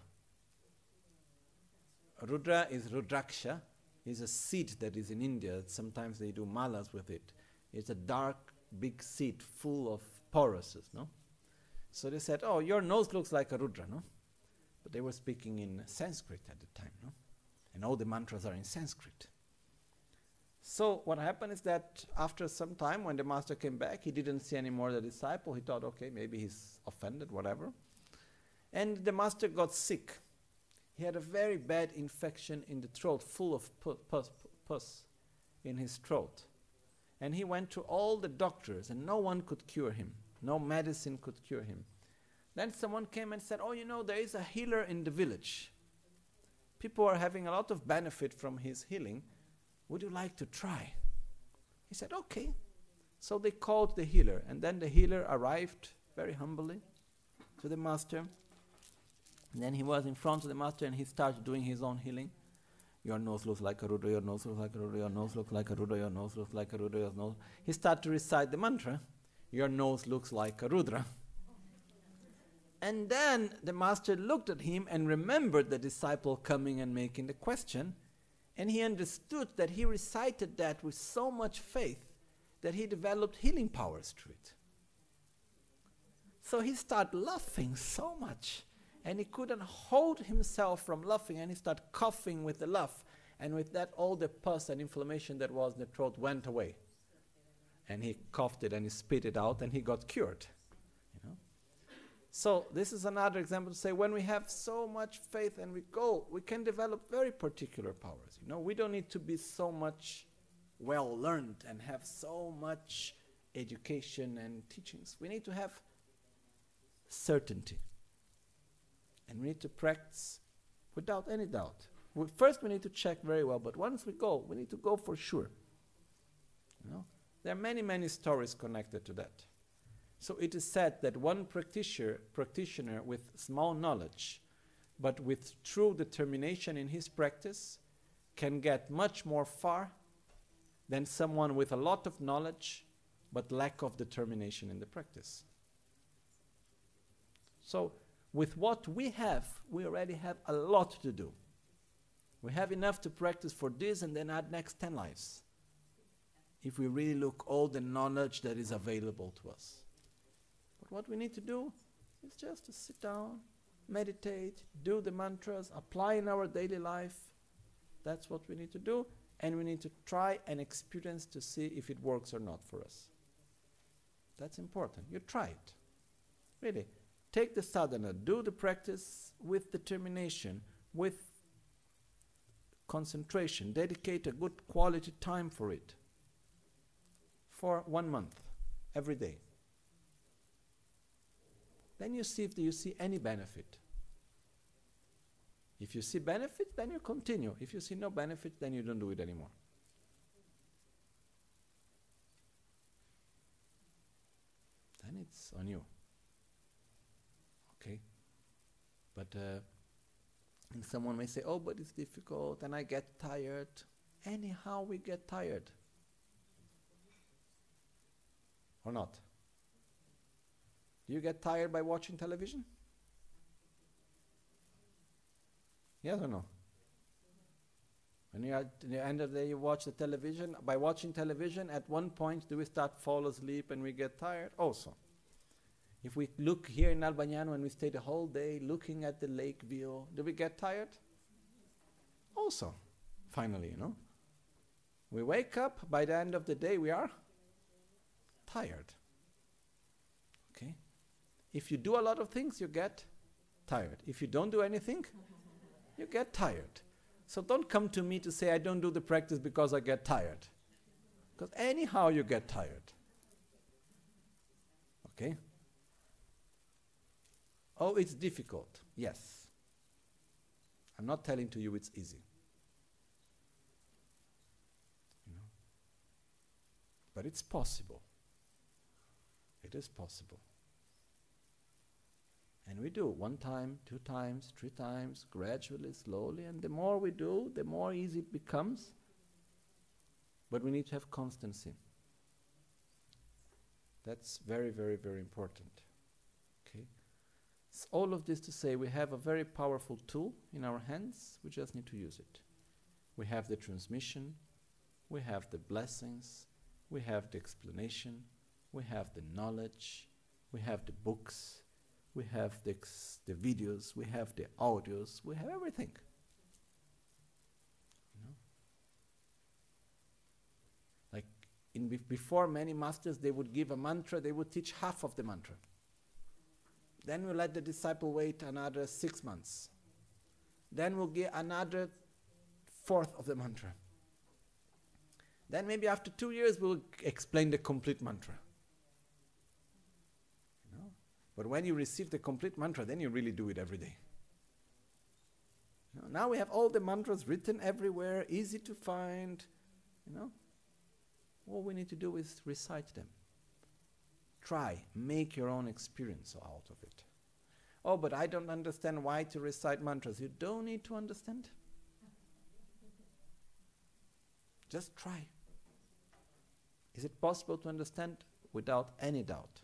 Rudra is Rudraksha, is a seed that is in India. Sometimes they do malas with it. It's a dark, big seed full of porousness, no? So they said, Oh, your nose looks like a Rudra, no? But they were speaking in Sanskrit at the time, no? And all the mantras are in Sanskrit. So what happened is that after some time, when the master came back, he didn't see any more the disciple. He thought, okay, maybe he's offended, whatever. And the master got sick. He had a very bad infection in the throat, full of pus, pus in his throat. And he went to all the doctors, and no one could cure him. No medicine could cure him. Then someone came and said, Oh, you know, there is a healer in the village. People are having a lot of benefit from his healing would you like to try? He said, Okay. So they called the healer, and then the healer arrived very humbly to the master. And then he was in front of the master and he started doing his own healing. Your nose looks like a Rudra, your nose looks like a Rudra, your nose looks like a Rudra, your nose looks like a Rudra, your nose. He started to recite the mantra, Your nose looks like a Rudra. And then the master looked at him and remembered the disciple coming and making the question. And he understood that he recited that with so much faith that he developed healing powers through it. So he started laughing so much, and he couldn't hold himself from laughing, and he started coughing with the laugh. And with that, all the pus and inflammation that was in the throat went away. And he coughed it and he spit it out, and he got cured. you know So this is another example to say when we have so much faith and we go, we can develop very particular powers. You know, we don't need to be so much well learned and have so much education and teachings. We need to have certainty. And we need to practice without any doubt. We, first, we need to check very well, but once we go, we need to go for sure. You know, there are many, many stories connected to that. So it is said that one practitioner, practitioner with small knowledge, but with true determination in his practice, can get much more far than someone with a lot of knowledge but lack of determination in the practice. So, with what we have, we already have a lot to do. We have enough to practice for this and then add next 10 lives. If we really look all the knowledge that is available to us. But what we need to do is just to sit down, meditate, do the mantras, apply in our daily life. That's what we need to do. And we need to try and experience to see if it works or not for us. That's important. You try it. Really. Take the sadhana, do the practice with determination, with concentration, dedicate a good quality time for it for one month, every day. Then you see if you see any benefit. If you see benefit, then you continue. If you see no benefit, then you don't do it anymore. Then it's on you. But uh, and someone may say, oh, but it's difficult and I get tired. Anyhow, we get tired. Or not? Do you get tired by watching television? Yes or no? When you at the end of the day you watch the television, by watching television, at one point do we start fall asleep and we get tired? Also. If we look here in Albagnano and we stay the whole day looking at the lake view, do we get tired? Also, finally, you know. We wake up, by the end of the day, we are tired. Okay? If you do a lot of things, you get tired. If you don't do anything, you get tired. So don't come to me to say, I don't do the practice because I get tired. Because anyhow, you get tired. Okay? Oh, it's difficult. Yes. I'm not telling to you it's easy. You know? But it's possible. It is possible. And we do one time, two times, three times, gradually, slowly, and the more we do, the more easy it becomes. But we need to have constancy. That's very, very, very important all of this to say we have a very powerful tool in our hands, we just need to use it. We have the transmission, we have the blessings, we have the explanation, we have the knowledge, we have the books, we have the, the videos, we have the audios, we have everything. You know? Like in before many masters, they would give a mantra, they would teach half of the mantra. Then we let the disciple wait another six months. Then we'll get another fourth of the mantra. Then maybe after two years we'll explain the complete mantra. You know? But when you receive the complete mantra, then you really do it every day. You know, now we have all the mantras written everywhere, easy to find. You know, all we need to do is recite them. Try, make your own experience out of it. Oh, but I don't understand why to recite mantras. You don't need to understand. Just try. Is it possible to understand? Without any doubt.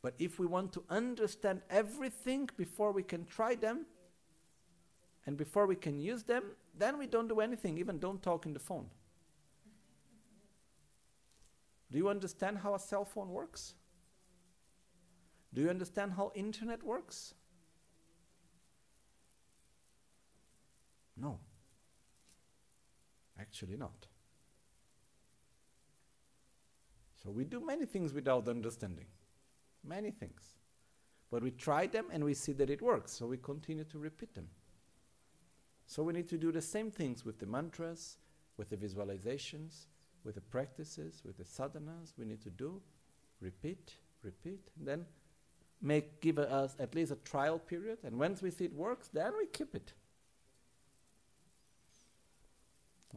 But if we want to understand everything before we can try them and before we can use them, then we don't do anything, even don't talk in the phone. Do you understand how a cell phone works? Do you understand how internet works? No. Actually not. So we do many things without understanding. Many things. But we try them and we see that it works, so we continue to repeat them. So we need to do the same things with the mantras, with the visualizations, with the practices, with the sadhanas we need to do, repeat, repeat, and then make give us at least a trial period, and once we see it works, then we keep it.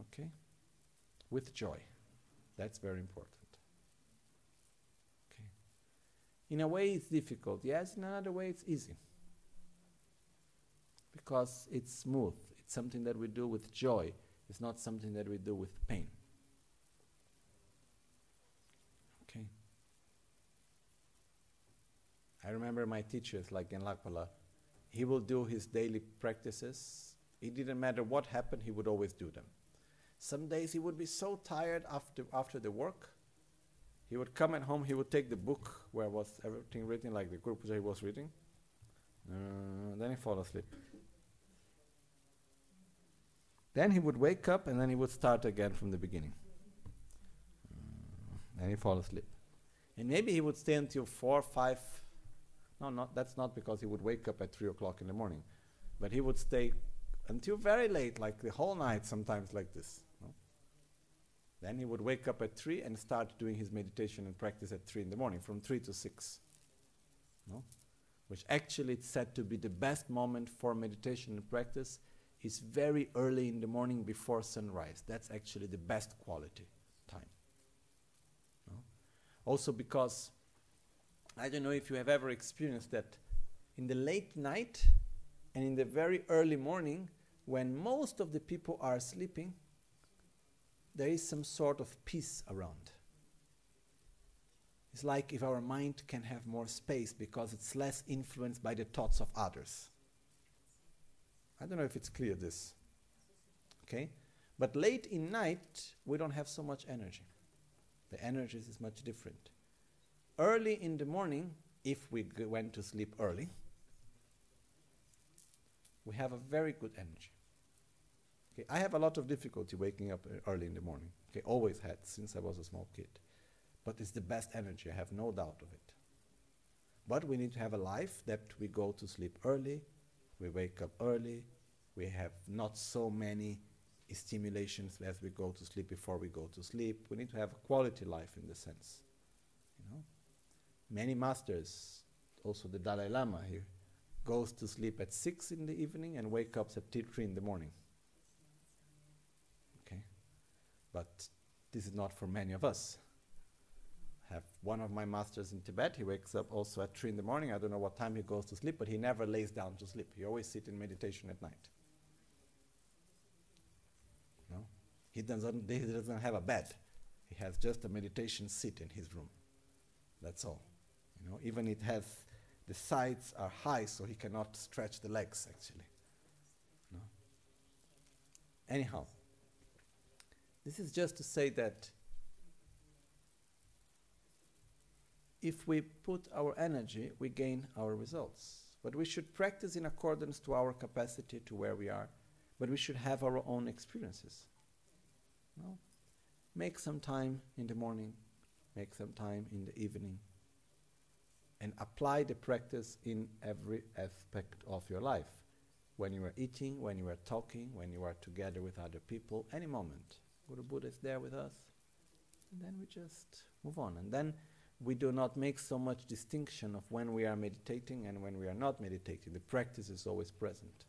Okay? With joy. That's very important. Okay. In a way it's difficult, yes, in another way it's easy. Because it's smooth. It's something that we do with joy. It's not something that we do with pain. I remember my teachers, like in Lakpala, he will do his daily practices. It didn't matter what happened, he would always do them. Some days he would be so tired after, after the work, he would come at home, he would take the book where was everything written, like the Guru Puja he was reading, uh, then he fall asleep. Then he would wake up and then he would start again from the beginning. Uh, then he fall asleep. And maybe he would stay until 4, 5, no, not, that's not because he would wake up at 3 o'clock in the morning. But he would stay until very late, like the whole night, sometimes like this. No? Then he would wake up at 3 and start doing his meditation and practice at 3 in the morning, from 3 to 6. No? Which actually it's said to be the best moment for meditation and practice is very early in the morning before sunrise. That's actually the best quality time. No? Also because I don't know if you have ever experienced that in the late night and in the very early morning, when most of the people are sleeping, there is some sort of peace around. It's like if our mind can have more space because it's less influenced by the thoughts of others. I don't know if it's clear this. Okay? But late in night, we don't have so much energy. The energy is much different. Early in the morning, if we g- went to sleep early, we have a very good energy. Okay, I have a lot of difficulty waking up uh, early in the morning. Okay, always had since I was a small kid. But it's the best energy, I have no doubt of it. But we need to have a life that we go to sleep early, we wake up early, we have not so many stimulations as we go to sleep before we go to sleep. We need to have a quality life in the sense. Many masters, also the Dalai Lama here, goes to sleep at six in the evening and wake up at three in the morning. Okay? But this is not for many of us. I have one of my masters in Tibet, he wakes up also at three in the morning. I don't know what time he goes to sleep, but he never lays down to sleep. He always sits in meditation at night. No? He doesn't, he doesn't have a bed. He has just a meditation seat in his room. That's all. You know, even it has the sides are high, so he cannot stretch the legs actually. No? Anyhow, this is just to say that if we put our energy, we gain our results. But we should practice in accordance to our capacity to where we are. But we should have our own experiences. No? Make some time in the morning, make some time in the evening, and apply the practice in every aspect of your life. When you are eating, when you are talking, when you are together with other people, any moment. Guru Buddha is there with us. And then we just move on. And then we do not make so much distinction of when we are meditating and when we are not meditating. The practice is always present.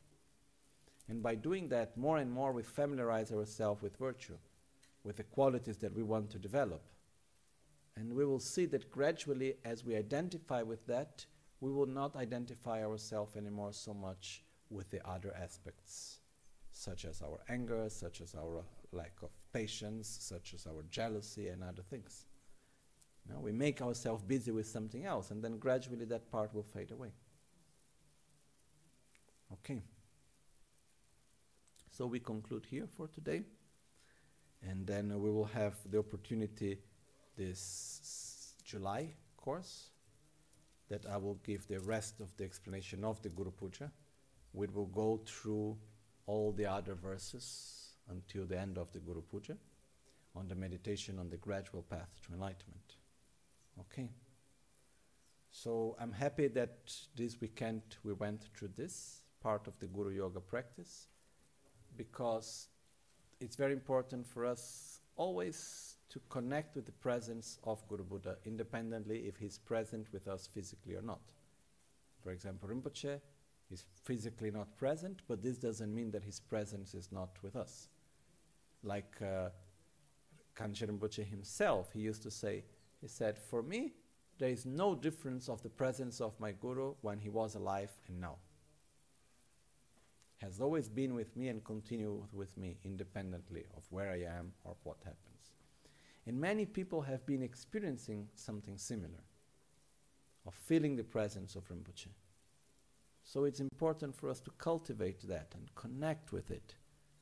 And by doing that, more and more we familiarize ourselves with virtue, with the qualities that we want to develop. And we will see that gradually, as we identify with that, we will not identify ourselves anymore so much with the other aspects, such as our anger, such as our lack of patience, such as our jealousy, and other things. No, we make ourselves busy with something else, and then gradually that part will fade away. Okay. So we conclude here for today, and then we will have the opportunity this July course that I will give the rest of the explanation of the Guru Puja. We will go through all the other verses until the end of the Guru Puja on the meditation on the gradual path to enlightenment. Okay. So I'm happy that this weekend we went through this part of the Guru Yoga practice because it's very important for us always to connect with the presence of Guru Buddha independently if he's present with us physically or not. For example, Rinpoche is physically not present, but this doesn't mean that his presence is not with us. Like uh, Gangchen Rinpoche himself, he used to say, he said, For me, there is no difference of the presence of my Guru when he was alive and now. Has always been with me and continues with me independently of where I am or what happens. And many people have been experiencing something similar, of feeling the presence of Rinpoche. So it's important for us to cultivate that and connect with it.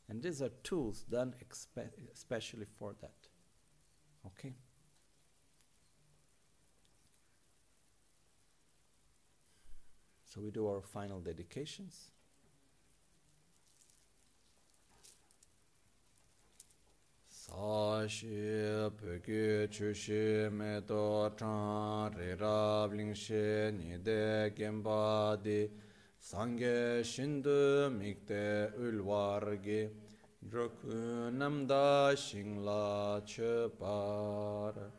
And these are tools done expe- especially for that. Okay? So we do our final dedications. 사시 벽에 주심에도 차리랍 링시 니데 겜바디 상게 신드 믹데 울와르기 드르쿠남다 싱라 쳬파르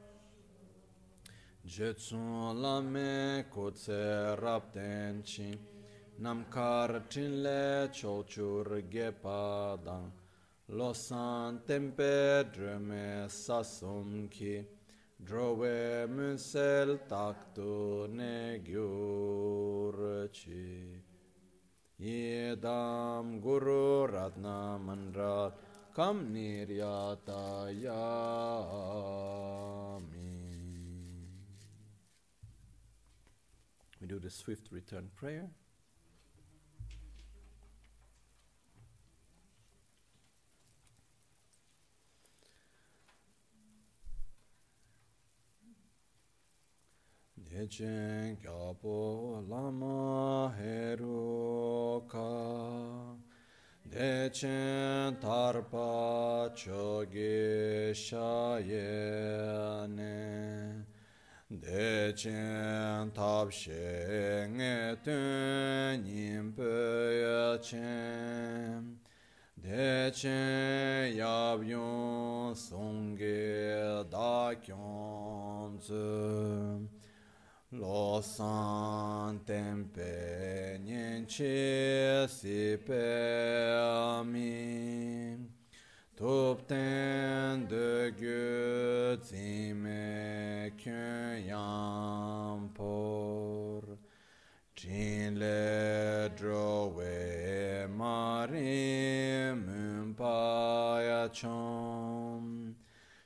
Jetsun lame kotse rapten chin, namkar chin le chochur gepadan. Losan tempe dreme sasum ki Drove musel takto ne gyurchi. Yedam guru ratna kam niryata. We do the swift return prayer. Dechen kyapo lama heruka Dechen tarpa choge shayene. Dechen tapshe ngetun nimpe yachen Dechen yabyun songge dakyon zun lo san tempe nyen che si pe ami tup ten de gyu zi me kyun yam por chin le dro we ma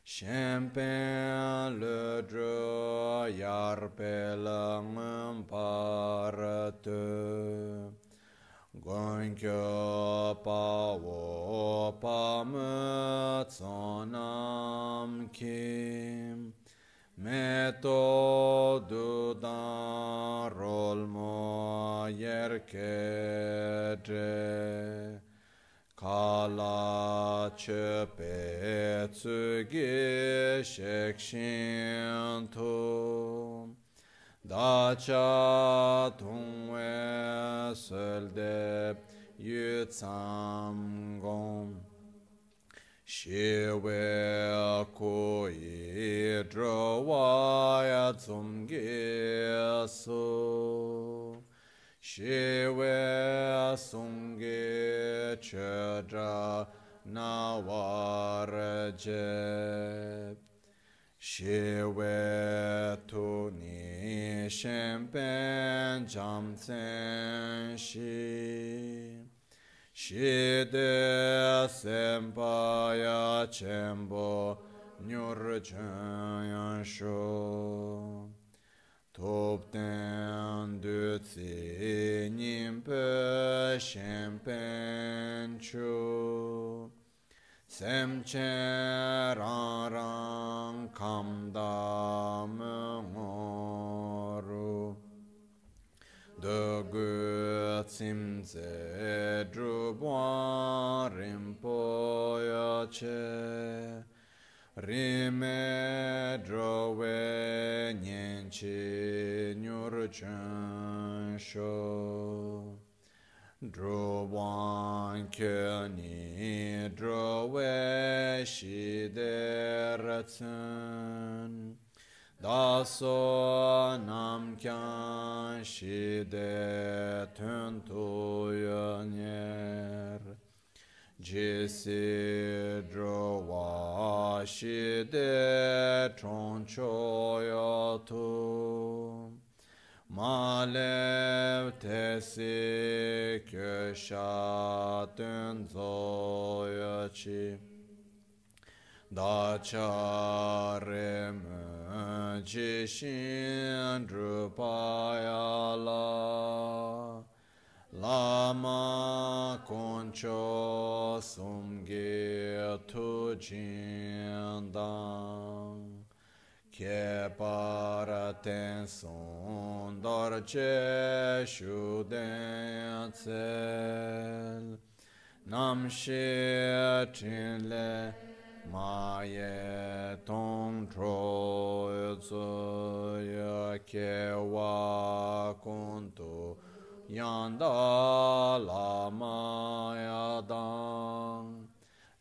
Kämpen le dröjar pelängen parete. Gonkö pa wo pa mötsonam kim. Metodudan rolmo jerkedre. Kala chepe tsugi shekshin tu Dacha tungwe selde yutsam gom. Shiwe kui drawaya tsumgi su Shiwe chedra nawarje Shiwe tuni shempen jamsen shi Shide sempaya chembo nyur chen sho Top ten de tsi nimpe shempen chu Sem che rang rang kam da me ngoru De gu tsim tse dru buan rimpo ya che Rime drove nienci nyur chen sho ke ni drove shideratzen Daso nam kyan shide tun tu yanyer jisi dhruva shide choncho yato malev tesi kyesha tenzo yachi dacha rem jishin drupayala. Lama concho sumge tujindang Che paraten son dorce shuden cel. Nam she chinle maye tong tro zo ya ke wa kuntu yanda lama yadang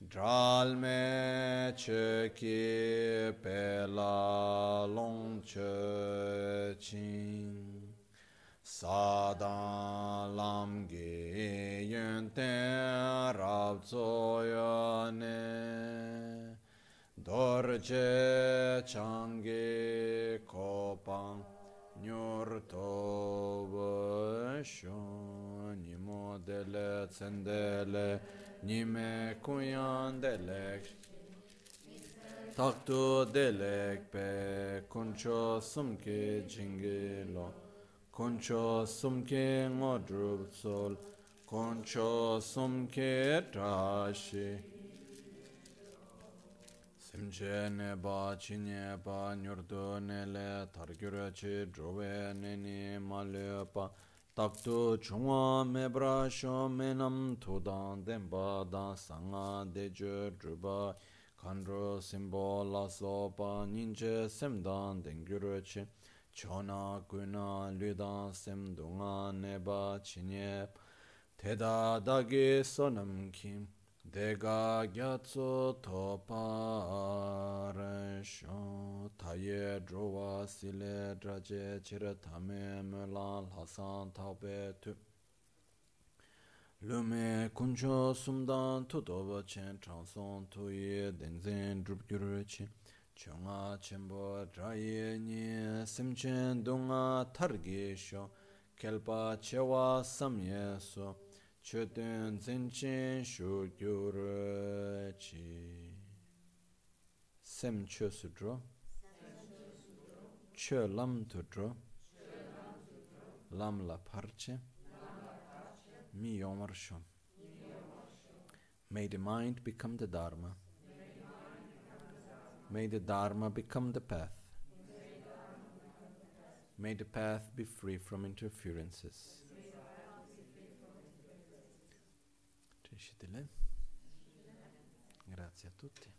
Dralme che ki pe la long che chin Sadan lam ge yun ten rab zo ya ne. Dorje change kopang nyor to sho nimo dele tsendele nime kuyan delek taktu delek pe kuncho sumke jinge lo kuncho sumke ngodrup sol sumke trashi Timche ne pa chi nye pa nyurdu ne le targyura chi dhruwe ne ni ma le pa. Taktu chungwa me bra sho me nam tu dan denpa dan sanga de ju dhruba Kandru simbo la so pa ninche sem dan dengyuru chi Chona guna lu dan sem dunga ne pa chi nye Teda dagi sonam kim Dega gyatso topa arashon taye drowa sile draje chira tame mulan hasan tabe tu. Lume kuncho sumdan tutoba chen chanson tuye denzen drup gyuru chi. Chunga chenpo draye nye simchen dunga targi sho kelpa chewa samye so. Chöten zinchen shu gyur chi sem chö su dro chö lam tu dro lam la parche mi yomar shom May the mind become the Dharma. May the Dharma become the path. May the path be free from interferences. Riuscite Grazie a tutti.